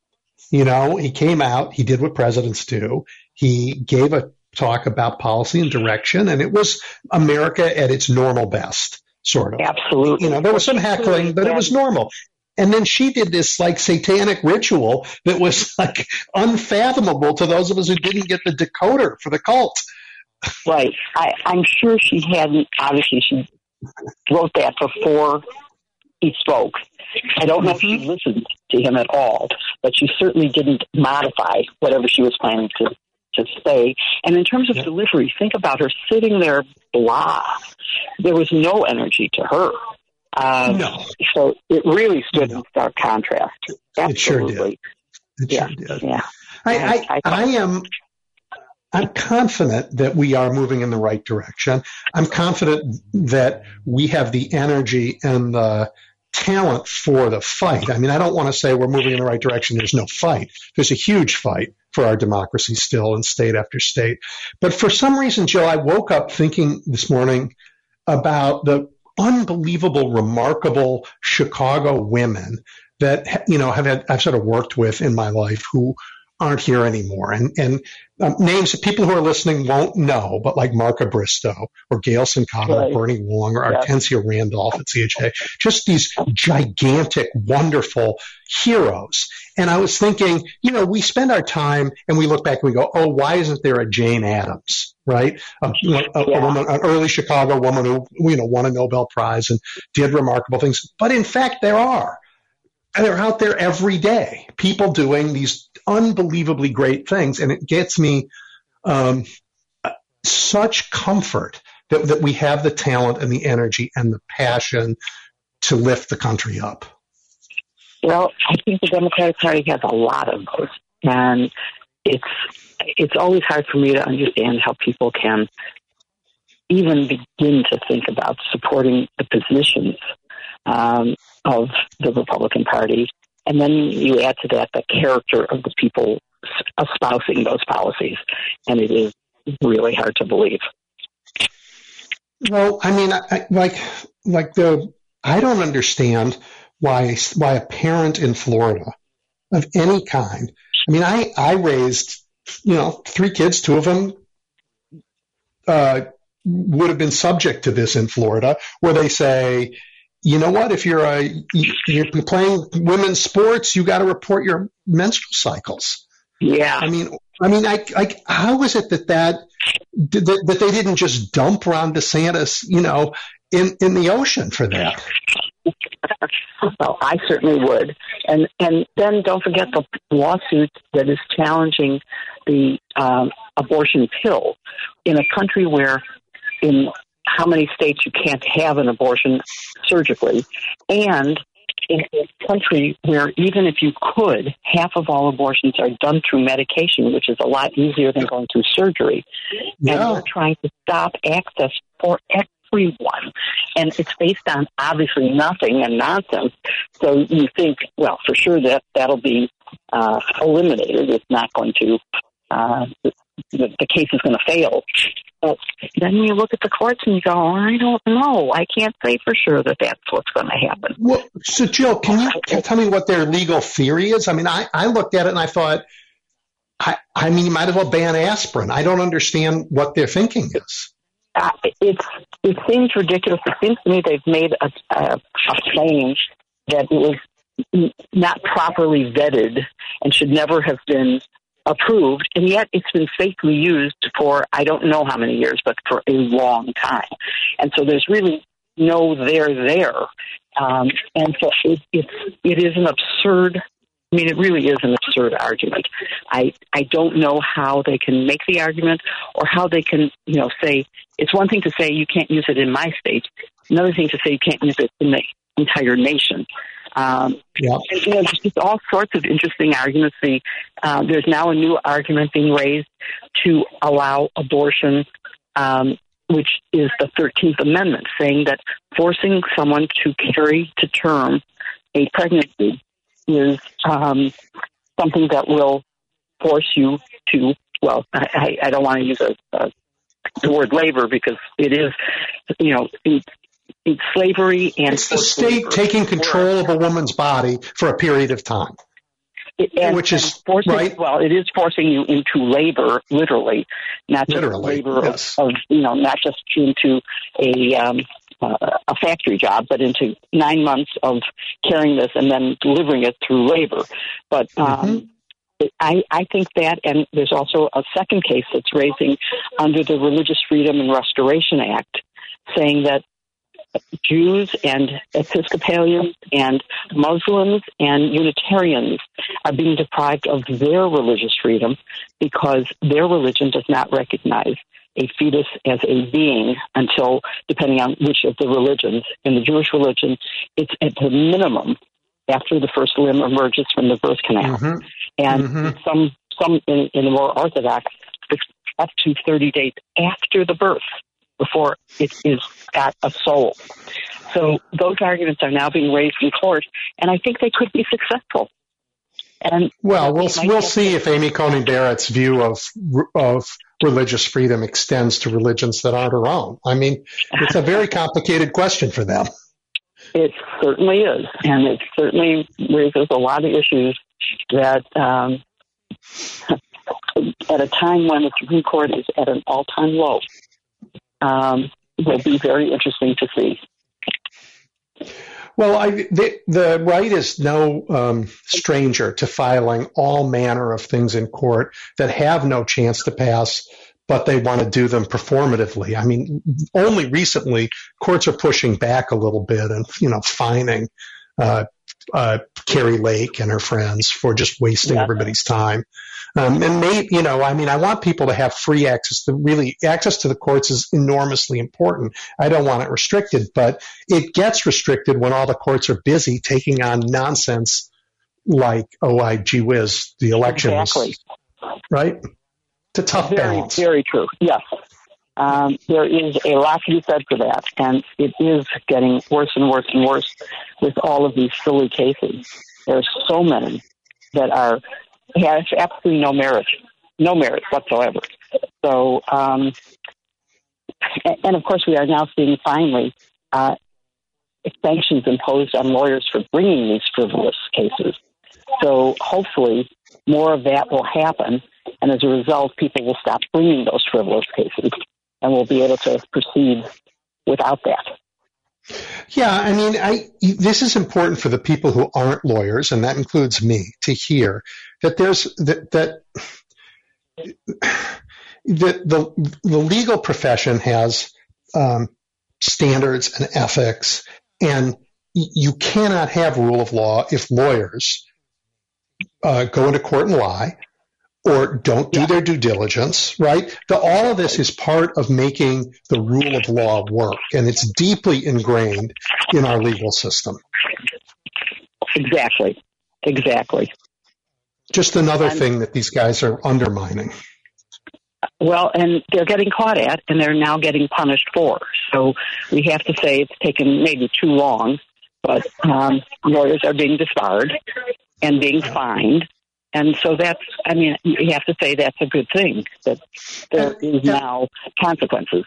You know, he came out, he did what presidents do. He gave a talk about policy and direction, and it was America at its normal best, sort of. Absolutely. You know, there was some heckling, but it was normal. And then she did this like satanic ritual that was like unfathomable to those of us who didn't get the decoder for the cult. Right. I, I'm sure she hadn't, obviously, she wrote that before he spoke. I don't know if she listened to him at all, but she certainly didn't modify whatever she was planning to, to say. And in terms of delivery, think about her sitting there blah. There was no energy to her. Um, no. So it really stood in stark contrast. Absolutely. It sure did. It yeah. sure did. Yeah. I, I, I am I'm confident that we are moving in the right direction. I'm confident that we have the energy and the talent for the fight. I mean, I don't want to say we're moving in the right direction. There's no fight. There's a huge fight for our democracy still in state after state. But for some reason, Joe, I woke up thinking this morning about the unbelievable, remarkable Chicago women that, you know, have had, I've sort of worked with in my life who aren't here anymore. And, and um, names that people who are listening won't know, but like Marca Bristo or Gale Cincotta Right. or Bernie Wong or Yeah. Artensa Randolph at CHA, just these gigantic, wonderful heroes. And I was thinking, you know, we spend our time and we look back and we go, oh, why isn't there a Jane Addams? Right? A, a, a Yeah. woman, an early Chicago woman who, you know, won a Nobel Prize and did remarkable things. But in fact, there are. And they're out there every day. People doing these unbelievably great things. And it gets me um, such comfort that, that we have the talent and the energy and the passion to lift the country up. Well, I think the Democratic Party has a lot of those, and it's it's always hard for me to understand how people can even begin to think about supporting the positions um, of the Republican Party, and then you add to that the character of the people espousing those policies, and it is really hard to believe. Well, I mean, I, like, like the, I don't understand why, why a parent in Florida of any kind. I mean, I, I raised, you know, three kids, two of them, uh, would have been subject to this in Florida, where they say, you know what, if you're a, you're playing women's sports, you got to report your menstrual cycles. Yeah. I mean, I mean, I, like, how is it that that, that, that they didn't just dump Ron DeSantis, you know, in, in the ocean for that? Well, I certainly would, and and then don't forget the lawsuit that is challenging the um, abortion pill in a country where, in how many states you can't have an abortion surgically, and in a country where even if you could, half of all abortions are done through medication, which is a lot easier than going through surgery. And Yeah. we're trying to stop access for everyone. And it's based on obviously nothing and nonsense. So you think, well, for sure that that'll be uh, eliminated. It's not going to. Uh, the, the case is going to fail. But then you look at the courts and you go, I don't know. I can't say for sure that that's what's going to happen. Well, so Jill, can you can tell me what their legal theory is? I mean, I, I looked at it and I thought, I, I mean, you might as well ban aspirin. I don't understand what their thinking is. Uh, it's it seems ridiculous. It seems to me they've made a, a, a claim that was not properly vetted and should never have been approved, and yet it's been faithfully used for I don't know how many years, but for a long time. And so there's really no there there, um, and so it, it's it is an absurd. I mean, it really is an absurd argument. I I don't know how they can make the argument or how they can you know say it's one thing to say you can't use it in my state, another thing to say you can't use it in the entire nation. Um, yeah. and, you know, there's just all sorts of interesting arguments. The, uh, there's now a new argument being raised to allow abortion, um, which is the 13th Amendment, saying that forcing someone to carry to term a pregnancy is um, something that will force you to, well, I, I don't want to use a, a, the word labor because it is, you know, it's slavery and it's the state taking control of a woman's body for a period of time. It, and, which is forcing, right. Well, it is forcing you into labor, literally, not just literally, labor yes. of, of, you know, not just into a um, uh, a factory job, but into nine months of carrying this and then delivering it through labor. But um, mm-hmm. I, I think that, and there's also a second case that's raising under the Religious Freedom and Restoration Act, saying that Jews and Episcopalians and Muslims and Unitarians are being deprived of their religious freedom because their religion does not recognize a fetus as a being until, depending on which of the religions. In the Jewish religion, it's at the minimum after the first limb emerges from the birth canal, mm-hmm. and mm-hmm. some some in, in the more orthodox, it's up to thirty days after the birth before it is at a soul. So those arguments are now being raised in court, and I think they could be successful. And well, we'll we'll see if Amy Coney Barrett's view of of religious freedom extends to religions that aren't her own. I mean, it's a very complicated question for them. It certainly is, and it certainly raises a lot of issues that um, (laughs) at a time when the Supreme Court is at an all-time low um, will be very interesting to see. Well, I, the, the right is no um, stranger to filing all manner of things in court that have no chance to pass, but they want to do them performatively. I mean, only recently courts are pushing back a little bit and you know fining uh, uh, Kari Lake and her friends for just wasting yeah. everybody's time. Um, and maybe, you know, I mean, I want people to have free access to really access to the courts is enormously important. I don't want it restricted, but it gets restricted when all the courts are busy taking on nonsense like, oh, I gee whiz, the elections, exactly. right? It's a tough very, balance. Very true. Yes. Um, there is a lot to be said for that, and it is getting worse and worse and worse with all of these silly cases. There are so many that are has absolutely no merit, no merit whatsoever. So, um, and of course, we are now seeing finally uh, sanctions imposed on lawyers for bringing these frivolous cases. So, hopefully, more of that will happen, and as a result, people will stop bringing those frivolous cases, and we'll be able to proceed without that. Yeah, I mean, I, this is important for the people who aren't lawyers, and that includes me, to hear that there's that that the the, the legal profession has um, standards and ethics, and you cannot have rule of law if lawyers uh, go into court and lie or don't do yeah. their due diligence, right? The, all of this is part of making the rule of law work, and it's deeply ingrained in our legal system. Exactly. Exactly. Just another and, thing that these guys are undermining. Well, and they're getting caught at, and they're now getting punished for. So we have to say it's taken maybe too long, but um, lawyers are being disbarred and being fined. And so that's, I mean, you have to say that's a good thing, that there is now consequences.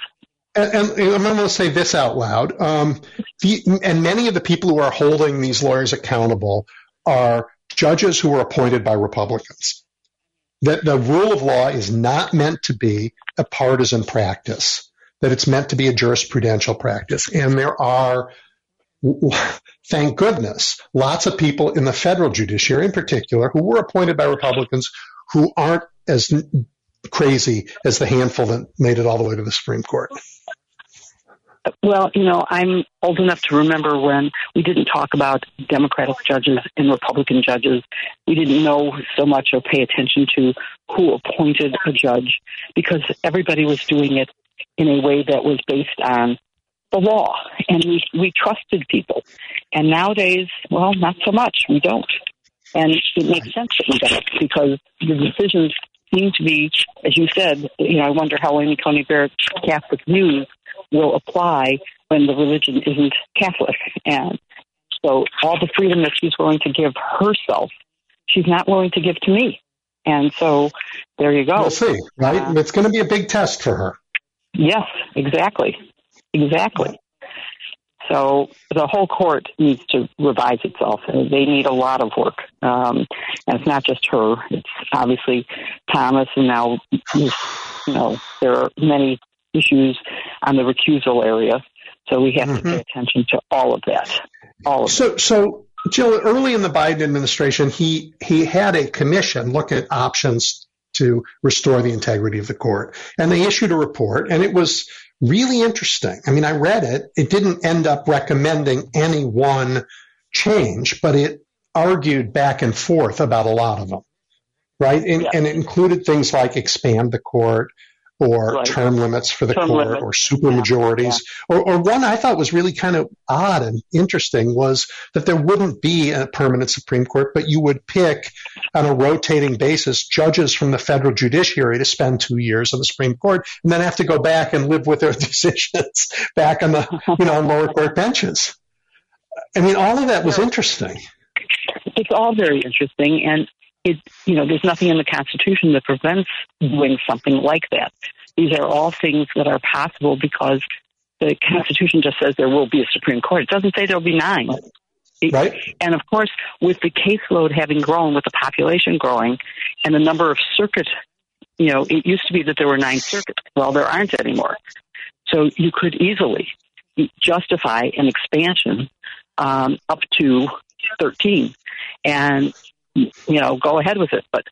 And, and, I'm going to say this out loud. Um, the, and many of the people who are holding these lawyers accountable are judges who were appointed by Republicans. That the rule of law is not meant to be a partisan practice, that it's meant to be a jurisprudential practice. And there are, thank goodness, lots of people in the federal judiciary in particular who were appointed by Republicans who aren't as crazy as the handful that made it all the way to the Supreme Court. Well, you know, I'm old enough to remember when we didn't talk about Democratic judges and Republican judges. We didn't know so much or pay attention to who appointed a judge because everybody was doing it in a way that was based on the law and we, we trusted people. And nowadays, well, not so much. We don't. And it makes sense that we don't because the decisions seem to be, as you said, you know, I wonder how Amy Coney Barrett's Catholic News will apply when the religion isn't Catholic. And so all the freedom that she's willing to give herself, she's not willing to give to me. And so there you go. We'll see, right? Uh, it's going to be a big test for her. Yes, exactly. Exactly. So the whole court needs to revise itself. They need a lot of work. Um, and it's not just her. It's obviously Thomas and now, you know, there are many issues on the recusal area. So we have mm-hmm. to pay mm-hmm. attention to all of that. All of so, so Jill, early in the Biden administration, he he had a commission look at options to restore the integrity of the court, and they issued a report, and it was really interesting. I mean, I read it. It didn't end up recommending any one change, but it argued back and forth about a lot of them, right? And, yeah. and it included things like expand the court, or right. term limits for the term court or supermajorities. Yeah. Or, or one I thought was really kind of odd and interesting was that there wouldn't be a permanent Supreme Court, but you would pick on a rotating basis judges from the federal judiciary to spend two years on the Supreme Court and then have to go back and live with their (laughs) decisions back on the, you know, on lower court benches. I mean, all of that was interesting. It's all very interesting. And it, you know, there's nothing in the Constitution that prevents doing something like that. These are all things that are possible because the Constitution just says there will be a Supreme Court. It doesn't say there'll be nine. Right. And of course, with the caseload having grown, with the population growing, and the number of circuits, you know, it used to be that there were nine circuits. Well, there aren't anymore. So you could easily justify an expansion um, up to 13. And you know, go ahead with it. But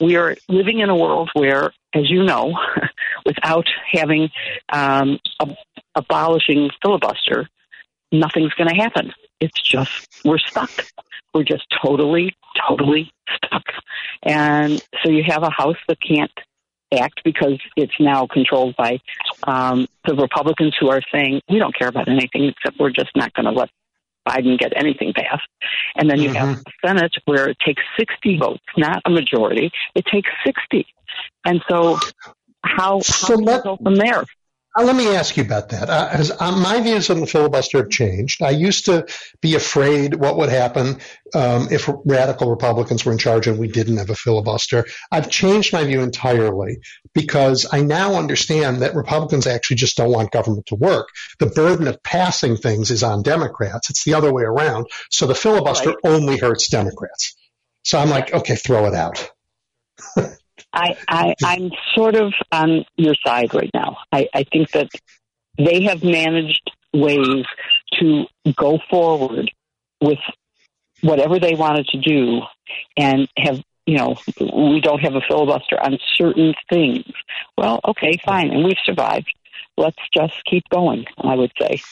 we are living in a world where, as you know, (laughs) without having um, ab- abolishing filibuster, nothing's going to happen. It's just we're stuck. We're just totally, totally stuck. And so you have a House that can't act because it's now controlled by um, the Republicans who are saying we don't care about anything except we're just not going to let Biden get anything passed. And then you mm-hmm. have the Senate where it takes 60 votes, not a majority. It takes 60. And so how, so how let, go from there? Uh, let me ask you about that. Uh, uh, my views on the filibuster have changed. I used to be afraid what would happen um, if radical Republicans were in charge and we didn't have a filibuster. I've changed my view entirely because I now understand that Republicans actually just don't want government to work. The burden of passing things is on Democrats. It's the other way around. So the filibuster right. only hurts Democrats. So I'm like, okay, throw it out. (laughs) I, I I'm sort of on your side right now. I, I think that they have managed ways to go forward with whatever they wanted to do and have you know we don't have a filibuster on certain things. Well okay fine. And we've survived. Let's just keep going i would say.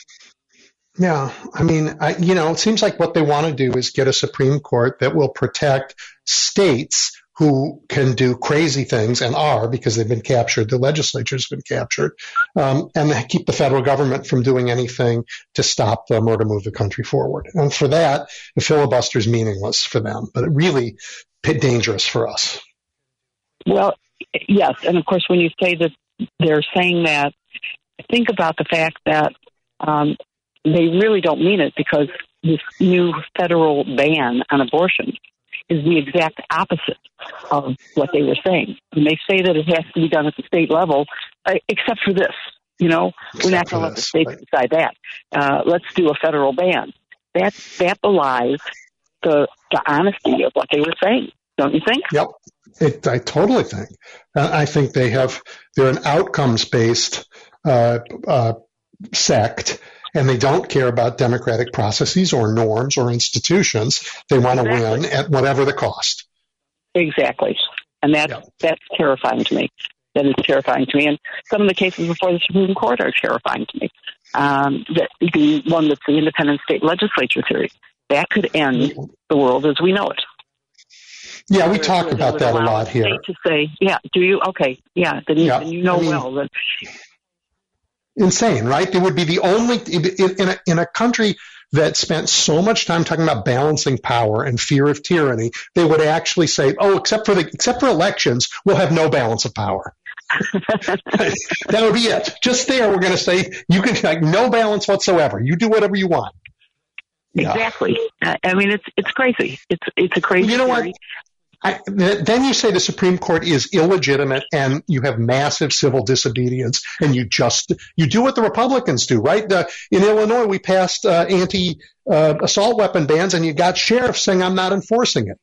Yeah. I mean I, you know it seems like what they want to do is get a supreme court that will protect states who can do crazy things and are because they've been captured. The legislature's been captured, um, and they keep the federal government from doing anything to stop them or to move the country forward. And for that, the filibuster is meaningless for them, but really dangerous for us. Well, yes, and of course, when you say that they're saying that, think about the fact that um, they really don't mean it because this new federal ban on abortion is the exact opposite of what they were saying. And they say that it has to be done at the state level, uh, except for this. You know, except we're not going to let the states right. decide that. Uh, let's do a federal ban. That that belies the the honesty of what they were saying. Don't you think? Yep, it, I totally think. Uh, I think they have they're an outcomes based uh, uh, sect and they don't care about democratic processes or norms or institutions. They want exactly. to win at whatever the cost. Exactly. And that's, yeah. that's terrifying to me. That is terrifying to me. And some of the cases before the Supreme Court are terrifying to me. Um, the, the one that's the independent state legislature theory, that could end the world as we know it. Yeah, we talk about that a lot here. To say, yeah, do you? Okay, yeah, then, yeah. then you know I mean, well that insane, right? They would be the only in, in, a, in a country that spent so much time talking about balancing power and fear of tyranny. They would actually say, "Oh, except for the except for elections, we'll have no balance of power." (laughs) that would be it. Just there, we're going to say you can like no balance whatsoever. You do whatever you want. Yeah. Exactly. I mean, it's it's crazy. It's it's a crazy. You know what? I, then you say the Supreme Court is illegitimate and you have massive civil disobedience and you just, you do what the Republicans do, right? in Illinois, we passed uh, anti uh, assault weapon bans and you got sheriffs saying, I'm not enforcing it.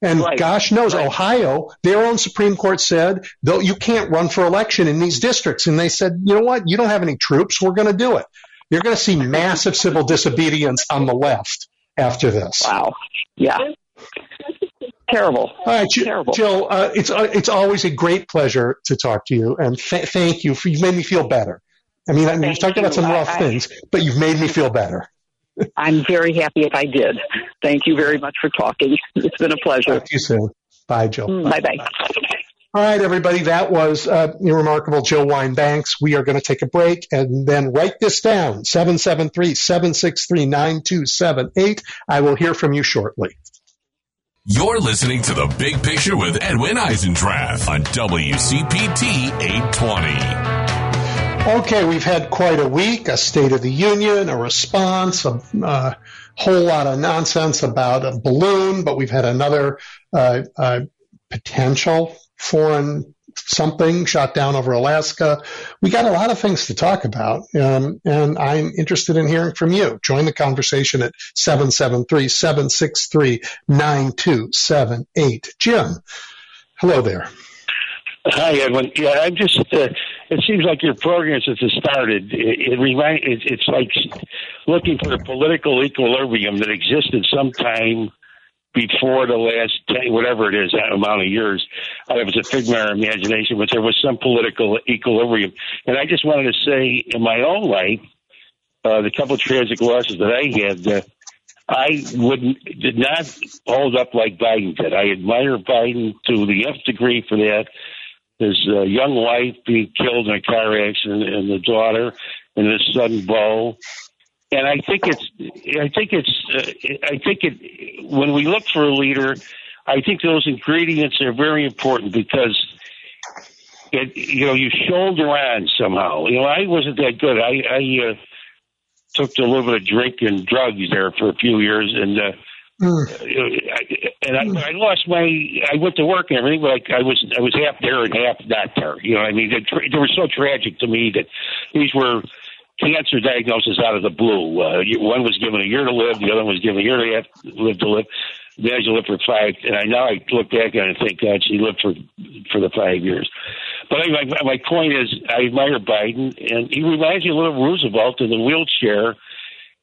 And right. gosh knows, right. Ohio, their own Supreme Court said, though you can't run for election in these districts. And they said, you know what? You don't have any troops. We're going to do it. You're going to see massive civil disobedience on the left after this. Wow. Yeah terrible. All right, Jill, terrible. Jill uh, it's uh, it's always a great pleasure to talk to you, and th- thank you for you've made me feel better. I mean, I mean, you've talked about some rough I, things, but you've made me feel better. (laughs) I'm very happy if I did. Thank you very much for talking. (laughs) It's been a pleasure. Talk to you soon. Bye, Jill. Bye bye. All right, everybody. That was uh, remarkable Jill Wine-Banks. We are going to take a break and then write this down 773 763 9278. I will hear from you shortly. You're listening to The Big Picture with Edwin Eisendrath on WCPT 820. Okay, we've had quite a week, a State of the Union, a response, a uh, whole lot of nonsense about a balloon, but we've had another uh, uh, potential foreign something shot down over Alaska. We got a lot of things to talk about, um, and I'm interested in hearing from you. Join the conversation at 773-763-9278. Jim, hello there. Hi, Edwin. Yeah, I'm just. Uh, it seems like your program since it started, it, it remind. It, it's like looking for a political equilibrium that existed sometime before the last 10, whatever it is, that amount of years. Uh, it was a figment of imagination, but there was some political equilibrium. And I just wanted to say, in my own life, uh, the couple of tragic losses that I had, uh, I wouldn't did not hold up like Biden did. I admire Biden to the nth degree for that. His uh, young wife being killed in a car accident, and the daughter, and his son Bo, and I think it's I think it's uh, I think it when we look for a leader, I think those ingredients are very important because it you know you shoulder on somehow. You know I wasn't that good. I I uh, took a little bit of drink and drugs there for a few years and. Uh, Mm. And I, I lost my. I went to work and everything, but I, I was I was half there and half not there. You know, I mean, they, they were so tragic to me that these were cancer diagnosis out of the blue. Uh, one was given a year to live, the other one was given a year to live to live. She lived for five, and I now I look back and I think, God, she lived for for the five years. But anyway, my, my point is, I admire Biden, and he reminds me a little of Roosevelt in the wheelchair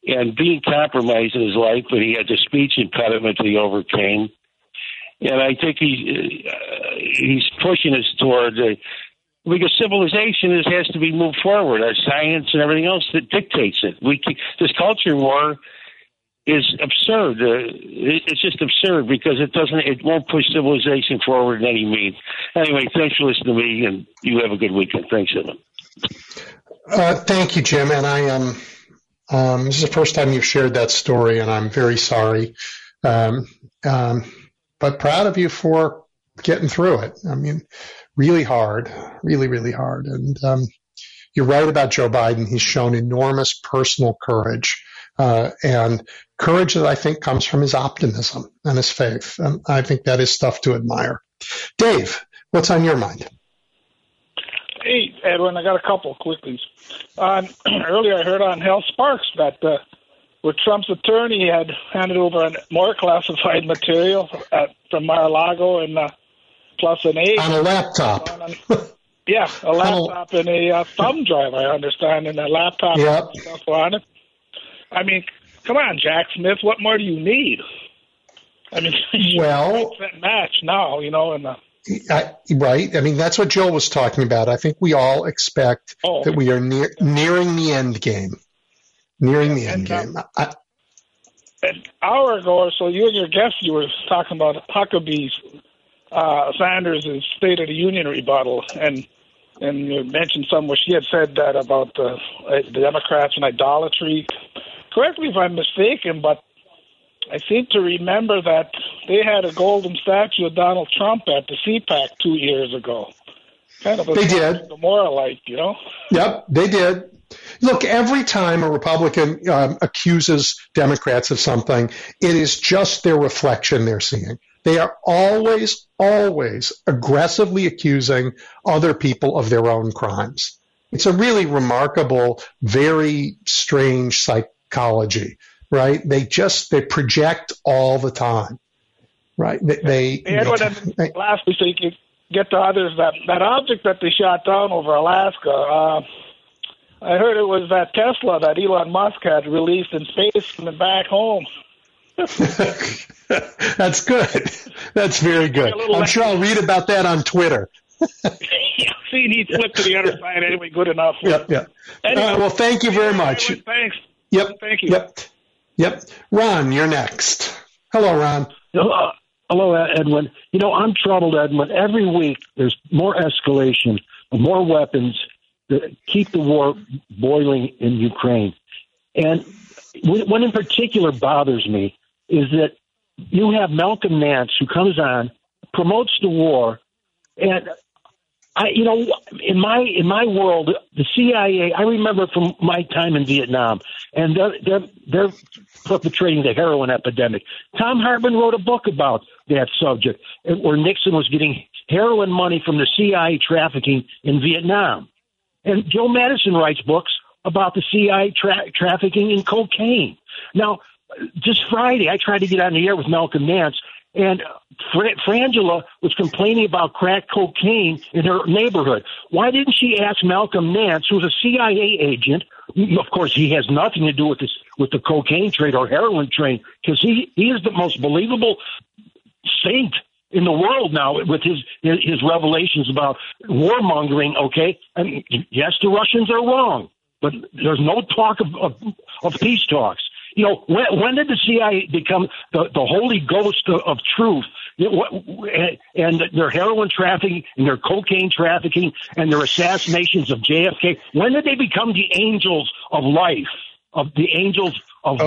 and being compromised in his life, but he had the speech impediment that he overcame. And I think he uh, he's pushing us toward uh, because civilization is, has to be moved forward. Our science and everything else that dictates it. We this culture war is absurd. Uh, it, it's just absurd because it doesn't. It won't push civilization forward in any means. Anyway, thanks for listening to me, and you have a good weekend. Thanks, Evan. Uh, thank you, Jim. And I am. Um, um, this is the first time you've shared that story, and I'm very sorry. Um, um, but proud of you for getting through it. I mean, really hard, really, really hard. And um, you're right about Joe Biden. He's shown enormous personal courage. Uh, and courage that I think comes from his optimism and his faith. And I think that is stuff to admire. Dave, what's on your mind? Hey, Edwin, I got a couple quickly. Um, (clears throat) earlier, I heard on Hal Sparks that uh, with Trump's attorney had handed over more classified material at, from Mar-a-Lago and uh, plus an eight on a laptop. On yeah, (laughs) a laptop and a uh, thumb drive. I understand, and a laptop yep. and stuff on it. I mean, come on, Jack Smith. What more do you need? I mean, (laughs) well, that match now, you know, and. Uh, I, right. I mean, that's what Joel was talking about. I think we all expect oh, that we are near, nearing the end game. Nearing the end and, game. I, an hour ago or so, you and your guest, you were talking about Huckabee's uh, Sanders' State of the Union rebuttal, and and you mentioned some where she had said that about the, uh, the Democrats and idolatry. Correct me if I'm mistaken, but I seem to remember that they had a golden statue of Donald Trump at the CPAC two years ago. Kind of a They did. Gomorrah-like, you know. Yep, they did. Look, every time a Republican um, accuses Democrats of something, it is just their reflection they're seeing. They are always, always aggressively accusing other people of their own crimes. It's a really remarkable, very strange psychology, right? They just, they project all the time, right? They, they, Hey, Edward, and lastly, so you can get to others, that, that object that they shot down over Alaska, uh, I heard it was that Tesla that Elon Musk had released in space and back home. (laughs) That's good. That's very good. I'm sure I'll read about that on Twitter. (laughs) See, he flipped to the other (laughs) side anyway, good enough. Yep, yep. Anyway, All right, well, thank you very much. Edwin, thanks. Yep. Thank you. Yep. Yep. Ron, you're next. Hello, Ron. Uh, hello, Edwin. You know, I'm troubled, Edwin. Every week there's more escalation, more weapons that keep the war boiling in Ukraine. And what in particular bothers me is that you have Malcolm Nance who comes on, promotes the war, and I, you know, in my in my world, the CIA. I remember from my time in Vietnam, and they're they're, they're perpetrating the heroin epidemic. Thom Hartmann wrote a book about that subject, where Nixon was getting heroin money from the CIA trafficking in Vietnam, and Joe Madison writes books about the CIA tra- trafficking in cocaine. Now, just Friday, I tried to get on the air with Malcolm Nance, and Fra- Frangela was complaining about crack cocaine in her neighborhood. Why didn't she ask Malcolm Nance, who's a CIA agent? Of course, he has nothing to do with this with the cocaine trade or heroin trade, because he he is the most believable saint in the world now with his his revelations about warmongering. Okay, and yes, the Russians are wrong, but there's no talk of of, of peace talks. You know, when, when did the CIA become the, the holy ghost of, of truth? And their heroin trafficking and their cocaine trafficking and their assassinations of JFK. When did they become the angels of life? Of the angels of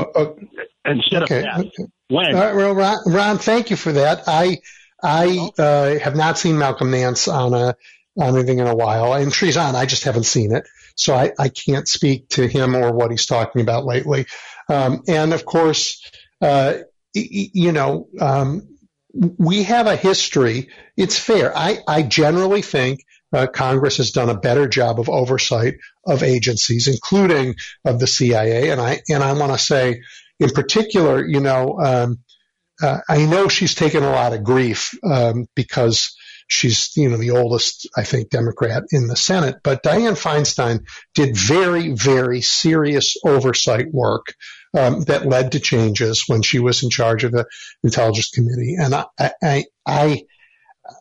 instead okay. of that? When? All right, well, Ron, Ron, thank you for that. I I uh, have not seen Malcolm Nance on a on anything in a while. I'm sure he's on. I just haven't seen it, so I, I can't speak to him or what he's talking about lately. Um, and of course, uh, you know, um, we have a history. It's fair. I, I generally think uh, Congress has done a better job of oversight of agencies, including of the CIA. And I and I want to say, in particular, you know, um, uh, I know she's taken a lot of grief um, because she's you know the oldest I think Democrat in the Senate, but Dianne Feinstein did very very serious oversight work um, that led to changes when she was in charge of the Intelligence Committee, and I I, I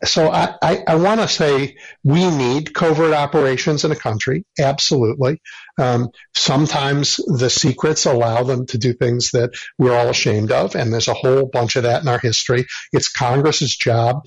so I, I, I want to say we need covert operations in a country, absolutely. Um, sometimes the secrets allow them to do things that we're all ashamed of, and there's a whole bunch of that in our history. It's Congress's job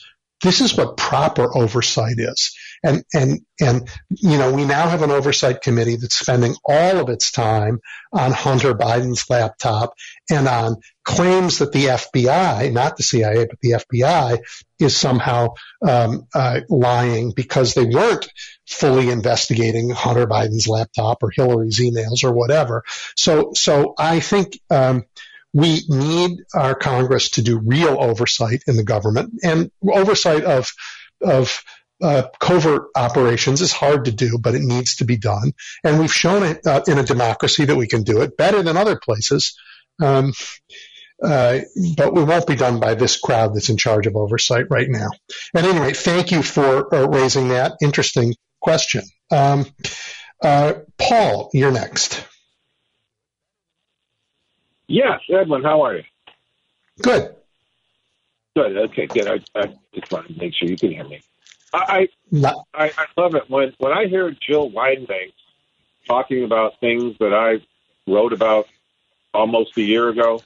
this is what proper oversight is. And, and, and, you know, we now have an oversight committee that's spending all of its time on Hunter Biden's laptop and on claims that the FBI, not the CIA, but the FBI is somehow um, uh, lying because they weren't fully investigating Hunter Biden's laptop or Hillary's emails or whatever. So, so I think, um, we need our Congress to do real oversight in the government and oversight of of uh, covert operations is hard to do, but it needs to be done. And we've shown it uh, in a democracy that we can do it better than other places. Um, uh, but we won't be done by this crowd that's in charge of oversight right now. At any rate, thank you for uh, raising that interesting question. Um, uh, Paul, you're next. Yes, Edwin, how are you? Good. Good. Okay, good. I, I just want to make sure you can hear me. I I, I I love it when when I hear Jill Wine-Banks talking about things that I wrote about almost a year ago.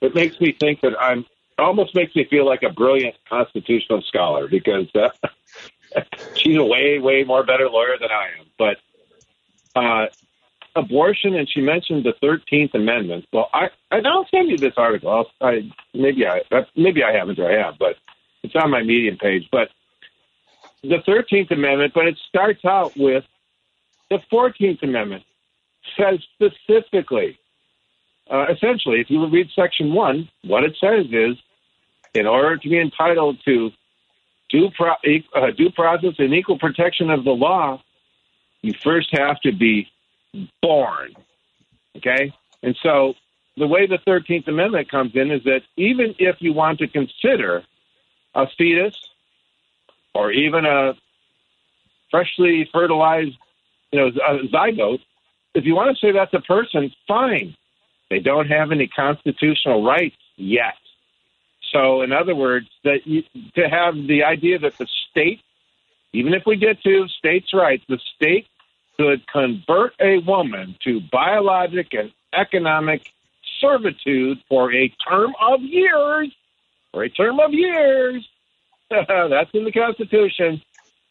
It makes me think that I'm almost makes me feel like a brilliant constitutional scholar because uh, (laughs) she's a way, way more better lawyer than I am. But uh, abortion, and she mentioned the Thirteenth Amendment. Well, I I don't send you this article. I'll, I maybe I maybe I haven't or I have, but it's on my Medium page. But the Thirteenth Amendment, but it starts out with the Fourteenth Amendment says specifically, uh, essentially, if you read Section One, what it says is, in order to be entitled to due, pro- uh, due process and equal protection of the law, you first have to be born. Okay? And so the way the 13th Amendment comes in is that even if you want to consider a fetus or even a freshly fertilized, you know, a uh, zygote, if you want to say that's a person, fine. They don't have any constitutional rights yet. So, in other words, that you, to have the idea that the state, even if we get to states' rights, the state could convert a woman to biologic and economic servitude for a term of years, for a term of years, (laughs) that's in the Constitution,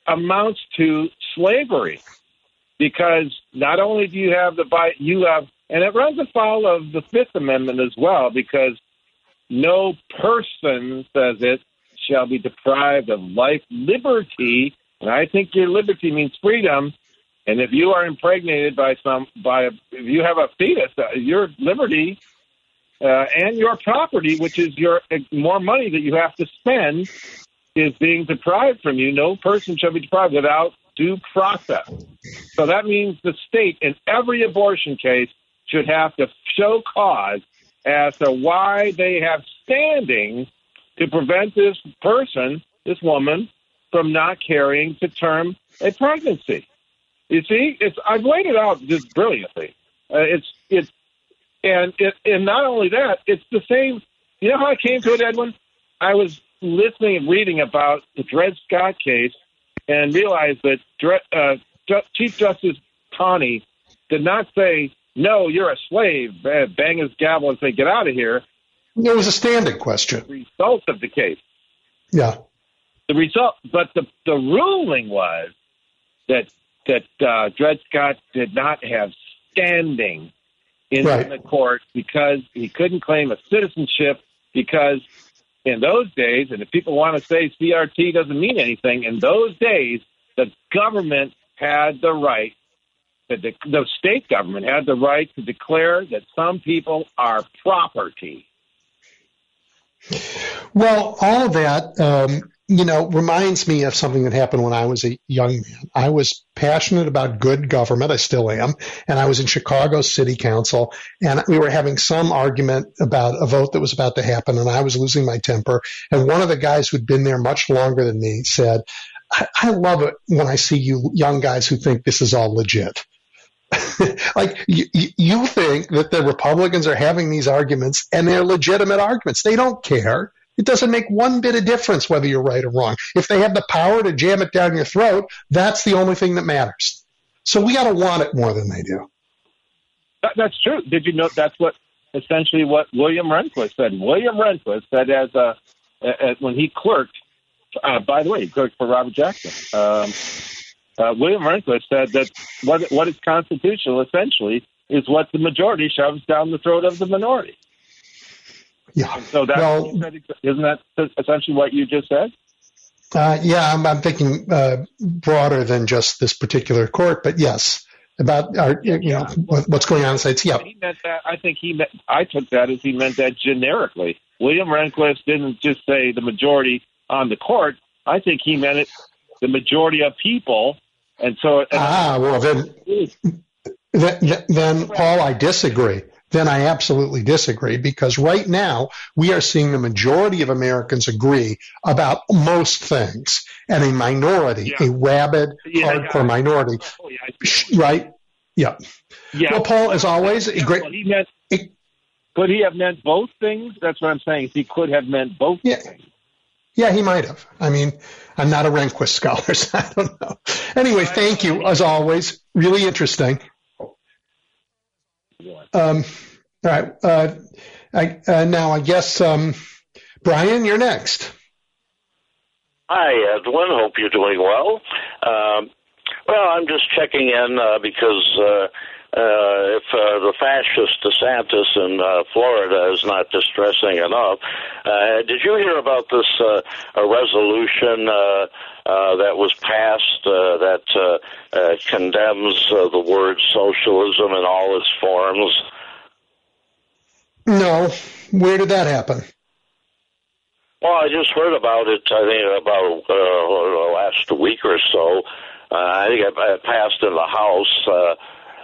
amounts to slavery. Because not only do you have the you have, and it runs afoul of the Fifth Amendment as well, because no person, says it, shall be deprived of life, liberty, and I think your liberty means freedom. And if you are impregnated by some, by a, if you have a fetus, uh, your liberty uh, and your property, which is your uh, more money that you have to spend, is being deprived from you. No person shall be deprived without due process. So that means the state in every abortion case should have to show cause as to why they have standing to prevent this person, this woman, from not carrying to term a pregnancy. You see, it's I've laid it out just brilliantly. Uh, it's it's and it and not only that, it's the same. You know how I came to it, Edwin? I was listening and reading about the Dred Scott case and realized that Dred, uh, Chief Justice Taney did not say no, you're a slave, bang his gavel and say, get out of here. It was a standing question. The result of the case. Yeah. The result, but the, the ruling was that that uh, Dred Scott did not have standing in, right. the court because he couldn't claim a citizenship because in those days, and if people want to say CRT doesn't mean anything, in those days, the government had the right the, the state government had the right to declare that some people are property. Well, all of that, um, you know, reminds me of something that happened when I was a young man. I was passionate about good government. I still am. And I was in Chicago City Council and we were having some argument about a vote that was about to happen and I was losing my temper. And one of the guys who'd been there much longer than me said, I, I love it when I see you young guys who think this is all legit. (laughs) like you, you think that the Republicans are having these arguments and they're legitimate arguments. They don't care. It doesn't make one bit of difference whether you're right or wrong. If they have the power to jam it down your throat, that's the only thing that matters. So we got to want it more than they do. That, that's true. Did you know that's what essentially what William Rehnquist said? William Rehnquist said as a as when he clerked. Uh, by the way, he clerked for Robert Jackson. Um, uh, William Rehnquist said that what what is constitutional essentially is what the majority shoves down the throat of the minority. Yeah. And so that well, isn't that essentially what you just said? Uh, yeah, I'm, I'm thinking uh, broader than just this particular court, but yes, about our, you know what's going on in states. Yeah, he meant that. I think he meant. I took that as he meant that generically. William Rehnquist didn't just say the majority on the court. I think he meant it the majority of people and so, and ah, well then, then, then, Paul, I disagree. Then I absolutely disagree because right now we are seeing the majority of Americans agree about most things, and a minority, yeah. a rabid, yeah, hardcore yeah. minority, oh, right? Yeah. Yeah. Well, Paul, as always, a great. He meant, it, could he have meant both things? That's what I'm saying. He could have meant both yeah. things. Yeah, he might have. I mean, I'm not a Rehnquist scholar, (laughs) so I don't know. Anyway, thank you as always. Really interesting. Um, all right. Uh, I, uh, now, I guess, um, Brian, you're next. Hi, Edwin. Hope you're doing well. Um, well, I'm just checking in uh, because uh, if uh, the fascist DeSantis in uh, Florida is not distressing enough, uh, did you hear about this uh, a resolution uh, uh, that was passed uh, that uh, uh, condemns uh, the word socialism in all its forms? No. Where did that happen? Well, I just heard about it. I think about uh, last week or so. Uh, I think it, it passed in the House, uh,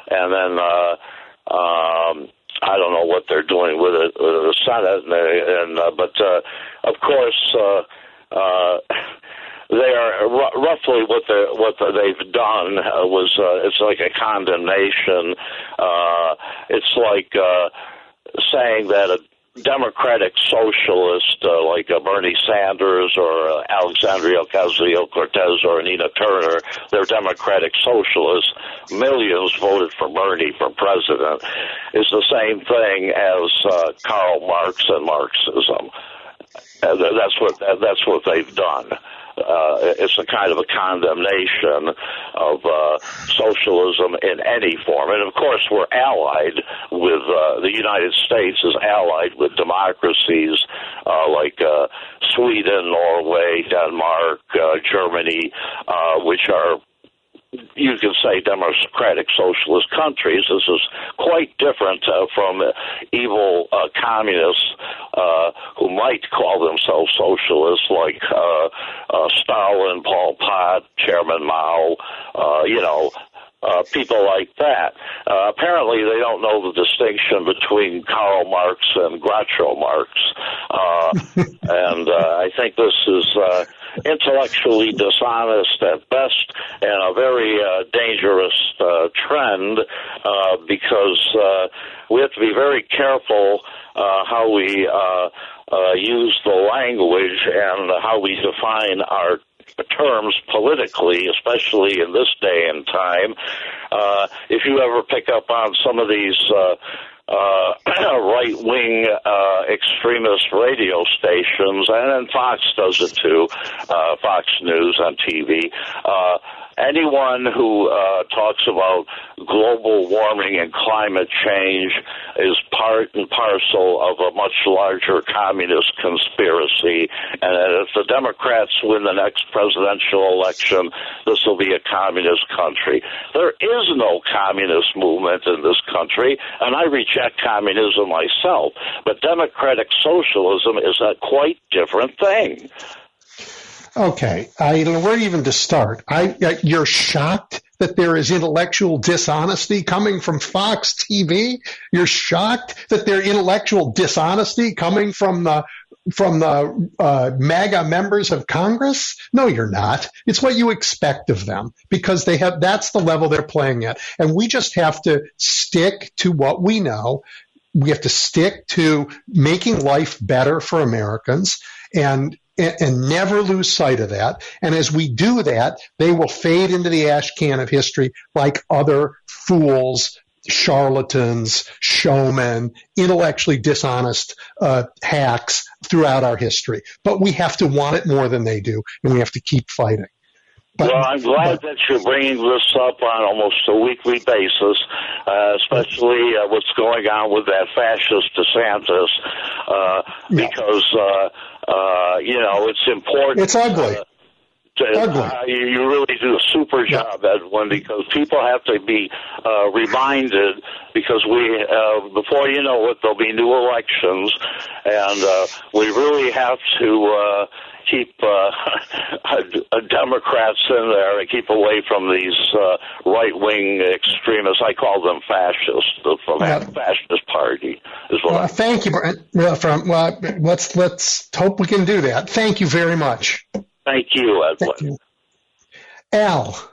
and then uh, um, I don't know what they're doing with it, with the Senate, and, and uh, but uh, of course. Uh, uh, (laughs) they are r- roughly what they what they've done uh, was uh, it's like a condemnation. Uh, it's like uh, saying that a Democratic socialist uh, like uh, Bernie Sanders or uh, Alexandria Ocasio Cortez or Anita Turner, they're Democratic socialists. Millions voted for Bernie for president. Is the same thing as uh, Karl Marx and Marxism. Uh, that's what that's what they've done uh, it's a kind of a condemnation of uh, socialism in any form. And of course, we're allied with uh, the United States is allied with democracies uh, like uh, Sweden, Norway, Denmark, uh, Germany, uh, which are you can say democratic socialist countries. This is quite different uh, from uh, evil uh, communists uh, who might call themselves socialists, like uh, uh, Stalin, Pol Pot, Chairman Mao. Uh, you know, uh, people like that. Uh, apparently, they don't know the distinction between Karl Marx and Groucho Marx, uh, (laughs) and uh, I think this is uh, intellectually dishonest at best and a very uh, dangerous uh, trend uh, because uh, we have to be very careful uh, how we uh, uh, use the language and how we define our terms politically, especially in this day and time. Uh, if you ever pick up on some of these uh, uh, (clears throat) right wing uh, extremist radio stations, and then Fox does it too, uh, Fox News on TV. Anyone who uh, talks about global warming and climate change is part and parcel of a much larger communist conspiracy. And if the Democrats win the next presidential election, this will be a communist country. There is no communist movement in this country, and I reject communism myself. But democratic socialism is a quite different thing. Okay, I don't know where even to start. I, you're shocked that there is intellectual dishonesty coming from Fox TV. You're shocked that there intellectual dishonesty coming from the from the uh, MAGA members of Congress. No, you're not. It's what you expect of them because they have. That's the level they're playing at, and we just have to stick to what we know. We have to stick to making life better for Americans and and, never lose sight of that. And as we do that, they will fade into the ash can of history like other fools, charlatans, showmen, intellectually dishonest uh, hacks throughout our history. But we have to want it more than they do, and we have to keep fighting. But, well, I'm glad but, that you're bringing this up on almost a weekly basis, uh, especially uh, what's going on with that fascist DeSantis, uh, yeah. because uh, uh, you know, it's important. It's ugly. Uh, ugly. Uh, you really do a super job, yeah. Edwin, because people have to be uh, reminded because we, uh, before you know it, there'll be new elections, and uh, we really have to. Uh, keep uh, (laughs) Democrats in there and keep away from these uh, right wing extremists. I call them fascists from yeah. the fascist party. Is what well, thank you, Well, from well, let's let's hope we can do that. Thank you very much. Thank you, Edwin. Thank you. Al,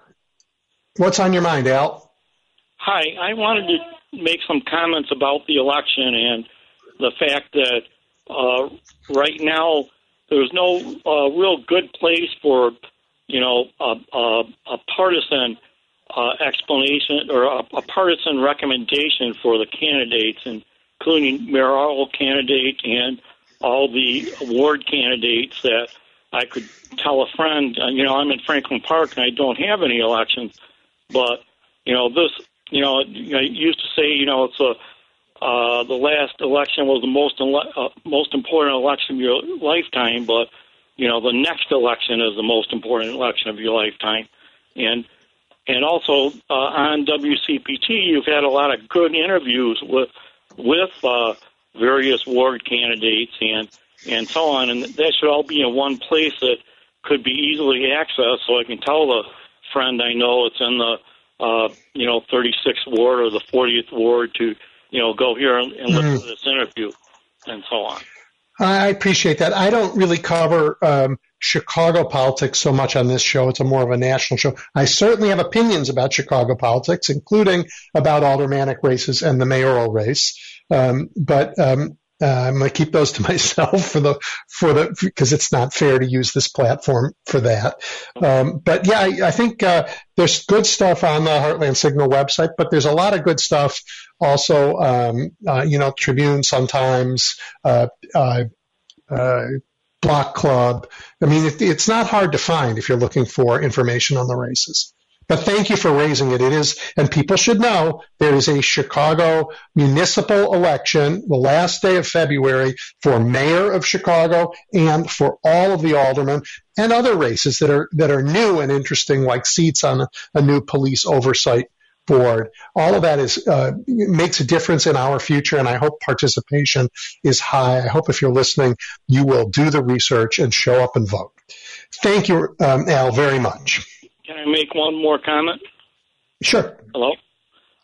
what's on your mind, Al? Hi, I wanted to make some comments about the election and the fact that uh, right now there's no uh, real good place for you know a, a, a partisan uh, explanation or a, a partisan recommendation for the candidates, including mayoral candidate and all the ward candidates that I could tell a friend, uh, you know, I'm in Franklin Park and I don't have any elections, but you know this, you know, I used to say, you know, it's a uh, the last election was the most ele- uh, most important election of your lifetime, but you know the next election is the most important election of your lifetime, and and also uh, on WCPT you've had a lot of good interviews with with uh, various ward candidates and and so on, and that should all be in one place that could be easily accessed, so I can tell the friend I know it's in the uh, you know 36th ward or the 40th ward to you know go here and, and listen mm. to this interview and so on. I appreciate that. I don't really cover um, Chicago politics so much on this show. It's a more of a national show. I certainly have opinions about Chicago politics, including about aldermanic races and the mayoral race. Um, but um, uh, I'm going to keep those to (laughs) myself for the for the because it's not fair to use this platform for that. Um, but yeah, I, I think uh, there's good stuff on the Heartland Signal website, but there's a lot of good stuff also. Um, uh, you know, Tribune sometimes. Uh, uh, uh, Block Club. I mean, it, it's not hard to find if you're looking for information on the races. But thank you for raising it. It is, and people should know there is a Chicago municipal election the last day of February for mayor of Chicago and for all of the aldermen and other races that are that are new and interesting, like seats on a, new police oversight board. All of that is uh, makes a difference in our future, and I hope participation is high. I hope if you're listening, you will do the research and show up and vote. Thank you, um, Al, very much. Can I make one more comment? Sure. Hello.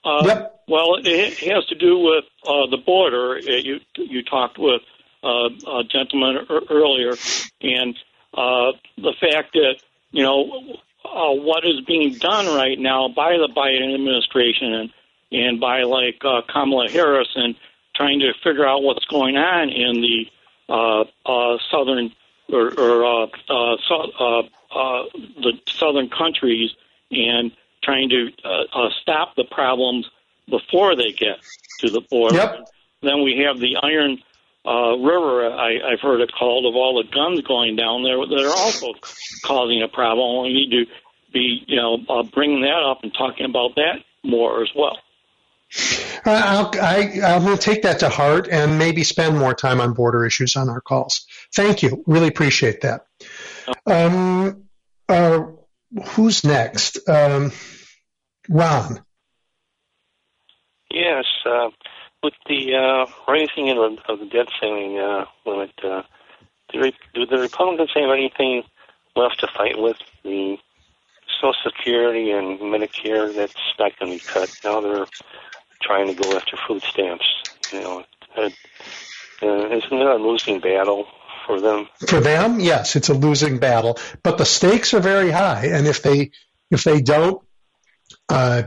Uh, yep. Well, it has to do with uh, the border. You you talked with uh, a gentleman earlier, and uh, the fact that you know uh, what is being done right now by the Biden administration and and by like uh, Kamala Harris and trying to figure out what's going on in the uh, uh, southern or, or uh, uh, so, uh, uh, the southern countries and trying to uh, uh, stop the problems before they get to the border. Yep. Then we have the Iron uh, River, I, I've heard it called, of all the guns going down there that are also causing a problem. We need to be, you know, uh, bringing that up and talking about that more as well. I'll, I, going to take that to heart and maybe spend more time on border issues on our calls. Thank you. Really appreciate that. Um, uh, who's next? Um, Ron. Yes, uh, with the uh, raising of, the debt ceiling uh, limit, uh, do, the Republicans have anything left to fight with? The Social Security and Medicare, that's not going to be cut. Now they're trying to go after food stamps. You know, uh, isn't it a losing battle for them? For them, yes, it's a losing battle. But the stakes are very high, and if they if they don't uh,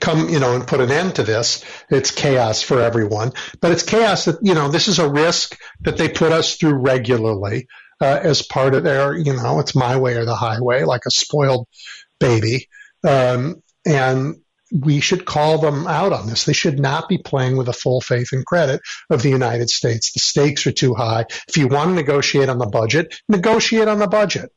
come, you know, and put an end to this, it's chaos for everyone. But it's chaos that you know this is a risk that they put us through regularly uh, as part of their, you know, it's my way or the highway, like a spoiled baby. Um, and we should call them out on this. They should not be playing with the full faith and credit of the United States. The stakes are too high. If you want to negotiate on the budget, negotiate on the budget.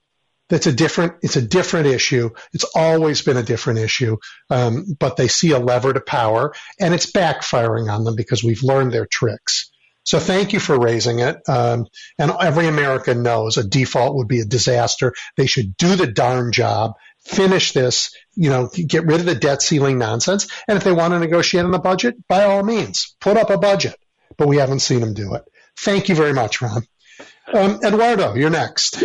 That's a different. It's a different issue. It's always been a different issue. Um, but they see a lever to power, and it's backfiring on them because we've learned their tricks. So thank you for raising it. Um, and every American knows a default would be a disaster. They should do the darn job finish this, you know, get rid of the debt ceiling nonsense. And if they want to negotiate on the budget, by all means, put up a budget. But we haven't seen them do it. Thank you very much, Ron. Um, Eduardo, you're next.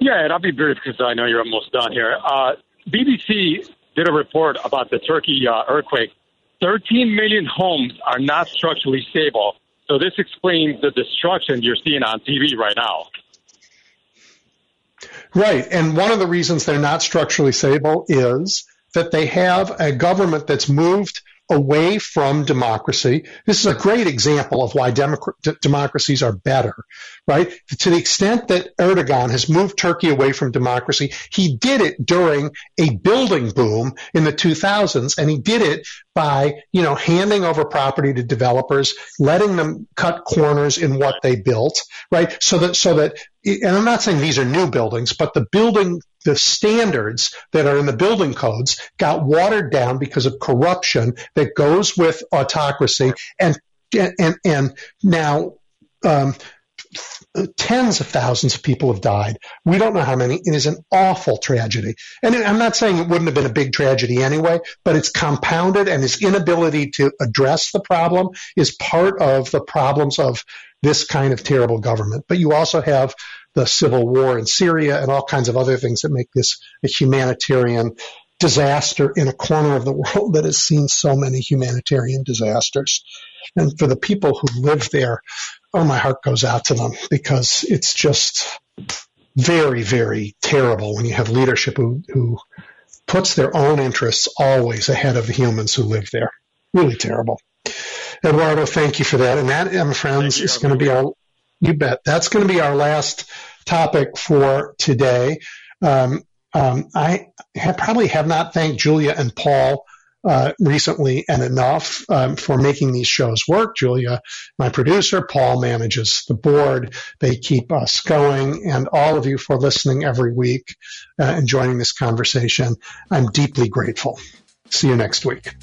Yeah, and I'll be brief because I know you're almost done here. Uh, BBC did a report about the Turkey uh, earthquake. 13 million homes are not structurally stable. So this explains the destruction you're seeing on TV right now. Right. And one of the reasons they're not structurally stable is that they have a government that's moved away from democracy. This is a great example of why democ- d- democracies are better, right? To the extent that Erdogan has moved Turkey away from democracy, he did it during a building boom in the 2000s, and he did it by, you know, handing over property to developers, letting them cut corners in what they built, right? So that, so that, and I'm not saying these are new buildings, but the building the standards that are in the building codes got watered down because of corruption that goes with autocracy and and and now um, tens of thousands of people have died. We don't know how many. It is an awful tragedy. And I'm not saying it wouldn't have been a big tragedy anyway, but it's compounded and his inability to address the problem is part of the problems of this kind of terrible government. But you also have the civil war in Syria and all kinds of other things that make this a humanitarian disaster in a corner of the (laughs) world that has seen so many humanitarian disasters. And for the people who live there, oh, my heart goes out to them because it's just very, very terrible when you have leadership who, who puts their own interests always ahead of the humans who live there. Really terrible. Eduardo, thank you for that. And that, my friends, is going to be our you bet. That's going to be our last topic for today. Um, um, I have probably have not thanked Julia and Paul uh, recently and enough um, for making these shows work. Julia, my producer, Paul manages the board. They keep us going, and all of you for listening every week uh, and joining this conversation. I'm deeply grateful. See you next week.